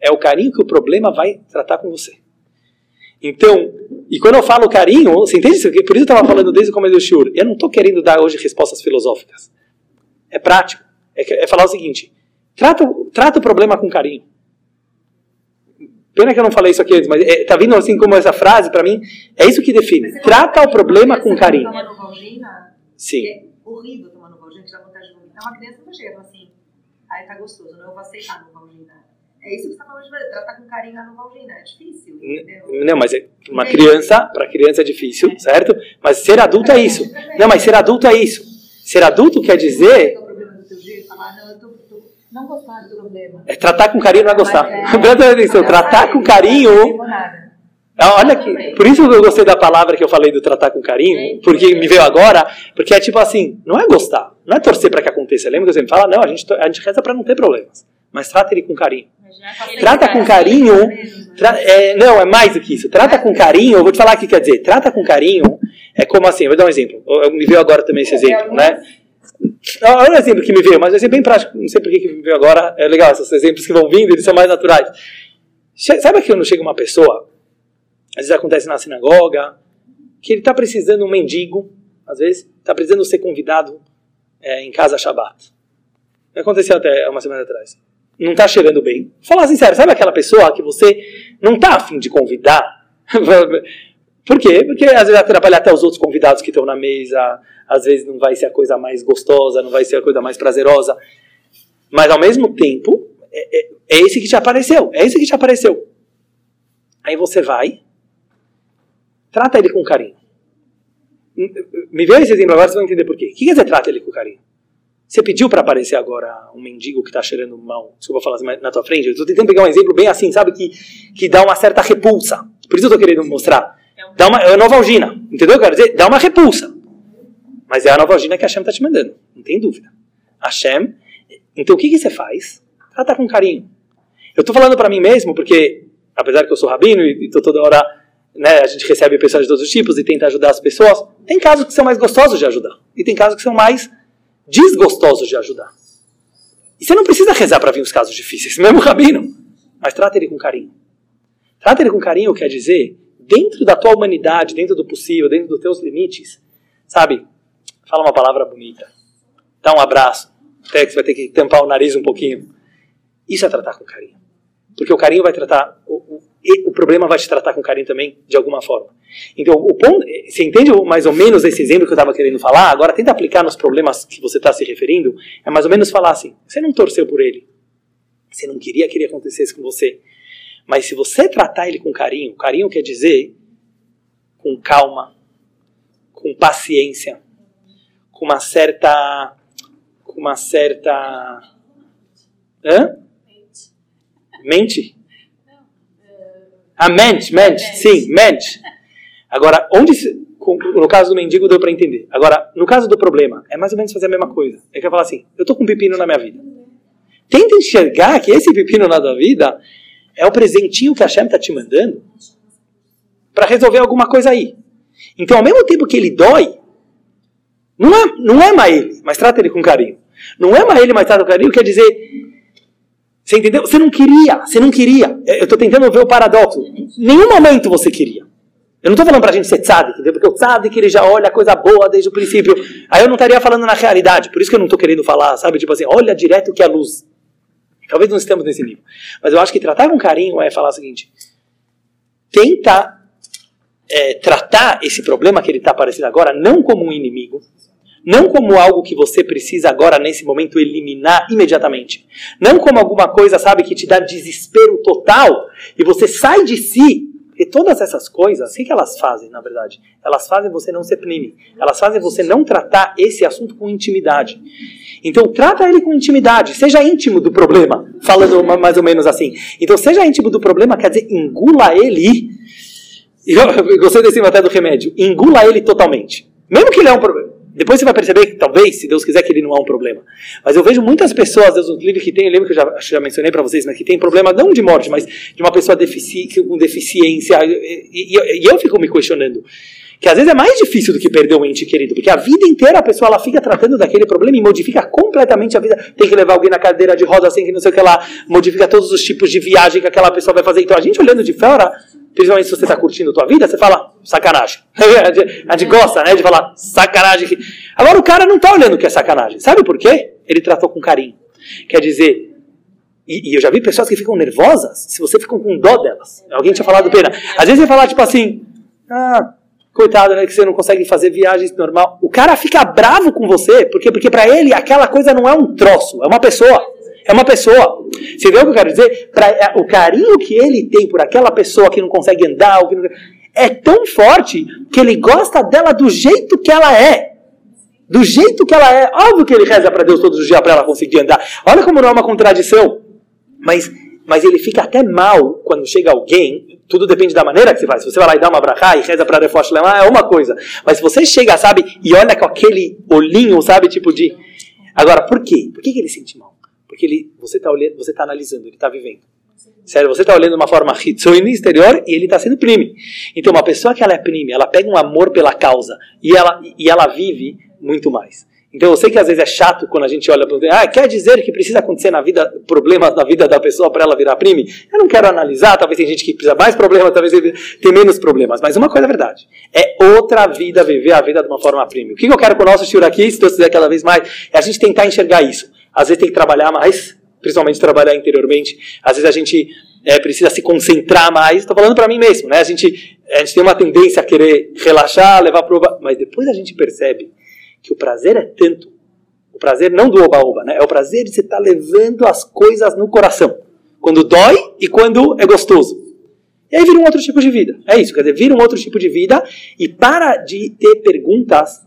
é o carinho que o problema vai tratar com você. Então, e quando eu falo carinho, você entende? Por isso eu estava falando desde o começo do shiur. Eu não estou querendo dar hoje respostas filosóficas. É prático. É, é falar o seguinte: trata, trata o problema com carinho. Pena que eu não falei isso aqui antes, mas é, tá vindo assim como essa frase para mim é isso que define. Trata o problema com carinho. Sim. É horrível tomar Novalgina, que dá vontade de vomitar. Uma criança chega assim, aí tá gostoso, não, eu vou aceitar Novalgina. É isso que você está falando de fazer, tratar com carinho a Novalgina. É difícil, entendeu? Não, mas é uma criança, para criança é difícil, certo? Mas ser adulto é isso. Não, mas ser adulto é isso. Ser adulto quer dizer não gostar do problema. É tratar com carinho não é gostar. [laughs] Presta atenção, tratar com carinho. Ah, olha aqui, por isso eu gostei da palavra que eu falei do tratar com carinho, porque me veio agora, porque é tipo assim, não é gostar, não é torcer para que aconteça. Lembra que eu sempre falo? Não, a gente, a gente reza para não ter problemas, mas trata ele com carinho. Trata com carinho, tra é, não, é mais do que isso. Trata com carinho, eu vou te falar o que quer dizer. Trata com carinho é como assim, eu vou dar um exemplo. Me veio agora também esse exemplo, né? Olha o exemplo que me veio, mas vai ser bem prático. Não sei por que me veio agora. É legal, esses exemplos que vão vindo, eles são mais naturais. Sabe quando chega uma pessoa, às vezes acontece na sinagoga, que ele está precisando um mendigo, às vezes, está precisando ser convidado é, em casa Shabbat. Aconteceu até uma semana atrás. Não está cheirando bem. Falar sincero, sabe aquela pessoa que você não está afim de convidar? [laughs] Por quê? Porque às vezes atrapalha até os outros convidados que estão na mesa, às vezes não vai ser a coisa mais gostosa, não vai ser a coisa mais prazerosa. Mas ao mesmo tempo, é, é, é esse que te apareceu, é esse que te apareceu. Aí você vai, trata ele com carinho. Me vê esse exemplo agora, você vai entender por quê. O que quer dizer trata ele com carinho? Você pediu para aparecer agora um mendigo que está cheirando mal, desculpa falar assim, na tua frente? Eu estou tentando pegar um exemplo bem assim, sabe, que, que dá uma certa repulsa. Por isso eu estou querendo mostrar. Dá uma, é novalgina, entendeu? Eu quero dizer, dá uma repulsa. Mas é a novalgina que a Hashem está te mandando, não tem dúvida. Hashem, então o que, que você faz? Trata com carinho. Eu estou falando para mim mesmo, porque, apesar que eu sou rabino e estou toda hora, né, a gente recebe pessoas de todos os tipos e tenta ajudar as pessoas, tem casos que são mais gostosos de ajudar. E tem casos que são mais desgostosos de ajudar. E você não precisa rezar para vir os casos difíceis, [laughs] mesmo rabino. Mas trata ele com carinho. Trata ele com carinho quer dizer, dentro da tua humanidade, dentro do possível, dentro dos teus limites, sabe? Fala uma palavra bonita. Dá um abraço. Até que você vai ter que tampar o nariz um pouquinho. Isso é tratar com carinho. Porque o carinho vai tratar. O, o, o problema vai te tratar com carinho também, de alguma forma. Então, o ponto. Você entende mais ou menos esse exemplo que eu estava querendo falar? Agora, tenta aplicar nos problemas que você está se referindo. É mais ou menos falar assim: você não torceu por ele. Você não queria que ele acontecesse com você. Mas se você tratar ele com carinho, carinho quer dizer com calma, com paciência, com uma certa. com uma certa. Hã? Mente? A ah, mente, mente, sim, mente. Agora, onde. No caso do mendigo deu para entender. Agora, no caso do problema, é mais ou menos fazer a mesma coisa. É que eu falar assim: eu tô com um pepino na minha vida. Tenta enxergar que esse pepino na tua vida é o presentinho que a Hashem está te mandando para resolver alguma coisa aí. Então, ao mesmo tempo que ele dói, não é, não é mais ele, mas trata ele com carinho. Não é mais ele, mas trata com carinho, quer dizer. Você entendeu? Você não queria, você não queria. Eu estou tentando ver o paradoxo. Nenhum momento você queria. Eu não estou falando para a gente ser tzadik, entendeu? porque o tzadik ele já olha a coisa boa desde o princípio. Aí eu não estaria falando na realidade, por isso que eu não estou querendo falar, sabe? Tipo assim, olha direto que é a luz. Talvez não estamos nesse nível. Mas eu acho que tratar com carinho é falar o seguinte: tenta é, tratar esse problema que ele está aparecendo agora não como um inimigo, não como algo que você precisa agora, nesse momento, eliminar imediatamente. Não como alguma coisa, sabe, que te dá desespero total e você sai de si. Porque todas essas coisas, o que elas fazem, na verdade? Elas fazem você não ser prime. Elas fazem você não tratar esse assunto com intimidade. Então, trata ele com intimidade. Seja íntimo do problema. Falando mais ou menos assim. Então, seja íntimo do problema, quer dizer, engula ele. Eu gostei desse até do remédio. Engula ele totalmente. Mesmo que ele é um problema. Depois você vai perceber que talvez, se Deus quiser, que ele não é um problema. Mas eu vejo muitas pessoas, Deus nos livre, que tem, lembro que eu já, já mencionei para vocês, mas que tem problema não de morte, mas de uma pessoa defici, com deficiência. E, e, e, eu fico me questionando. Que às vezes é mais difícil do que perder um ente querido, porque a vida inteira a pessoa ela fica tratando daquele problema e modifica completamente a vida. Tem que levar alguém na cadeira de roda, assim, que não sei o que lá, modifica todos os tipos de viagem que aquela pessoa vai fazer. Então a gente olhando de fora, principalmente se você está curtindo a tua vida, você fala, sacanagem. [laughs] a gente gosta, né, de falar sacanagem. Agora o cara não está olhando que é sacanagem. Sabe por quê? Ele tratou com carinho. Quer dizer, e, e, eu já vi pessoas que ficam nervosas se você fica com dó delas. Alguém tinha falado pena. Às vezes você falar tipo assim, ah, coitado, né, que você não consegue fazer viagens normal. O cara fica bravo com você, porque porque para ele aquela coisa não é um troço, é uma pessoa. É uma pessoa. Você vê o que eu quero dizer? Pra, é, o carinho que ele tem por aquela pessoa que não consegue andar, não, é tão forte que ele gosta dela do jeito que ela é. Do jeito que ela é. Óbvio que ele reza para Deus todos os dias para ela conseguir andar. Olha como não é uma contradição. Mas, mas ele fica até mal quando chega alguém. Tudo depende da maneira que você faz. Se você vai lá e dá uma brachá e reza para Refosh Lemar, é uma coisa. Mas se você chega, sabe, e olha com aquele olhinho, sabe, tipo de. Agora, por quê? Por que, que ele sente mal? Porque ele, você está olhando, você está analisando, ele está vivendo. Sério, você está olhando de uma forma hitsuini exterior e ele está sendo prime. Então, uma pessoa que ela é prime, ela pega um amor pela causa e ela, e ela vive muito mais. Então, eu sei que às vezes é chato quando a gente olha para ah, quer dizer que precisa acontecer na vida problemas na vida da pessoa para ela virar prime? Eu não quero analisar, talvez tem gente que precisa mais problemas, talvez tem menos problemas, mas uma coisa é verdade, é outra vida viver a vida de uma forma prime. O que eu quero com o nosso shiur aqui, se Deus quiser cada vez mais, é a gente tentar enxergar isso. Às vezes tem que trabalhar mais, principalmente trabalhar interiormente. Às vezes a gente é, precisa se concentrar mais. Estou falando para mim mesmo, né? A gente, a gente tem uma tendência a querer relaxar, levar prova, mas depois a gente percebe que o prazer é tanto, o prazer não do oba-oba, né? É o prazer de você estar tá levando as coisas no coração, quando dói e quando é gostoso. E aí vira um outro tipo de vida. É isso, quer dizer, vira um outro tipo de vida e para de ter perguntas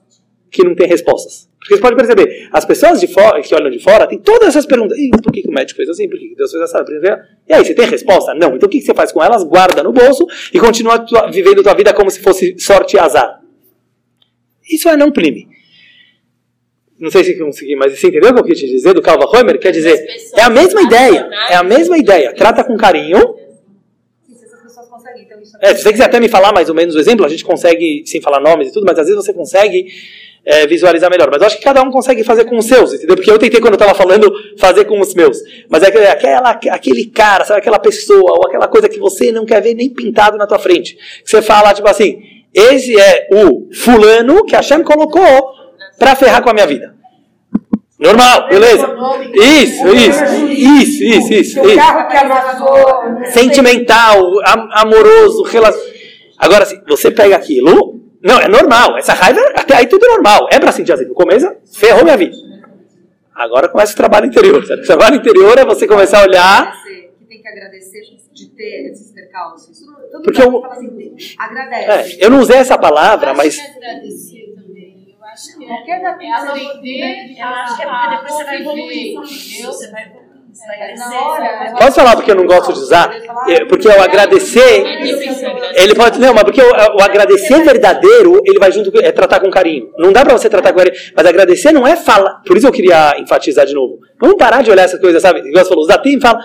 que não tem respostas. Porque você pode perceber, as pessoas de fora, que olham de fora têm todas essas perguntas. E por que, que o médico fez assim? Por que, que Deus fez assim? E aí, você tem resposta? Não. Então o que, que você faz com elas? Guarda no bolso e continua tua, vivendo a tua vida como se fosse sorte e azar. Isso é não prime. Não sei se consegui, mas você entendeu o que eu quis te dizer do Calva Homer? Quer dizer, é a mesma ideia. É a mesma ideia. Trata com carinho. É, se você quiser até me falar mais ou menos o exemplo, a gente consegue, sem falar nomes e tudo, mas às vezes você consegue é, visualizar melhor. Mas eu acho que cada um consegue fazer com os seus, entendeu? Porque eu tentei, quando eu estava falando, fazer com os meus. Mas é aquela, aquele cara, sabe? Aquela pessoa, ou aquela coisa que você não quer ver nem pintado na tua frente. Você fala, tipo assim, esse é o fulano que a Shem colocou para ferrar com a minha vida. Normal, beleza? Isso, isso, isso, isso, isso. isso. Sentimental, amoroso, relacionado. Agora, se você pega aquilo, não, é normal. Essa raiva, até aí tudo é normal. É pra sentir assim. No começo, ferrou minha vida. Agora começa o trabalho interior. O trabalho interior é você começar a olhar. Que tem que agradecer de ter esses percalços. Porque eu, assim, agradece. É, eu não usei essa palavra, mas. Acho que Qualquer é, é aprender Eu acho que é porque depois você vai evoluir. Você vai Pode falar porque eu não gosto de usar, é, porque o agradecer, ele pode não, mas porque o, o agradecer verdadeiro, ele vai junto é tratar com carinho. Não dá para você tratar com carinho, mas agradecer não é falar. Por isso eu queria enfatizar de novo. Vamos parar de olhar essa coisa, sabe? Igual você falou, os datim fala,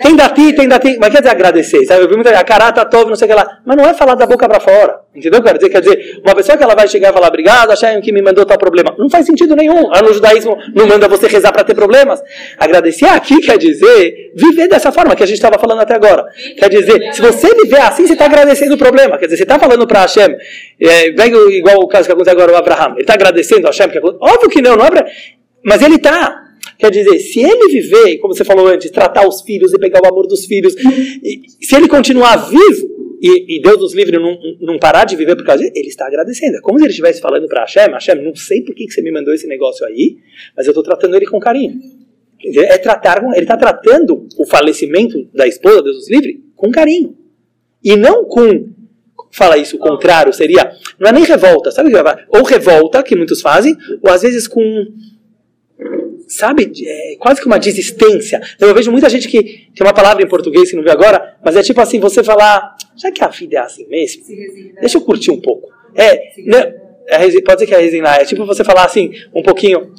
tem dati, tem dati, mas quer dizer agradecer, sabe? Eu vi muita a carata, tove, não sei o que lá, mas não é falar da boca para fora, entendeu? Quer dizer, quer dizer, uma pessoa que ela vai chegar e falar, obrigado, Hashem, que me mandou tal problema, não faz sentido nenhum. No judaísmo não manda você rezar para ter problemas. Agradecer é aquilo quer dizer viver dessa forma que a gente estava falando até agora. Quer dizer, se você viver assim, você está agradecendo o problema. Quer dizer, você está falando para Hashem, é, pega igual o caso que aconteceu agora, o Abraham. Ele está agradecendo a Hashem. Que, óbvio que não, não é Mas ele está. Quer dizer, se ele viver, como você falou antes, tratar os filhos e pegar o amor dos filhos, e, se ele continuar vivo, e, e Deus nos livre não, não parar de viver por causa disso, ele está agradecendo. É como se ele estivesse falando para Hashem, Hashem, não sei por que, que você me mandou esse negócio aí, mas eu estou tratando ele com carinho. É tratar, ele está tratando o falecimento da esposa, Deus nos livre, com carinho. E não com, fala isso, o contrário, seria, não é nem revolta, sabe? Ou revolta, que muitos fazem, ou às vezes com sabe, é, quase que uma desistência. Eu vejo muita gente que tem uma palavra em português que não viu agora, mas é tipo assim, você falar, já que a vida é assim mesmo, deixa eu curtir um pouco. É, né, é, pode ser que é resignar, é tipo você falar assim, um pouquinho.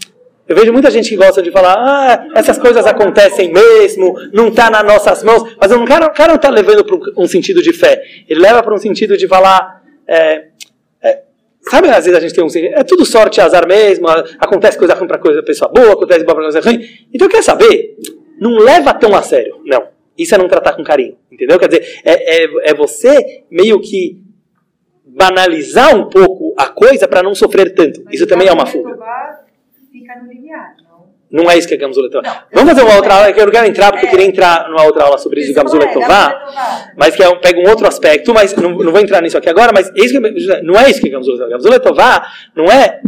Eu vejo muita gente que gosta de falar, ah, essas coisas acontecem mesmo, não está nas nossas mãos, mas o cara, o cara não está levando para um sentido de fé, ele leva para um sentido de falar, é, Sabe, às vezes a gente tem um. É tudo sorte e azar mesmo, acontece coisa ruim para coisa pessoa boa, acontece boa para coisa ruim. Então, quer saber? Não leva tão a sério. Não. Isso é não tratar com carinho. Entendeu? Quer dizer, é, é, é você meio que banalizar um pouco a coisa para não sofrer tanto. Isso também é uma fuga. Limiar. Não é isso que é Gamzu Letová. Vamos fazer uma outra aula, que eu não quero entrar, porque é. eu queria entrar numa outra aula sobre isso de Gamzu Letová, mas que é, pega um outro aspecto, mas não, não vou entrar nisso aqui agora, mas isso que, não é isso que é Gamzu Letová. Gamzu Letová não é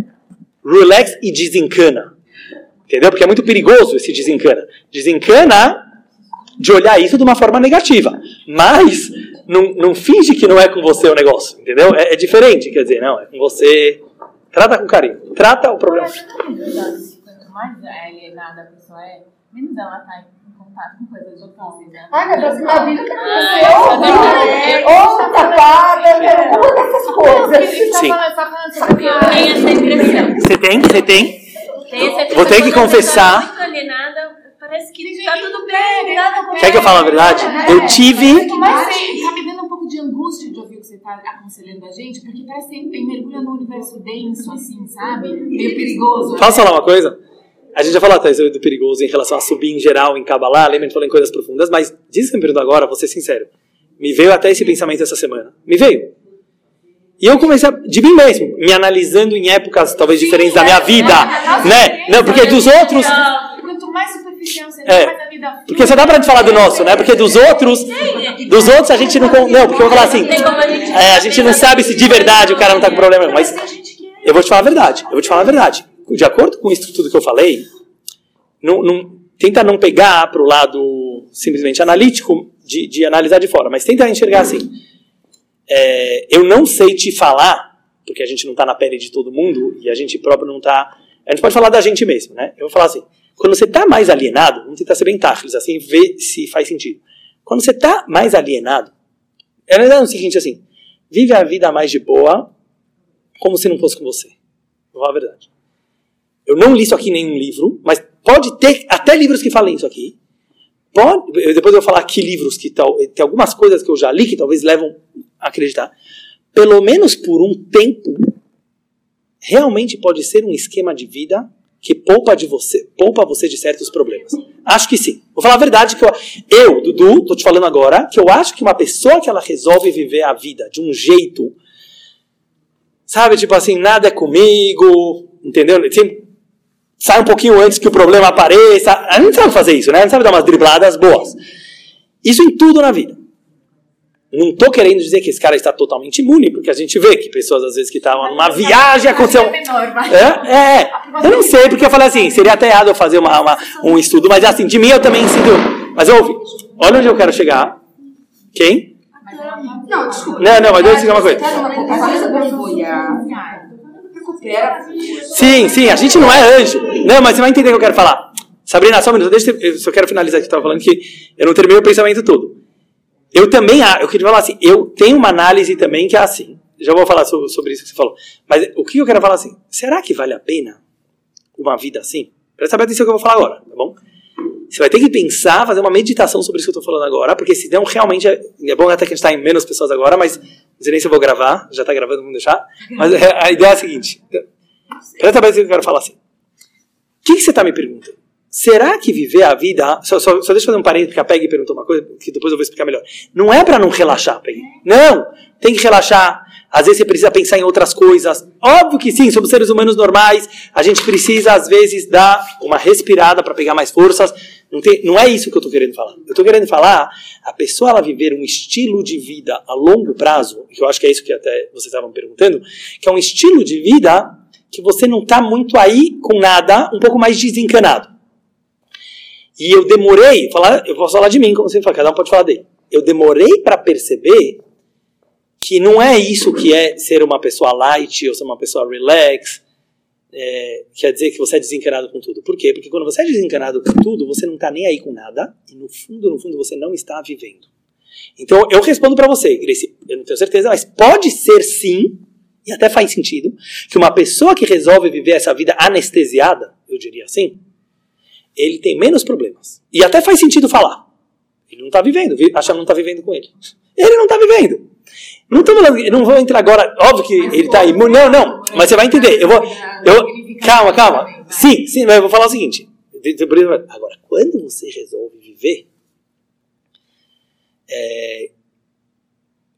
relax e desencana. Entendeu? Porque é muito perigoso esse desencana. Desencana de olhar isso de uma forma negativa. Mas não, não finge que não é com você o negócio. Entendeu? É, é diferente, quer dizer, não, é com você. Trata com carinho. Trata o problema mais alienada a pessoa é, menos ela tá em contato com coisas difíceis, né? Ai, meu Deus, minha vida tá aconteceu, ou tapada, uma dessas coisas. Sim. Tem essa impressão. Você tem? Você tem? Vou ter que confessar. Alienada, parece que tá tudo bem, nada Quer que eu fale a verdade? Eu tive. Mas tá me dando um pouco de angústia de ouvir o que você aconselhando a gente, porque parece que mergulha num universo denso, assim, sabe? Meio [laughs] perigoso. Posso falar uma coisa? A gente já falou até do perigoso em relação a subir em geral em Kabbalah, lembra? A gente falou em coisas profundas, mas diz que me agora, vou ser sincero. Me veio até esse pensamento essa semana. Me veio. E eu comecei a, de mim mesmo, me analisando em épocas talvez diferentes da minha vida, né? Não, porque dos outros. Mais superficial você é, mais a vida Porque só dá pra gente falar do nosso, né? Porque dos outros, dos outros a gente não. Não, porque eu vou falar assim. É, a gente não sabe se de verdade o cara não tá com problema. Mas eu vou te falar a verdade. Eu vou te falar a verdade de acordo com isso tudo que eu falei, não, não, tenta não pegar para o lado simplesmente analítico de, de, analisar de fora, mas tenta enxergar assim. É, eu não sei te falar, porque a gente não está na pele de todo mundo e a gente próprio não está. A gente pode falar da gente mesmo, né? Eu vou falar assim: quando você está mais alienado, vamos tentar ser bem táxicos, assim, ver se faz sentido. Quando você está mais alienado, é verdade o seguinte assim: vive a vida mais de boa, como se não fosse com você. Vou falar a verdade. Eu não li isso aqui em nenhum livro, mas pode ter até livros que falem isso aqui. Pode, depois eu vou falar que livros que tal, tem algumas coisas que eu já li que talvez levam a acreditar. Pelo menos por um tempo, realmente pode ser um esquema de vida que poupa de você, poupa você de certos problemas. Acho que sim. Vou falar a verdade que eu, eu Dudu, tô te falando agora, que eu acho que uma pessoa que ela resolve viver a vida de um jeito, sabe, tipo assim, nada é comigo, entendeu? Sai um pouquinho antes que o problema apareça. A gente sabe fazer isso, né? A gente sabe dar umas dribladas boas. Isso em tudo na vida. Não estou querendo dizer que esse cara está totalmente imune, porque a gente vê que pessoas, às vezes, que estavam numa viagem aconteceu. É, é, eu não sei, porque eu falei assim, seria até errado eu fazer uma, uma, um estudo, mas assim, de mim eu também sinto. Mas ouve, olha onde eu quero chegar. Quem? Não, desculpa. Não, não, mas deixa eu dizer uma coisa. Sim, sim, a gente não é anjo. Não, mas você vai entender o que eu quero falar. Sabrina, só um minuto, deixa eu, só quero finalizar aqui, eu estava falando que eu não terminei o pensamento todo. Eu também, eu queria falar assim, eu tenho uma análise também que é assim. Já vou falar sobre, sobre isso que você falou. Mas o que eu quero falar assim, será que vale a pena uma vida assim? Presta atenção no que eu vou falar agora, tá bom? Você vai ter que pensar, fazer uma meditação sobre isso que eu estou falando agora, porque senão realmente é, é bom até que a gente está em menos pessoas agora, mas não sei nem se eu vou gravar, já está gravando, vamos deixar. Mas a ideia é a seguinte: presta atenção que eu quero falar assim. O que, que você está me perguntando? Será que viver a vida. Só, só, só deixa eu fazer um parênteses, porque a Peg perguntou uma coisa que depois eu vou explicar melhor. Não é para não relaxar, Peg. Não! Tem que relaxar. Às vezes você precisa pensar em outras coisas. Óbvio que sim, somos seres humanos normais. A gente precisa, às vezes, dar uma respirada para pegar mais forças. Não, tem, não é isso que eu estou querendo falar. Eu estou querendo falar a pessoa ela viver um estilo de vida a longo prazo, que eu acho que é isso que até vocês estavam perguntando, que é um estilo de vida que você não está muito aí com nada, um pouco mais desencanado. E eu demorei, falar, eu posso falar de mim, como você fala, cada um pode falar dele. Eu demorei para perceber que não é isso que é ser uma pessoa light ou ser uma pessoa relax, é, quer dizer que você é desencanado com tudo. Por quê? Porque quando você é desencanado com tudo, você não está nem aí com nada e no fundo, no fundo, você não está vivendo. Então eu respondo para você, Grace, eu não tenho certeza, mas pode ser sim, e até faz sentido, que uma pessoa que resolve viver essa vida anestesiada, eu diria assim, ele tem menos problemas. E até faz sentido falar. Ele não está vivendo, acha que não está vivendo com ele. Ele não está vivendo. Não tô falando, não vou entrar agora, óbvio que ele está aí. Não, não, mas você vai entender. Eu vou, eu, calma, calma. Sim, sim, mas eu vou falar o seguinte. Agora, quando você resolve viver, é,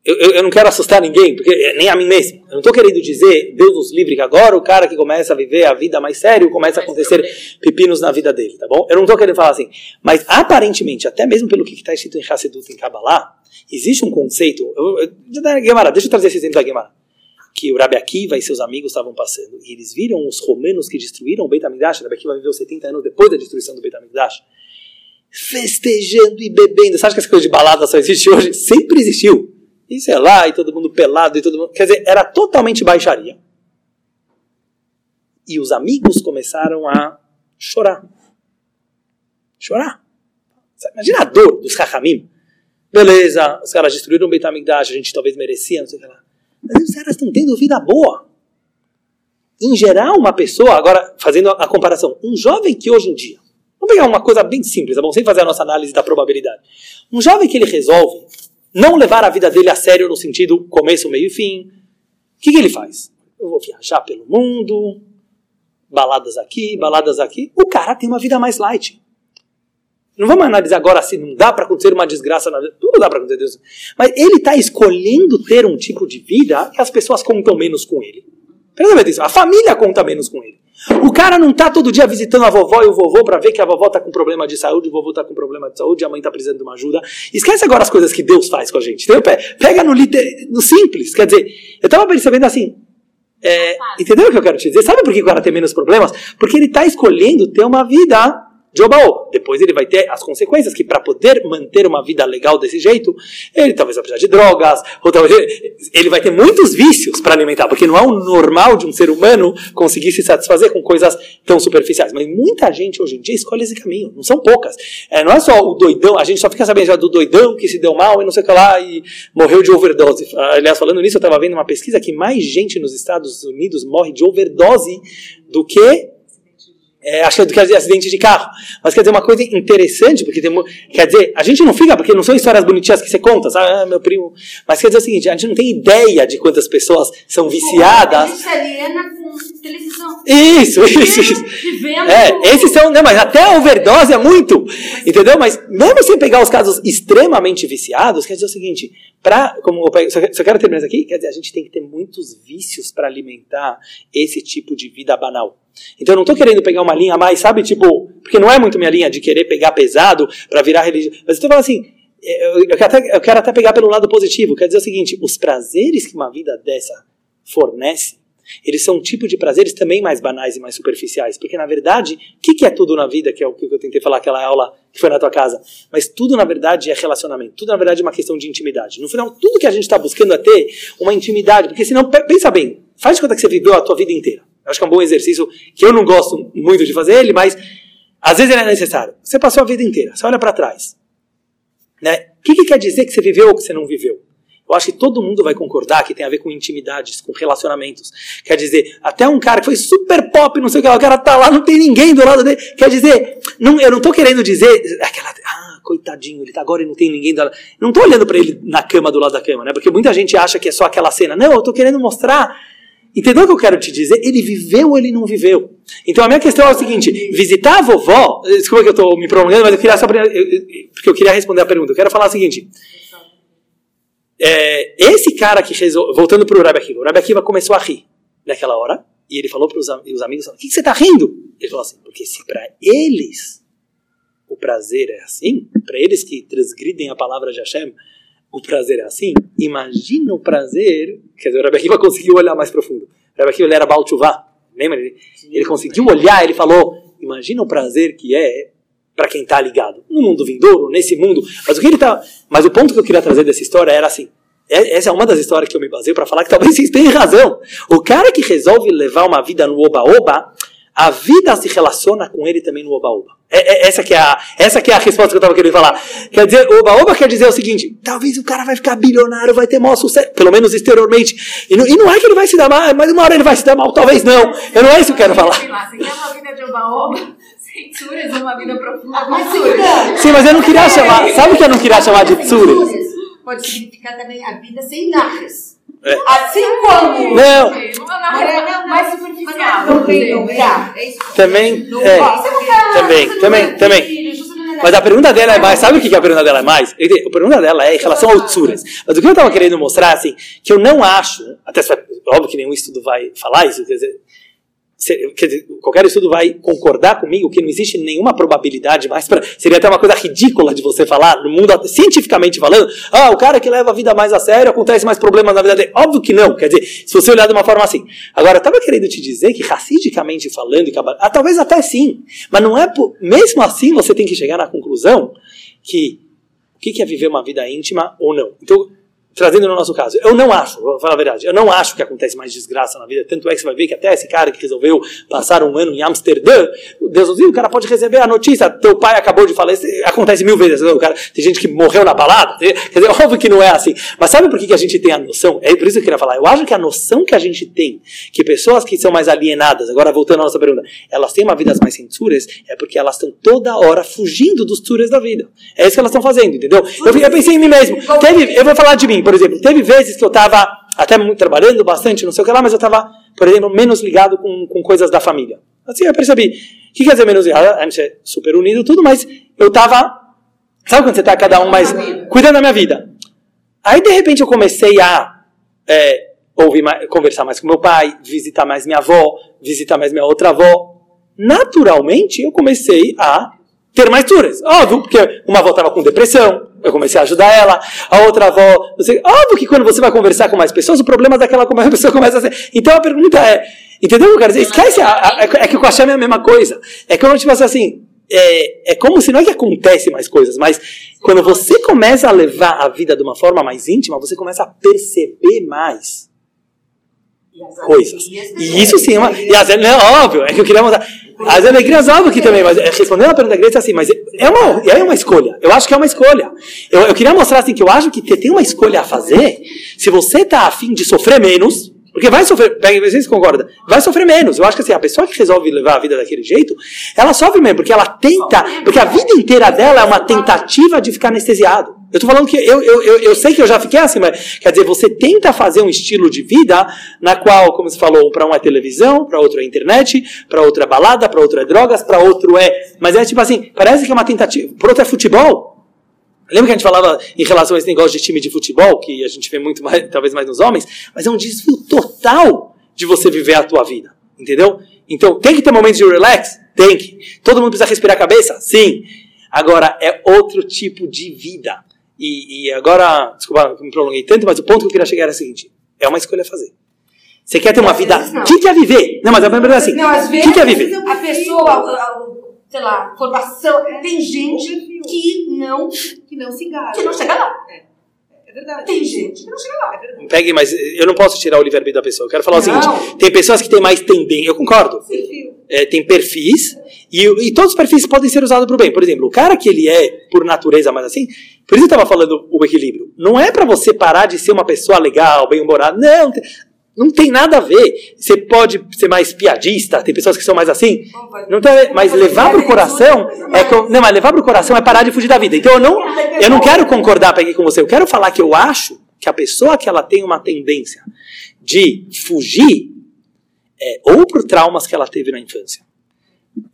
eu, eu, eu, não quero assustar ninguém, porque nem a mim mesmo. Eu não estou querendo dizer, Deus nos livre, que agora o cara que começa a viver a vida mais sério, começa a acontecer pepinos na vida dele, tá bom? Eu não estou querendo falar assim. Mas aparentemente, até mesmo pelo que está escrito em Hassedut, em Kabbalah, existe um conceito. Eu, eu, deixa eu trazer esse exemplo da Gemara. Que o Rabi Akiva e seus amigos estavam passando, e eles viram os romanos que destruíram o Beit HaMikdash. Rabi Akiva viveu 70 anos depois da destruição do Beit HaMikdash festejando e bebendo. Acha que essa coisa de balada só existe hoje? Sempre existiu. E sei lá, e todo mundo pelado, e todo mundo. Quer dizer, era totalmente baixaria. E os amigos começaram a chorar. Chorar. Imagina a dor dos Rahamim. Beleza, os caras destruíram o Beit HaMikdash, a gente talvez merecia, não sei o que lá. Mas os caras estão tendo vida boa. Em geral, uma pessoa, agora fazendo a comparação, um jovem que hoje em dia, vamos pegar uma coisa bem simples, tá bom? Sem fazer a nossa análise da probabilidade. Um jovem que ele resolve não levar a vida dele a sério no sentido começo, meio e fim. O que, que ele faz? Eu vou viajar pelo mundo, baladas aqui, baladas aqui. O cara tem uma vida mais light. Não vamos analisar agora se não dá para acontecer uma desgraça na vida. Tudo dá para acontecer. Mas ele está escolhendo ter um tipo de vida que as pessoas contam menos com ele. Presta atenção, a família conta menos com ele. O cara não tá todo dia visitando a vovó e o vovô para ver que a vovó tá com problema de saúde, o vovô tá com problema de saúde, a mãe tá precisando de uma ajuda. Esquece agora as coisas que Deus faz com a gente. Entendeu? Pega no, no simples. Quer dizer, eu tava percebendo assim. É, entendeu o que eu quero te dizer? Sabe por que o cara tem menos problemas? Porque ele tá escolhendo ter uma vida Jobal. Depois ele vai ter as consequências que para poder manter uma vida legal desse jeito, ele talvez vai precisar de drogas, ou talvez ele vai ter muitos vícios para alimentar, porque não é o normal de um ser humano conseguir se satisfazer com coisas tão superficiais. Mas muita gente hoje em dia escolhe esse caminho, não são poucas. É, não é só o doidão, a gente só fica sabendo já do doidão que se deu mal e não sei o que lá e morreu de overdose. Aliás, falando nisso, eu estava vendo uma pesquisa que mais gente nos Estados Unidos morre de overdose do que é, acho que é do que acidente de carro. Mas quer dizer, uma coisa interessante, porque tem, quer dizer, a gente não fica, porque não são histórias bonitinhas que você conta, sabe? Ah, meu primo. Mas quer dizer o seguinte, a gente não tem ideia de quantas pessoas são viciadas. Isso é com televisão. Isso, isso, isso. É, esses são, não, mas até a overdose é muito, entendeu? Mas mesmo sem pegar os casos extremamente viciados, quer dizer o seguinte, pra, como eu só, só quero terminar isso aqui, quer dizer, a gente tem que ter muitos vícios para alimentar esse tipo de vida banal. Então eu não estou querendo pegar uma linha mais, sabe, tipo, porque não é muito minha linha de querer pegar pesado para virar religião. Mas eu estou falando assim, eu, eu, quero até, eu quero até pegar pelo lado positivo. Quer dizer o seguinte, os prazeres que uma vida dessa fornece, eles são um tipo de prazeres também mais banais e mais superficiais. Porque, na verdade, o que, que, é tudo na vida, que é o que eu tentei falar aquela aula que foi na tua casa? Mas tudo, na verdade, é relacionamento. Tudo, na verdade, é uma questão de intimidade. No final, tudo que a gente está buscando é ter uma intimidade. Porque, senão, pensa bem, faz de conta que você viveu a tua vida inteira. Eu acho que é um bom exercício que eu não gosto muito de fazer ele, mas às vezes ele é necessário. Você passou a vida inteira, você olha para trás. Né? O que, que quer dizer que você viveu ou que você não viveu? Eu acho que todo mundo vai concordar que tem a ver com intimidades, com relacionamentos. Quer dizer, até um cara que foi super pop, não sei o que, o cara tá lá, não tem ninguém do lado dele. Quer dizer, não, eu não tô querendo dizer aquela, ah, coitadinho, ele tá agora e não tem ninguém do lado. Não tô olhando para ele na cama do lado da cama, né? Porque muita gente acha que é só aquela cena. Não, eu tô querendo mostrar Entendeu o que eu quero te dizer? Ele viveu ou ele não viveu? Então a minha questão é o seguinte: visitar a vovó. Desculpa que eu estou me prolongando, mas eu queria só. Porque eu queria responder a pergunta. Eu quero falar o seguinte. É, esse cara que fez. Voltando para o Rabi Akiva. O Rabi Akiva começou a rir naquela hora. E ele falou para os amigos: O que, que você está rindo? Ele falou assim: Porque se para eles o prazer é assim, para eles que transgridem a palavra de Hashem, o prazer é assim, imagina o prazer. Quer dizer, o Rabi Akiva conseguiu olhar mais profundo. O Rabi Akiva ele era Baal lembra? Ele, ele conseguiu olhar, ele falou: imagina o prazer que é para quem está ligado no mundo vindouro, nesse mundo. Mas o que ele tá, mas o ponto que eu queria trazer dessa história era assim. É, essa é uma das histórias que eu me baseio para falar que talvez vocês tenham razão. O cara que resolve levar uma vida no oba-oba, a vida se relaciona com ele também no oba-oba. É, é, essa, que é a, essa que é a resposta que eu estava querendo falar. Quer dizer, oba-oba quer dizer o seguinte: talvez o cara vai ficar bilionário, vai ter maior sucesso, pelo menos exteriormente. E não, e não é que ele vai se dar mal, mas uma hora ele vai se dar mal, talvez não. Eu não é isso que eu quero falar. Você quer uma vida de oba-oba? Sem tsuras, uma vida profunda Mas Sim, mas eu não queria chamar. Sabe o que eu não queria chamar de tsuras? Pode significar também a vida sem narras. É. Assim como. Não, Não, mais superficial. Não lugar. É isso. também. Não É, também, você não também, também. Mas a pergunta dela é mais. Sabe o que a pergunta dela é mais? A pergunta dela é em relação ao tsuras. Mas o que eu estava querendo mostrar, assim, que eu não acho. Até óbvio que nenhum estudo vai falar isso, quer dizer. Dizer, qualquer estudo vai concordar comigo que não existe nenhuma probabilidade mais para seria até uma coisa ridícula de você falar no mundo cientificamente falando ah o cara que leva a vida mais a sério acontece mais problemas na vida dele. Óbvio que não quer dizer se você olhar de uma forma assim. Agora eu estava querendo te dizer que racidicamente falando ah, talvez até sim mas não é por, mesmo assim você tem que chegar na conclusão que o que é viver uma vida íntima ou não. Então trazendo no nosso caso, eu não acho, vou falar a verdade, eu não acho que acontece mais desgraça na vida. Tanto é que você vai ver que até esse cara que resolveu passar um ano em Amsterdã, Deus nos o cara pode receber a notícia, teu pai acabou de falecer, acontece mil vezes, o cara, tem gente que morreu na balada, quer dizer, [laughs] óbvio que não é assim. Mas sabe por que, que a gente tem a noção? É por isso que eu queria falar, eu acho que a noção que a gente tem, que pessoas que são mais alienadas, agora voltando à nossa pergunta, elas têm uma vida mais censuras, é porque elas estão toda hora fugindo dos tsuras da vida. É isso que elas estão fazendo, entendeu? Eu, eu pensei em mim mesmo. Teve, eu vou falar de mim, por exemplo. Teve vezes que eu estava até muito trabalhando bastante, não sei o que lá, mas eu estava, por exemplo, menos ligado com, com coisas da família. Assim, eu percebi. O que quer dizer menos ligado? A gente é super unido tudo, mas eu estava... Sabe quando você está cada um mais... Cuidando da minha vida. Aí, de repente, eu comecei a é, ouvir mais, conversar mais com meu pai, visitar mais minha avó, visitar mais minha outra avó. Naturalmente, eu comecei a ter mais turas. Óbvio, porque uma avó estava com depressão, eu comecei a ajudar ela, a outra avó, não sei, óbvio que quando você vai conversar com mais pessoas, o problema daquela pessoa começa a ser. Então a pergunta é, entendeu o que eu quero dizer? Esquece, a, a, é que a Hashem é a mesma coisa. É como tipo assim, é, é como se não é que acontece mais coisas, mas quando você começa a levar a vida de uma forma mais íntima, você começa a perceber mais coisas. E isso sim é uma. E as, é óbvio, é que eu queria mostrar. As alegrias, óbvio que também, mas é, respondendo a pergunta da Grace, assim, mas é uma, é uma escolha. Eu acho que é uma escolha. Eu, eu queria mostrar assim que eu acho que tem uma escolha a fazer. Se você está afim de sofrer menos, porque vai sofrer, pega, vocês concordam? Vai sofrer menos. Eu acho que assim, a pessoa que resolve levar a vida daquele jeito, ela sofre mesmo, porque ela tenta, porque a vida inteira dela é uma tentativa de ficar anestesiado. Eu tô falando que eu, eu, eu, eu sei que eu já fiquei assim, mas quer dizer, você tenta fazer um estilo de vida na qual, como você falou, para um é televisão, para outro é internet, para outro é balada, para outro é drogas, para outro é. Mas é tipo assim, parece que é uma tentativa. Para outro é futebol. Lembra que a gente falava em relação a esse negócio de time de futebol, que a gente vê muito mais, talvez mais nos homens, mas é um desvio total de você viver a tua vida. Entendeu? Então, tem que ter momentos de relax? Tem que. Todo mundo precisa respirar a cabeça? Sim. Agora, é outro tipo de vida. E, e agora, desculpa, me prolonguei tanto, mas o ponto que eu queria chegar era o seguinte: é uma escolha a fazer. Você quer ter uma vida. O que, que é viver? Não, mas a pergunta é assim: Não, às o vezes que, que é viver? a pessoa, a- a- sei lá, formação, tem gente que não, Que não se engaja. que não chega lá. É verdade. Tem gente que não chega lá. É verdade. Pegue, mas eu não posso tirar o livre-arbítrio da pessoa. Eu quero falar o Não. seguinte: tem pessoas que têm mais tendência, eu concordo. Perfil. É, tem perfis, e, e todos os perfis podem ser usados para o bem. Por exemplo, o cara que ele é, por natureza, mais assim, por isso eu estava falando o equilíbrio. Não é para você parar de ser uma pessoa legal, bem-humorada. Não, não tem nada a ver. Você pode ser mais piadista, tem pessoas que são mais assim. Não tem mas levar para o coração é que eu- não, mas levar para o coração é parar de fugir da vida. Então eu não, eu não quero concordar Peggy, com você. Eu quero falar que eu acho que a pessoa que ela tem uma tendência de fugir é, ou por traumas que ela teve na infância.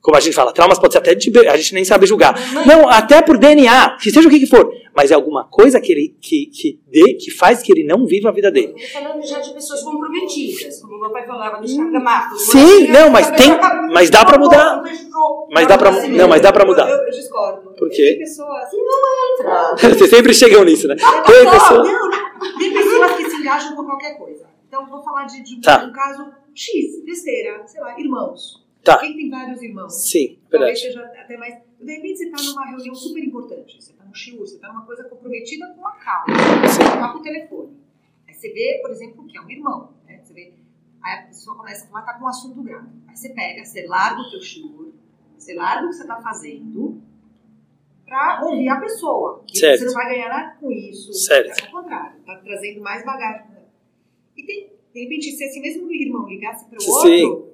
Como a gente fala, traumas pode ser até de, a gente nem sabe julgar. Não, até por DNA, que seja o que, que for. Mas é alguma coisa que ele que, que, dê, que faz que ele não viva a vida dele. Falando já de pessoas comprometidas, como meu pai falava do escardamato. Sim, não, mas tem, mas dá pra mudar. Mas dá pra, não, mas dá pra mudar. Eu, eu discordo. Por quê? Tem pessoas. Entra. [laughs] Vocês sempre chegam nisso, né? Não, Tem não, pessoa- não, tem pessoas que se engajam com qualquer coisa. Então, vou falar de, um- Tá. um caso X, besteira, sei lá, irmãos. Tá. Quem tem vários irmãos? Sim, Talvez verdade. seja até mais. De repente você está numa reunião super importante, você está no shiur, você está numa coisa comprometida com a causa, você está com o telefone. Aí você vê, por exemplo, que é um irmão, né? Você vê, aí a pessoa começa a falar, tá com um assunto grave. Aí você pega, você larga o teu shiur, você larga o que você está fazendo para ouvir a pessoa. Certo. Você não vai ganhar nada com isso. Certo. É o contrário, tá trazendo mais bagagem. E tem, de repente, se esse mesmo irmão ligasse para o Sim. outro, o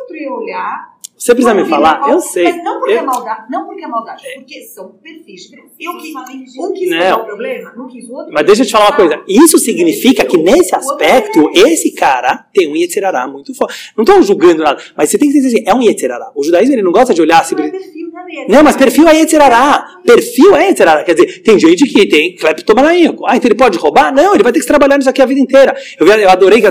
outro ia olhar Você precisa me falar? qual- Eu sei. Mas não porque Eu- é maldade, não porque é maldade, porque são perfis diferentes. Eu que, um quis Não. o problema, não quis o outro. Mas deixa eu te falar uma coisa. Isso significa que nesse aspecto, esse cara tem um Yetzirará muito forte. Não estou julgando nada, mas você tem que entender assim, é um Yetzirará. O judaísmo ele não gosta de olhar... Se... Não é perfil, não é Não, mas perfil é Yetzirará. Perfil é Yetzirará. Quer dizer, tem gente que tem cleptomaníaco. Ah, então ele pode roubar? Não, ele vai ter que trabalhar nisso aqui a vida inteira. Eu, eu adorei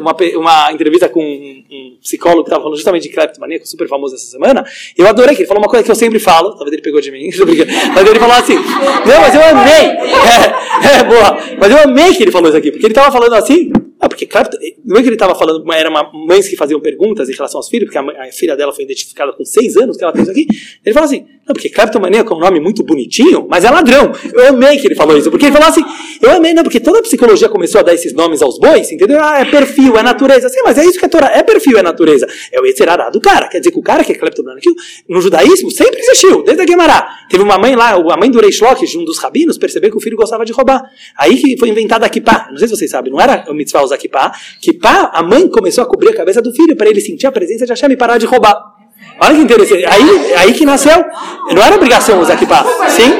uma, uma entrevista com um, um psicólogo que estava falando justamente de cleptomaníaco, super famoso essa semana. Eu adorei que ele falou uma coisa que eu sempre falo. Talvez ele pegou de mim, [laughs] mas ele falou assim: Não, mas eu amei. [laughs] É, é, boa. Mas eu amei que ele falou isso aqui, porque ele estava falando assim. Ah, porque claro, não é que ele estava falando, era uma mães que faziam perguntas em relação aos filhos, porque a, mãe- a filha dela foi identificada com seis anos que ela fez aqui. Ele falou assim, não, porque cleptomaníaco é um nome muito bonitinho, mas é ladrão. Eu amei que ele falou isso, porque ele falou assim, eu amei, não, porque toda a psicologia começou a dar esses nomes aos bois, entendeu? Ah, é perfil, é natureza. Sim, mas é isso que é Torá, é perfil, é natureza. É o Yetzirará do cara. Quer dizer que o cara que é cleptomaníaco, no judaísmo, sempre existiu, desde a Guemará. Teve uma mãe lá, a mãe do Reish Lakish, um dos rabinos, percebeu que o filho gostava de roubar. Aí que foi inventada a kippah. Não sei se vocês sabem, não era o mitzvah usar kippah. Kippah, a mãe começou a cobrir a cabeça do filho para ele sentir a presença de Hashem e parar de roubar. Olha que interessante. Aí, aí que nasceu. Não era obrigação usar kippah. Sim?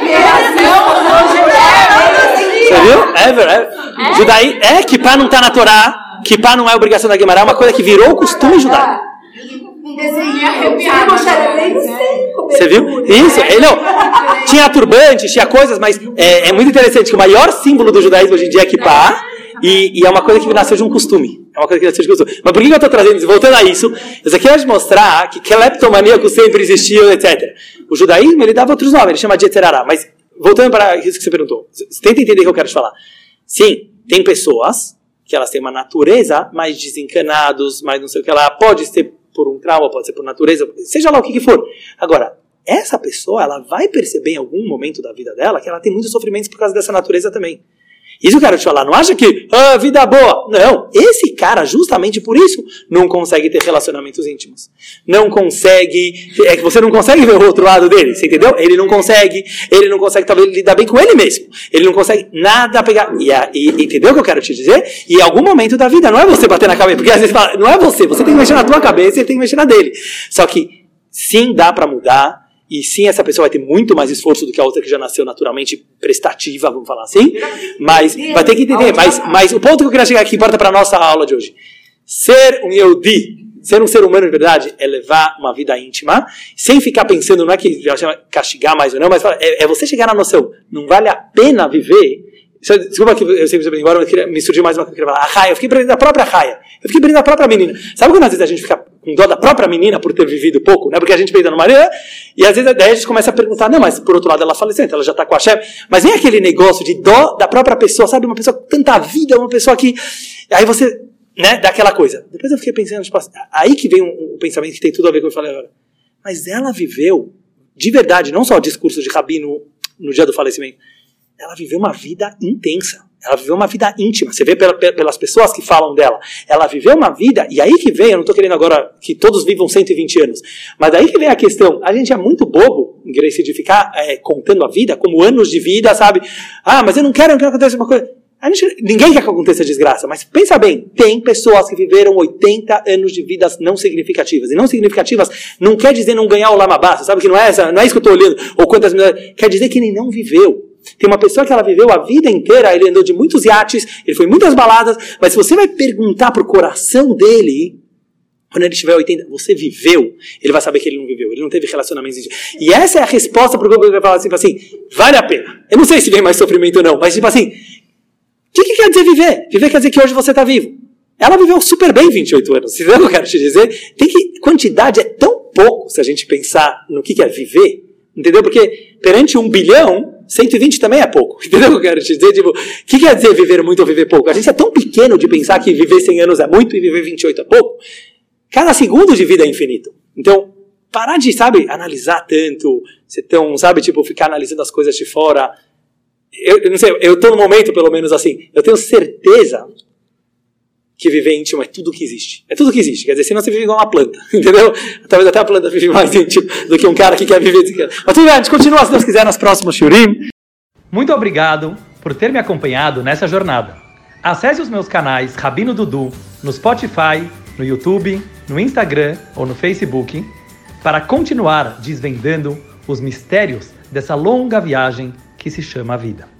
Você viu? É verdade. Judaí, é, kippah não está na Torá. Kippah não é obrigação da Guemará, é uma coisa que virou costume judaico. Você viu? Isso, é, não. Tinha turbantes, tinha coisas, mas é, é muito interessante que o maior símbolo do judaísmo hoje em dia é kippah, e, e é uma coisa que nasceu de um costume. É uma coisa que um costume. Mas por que eu estou trazendo isso? Voltando a isso, aqui é de mostrar que cleptomaníaco sempre existiu, etc. O judaísmo, ele dava outros nomes, ele chama de Yetzerará. Mas, voltando para isso que você perguntou, você tenta entender o que eu quero te falar. Sim, tem pessoas que elas têm uma natureza mais desencanados, mais não sei o que lá, pode ser por um trauma, pode ser por natureza, seja lá o que, que for. Agora, essa pessoa, ela vai perceber em algum momento da vida dela que ela tem muitos sofrimentos por causa dessa natureza também. Isso eu quero te falar, não acha que, ah, vida boa. Não, esse cara, justamente por isso, não consegue ter relacionamentos íntimos. Não consegue, é que você não consegue ver o outro lado dele, você entendeu? Ele não consegue, ele não consegue talvez lidar bem com ele mesmo. Ele não consegue nada pegar. E, e- entendeu o que eu quero te dizer? E em algum momento da vida, não é você bater na cabeça, porque às vezes fala, não é você, você tem que mexer na tua cabeça e tem que mexer na dele. Só que sim dá pra mudar. E sim, essa pessoa vai ter muito mais esforço do que a outra que já nasceu naturalmente prestativa, vamos falar assim. Mas vai ter que entender. Mas, mas o ponto que eu queria chegar aqui importa para a nossa aula de hoje. Ser um Yehudi, ser um ser humano de verdade, é levar uma vida íntima, sem ficar pensando, não é que castigar mais ou não, mas é, é você chegar na noção, não vale a pena viver. Isso- Desculpa que eu sempre estou embora, mas me surgiu mais uma coisa que eu queria falar. A raia, eu fiquei prendendo da própria raia. Eu fiquei prendendo da própria menina. Sabe quando às vezes a gente fica com dó da própria menina por ter vivido pouco, né? Porque a gente pensa no marido, e às vezes daí a gente começa a perguntar, não, mas por outro lado ela faleceu, então ela já está com a chefe. Mas vem aquele negócio de dó da própria pessoa, sabe? Uma pessoa com tanta vida, uma pessoa que. Aí você, né, dá aquela coisa. Depois eu fiquei pensando, tipo, aí que vem um, um pensamento que tem tudo a ver com o que eu falei agora. Mas ela viveu, de verdade, não só o discurso de Rabino no dia do falecimento, ela viveu uma vida intensa. Ela viveu uma vida íntima. Você vê pela- pe- pelas pessoas que falam dela. Ela viveu uma vida, e aí que vem, eu não estou querendo agora que todos vivam 120 anos, mas daí que vem a questão. A gente é muito bobo, em Gracie, de ficar é, contando a vida como anos de vida, sabe? Ah, mas eu não quero, eu quero que aconteça uma coisa. Gente, ninguém quer que aconteça desgraça, mas pensa bem, tem pessoas que viveram 80 anos de vidas não significativas. E não significativas não quer dizer não ganhar o lama sabe que não é, essa, não é isso que eu estou olhando, ou quantas quer dizer que ele não viveu. Tem uma pessoa que ela viveu a vida inteira, ele andou de muitos iates, ele foi em muitas baladas, mas se você vai perguntar pro coração dele, Quando ele tiver 80, você viveu, ele vai saber que ele não viveu, ele não teve relacionamentos. E essa é a resposta para o que vai falar assim, tipo assim, vale a pena. Eu não sei se vem mais sofrimento ou não, mas tipo assim, o que, que quer dizer viver? Viver quer dizer que hoje você está vivo. Ela viveu super bem 28 anos, que eu quero te dizer? Tem que, quantidade é tão pouco se a gente pensar no que, que é viver, entendeu? Porque perante um bilhão, 120 também é pouco. [laughs] Entendeu o que eu quero te dizer? Tipo, o que quer dizer viver muito ou viver pouco? A gente é tão pequeno de pensar que viver 100 anos é muito e viver 28 é pouco. Cada segundo de vida é infinito. Então, parar de, sabe, analisar tanto, ser tão, sabe, tipo, ficar analisando as coisas de fora. Eu, eu não sei, eu estou no momento, pelo menos assim, eu tenho certeza que viver íntimo é tudo que existe. É tudo que existe. Quer dizer, senão você vive igual uma planta, [laughs] entendeu? Talvez até a planta vive mais íntimo do que um cara que quer viver. Mas tudo bem, a gente continua, se Deus quiser, nas próximas Shurim. Muito obrigado por ter me acompanhado nessa jornada. Acesse os meus canais Rabino Dudu no Spotify, no YouTube, no Instagram ou no Facebook para continuar desvendando os mistérios dessa longa viagem que se chama vida.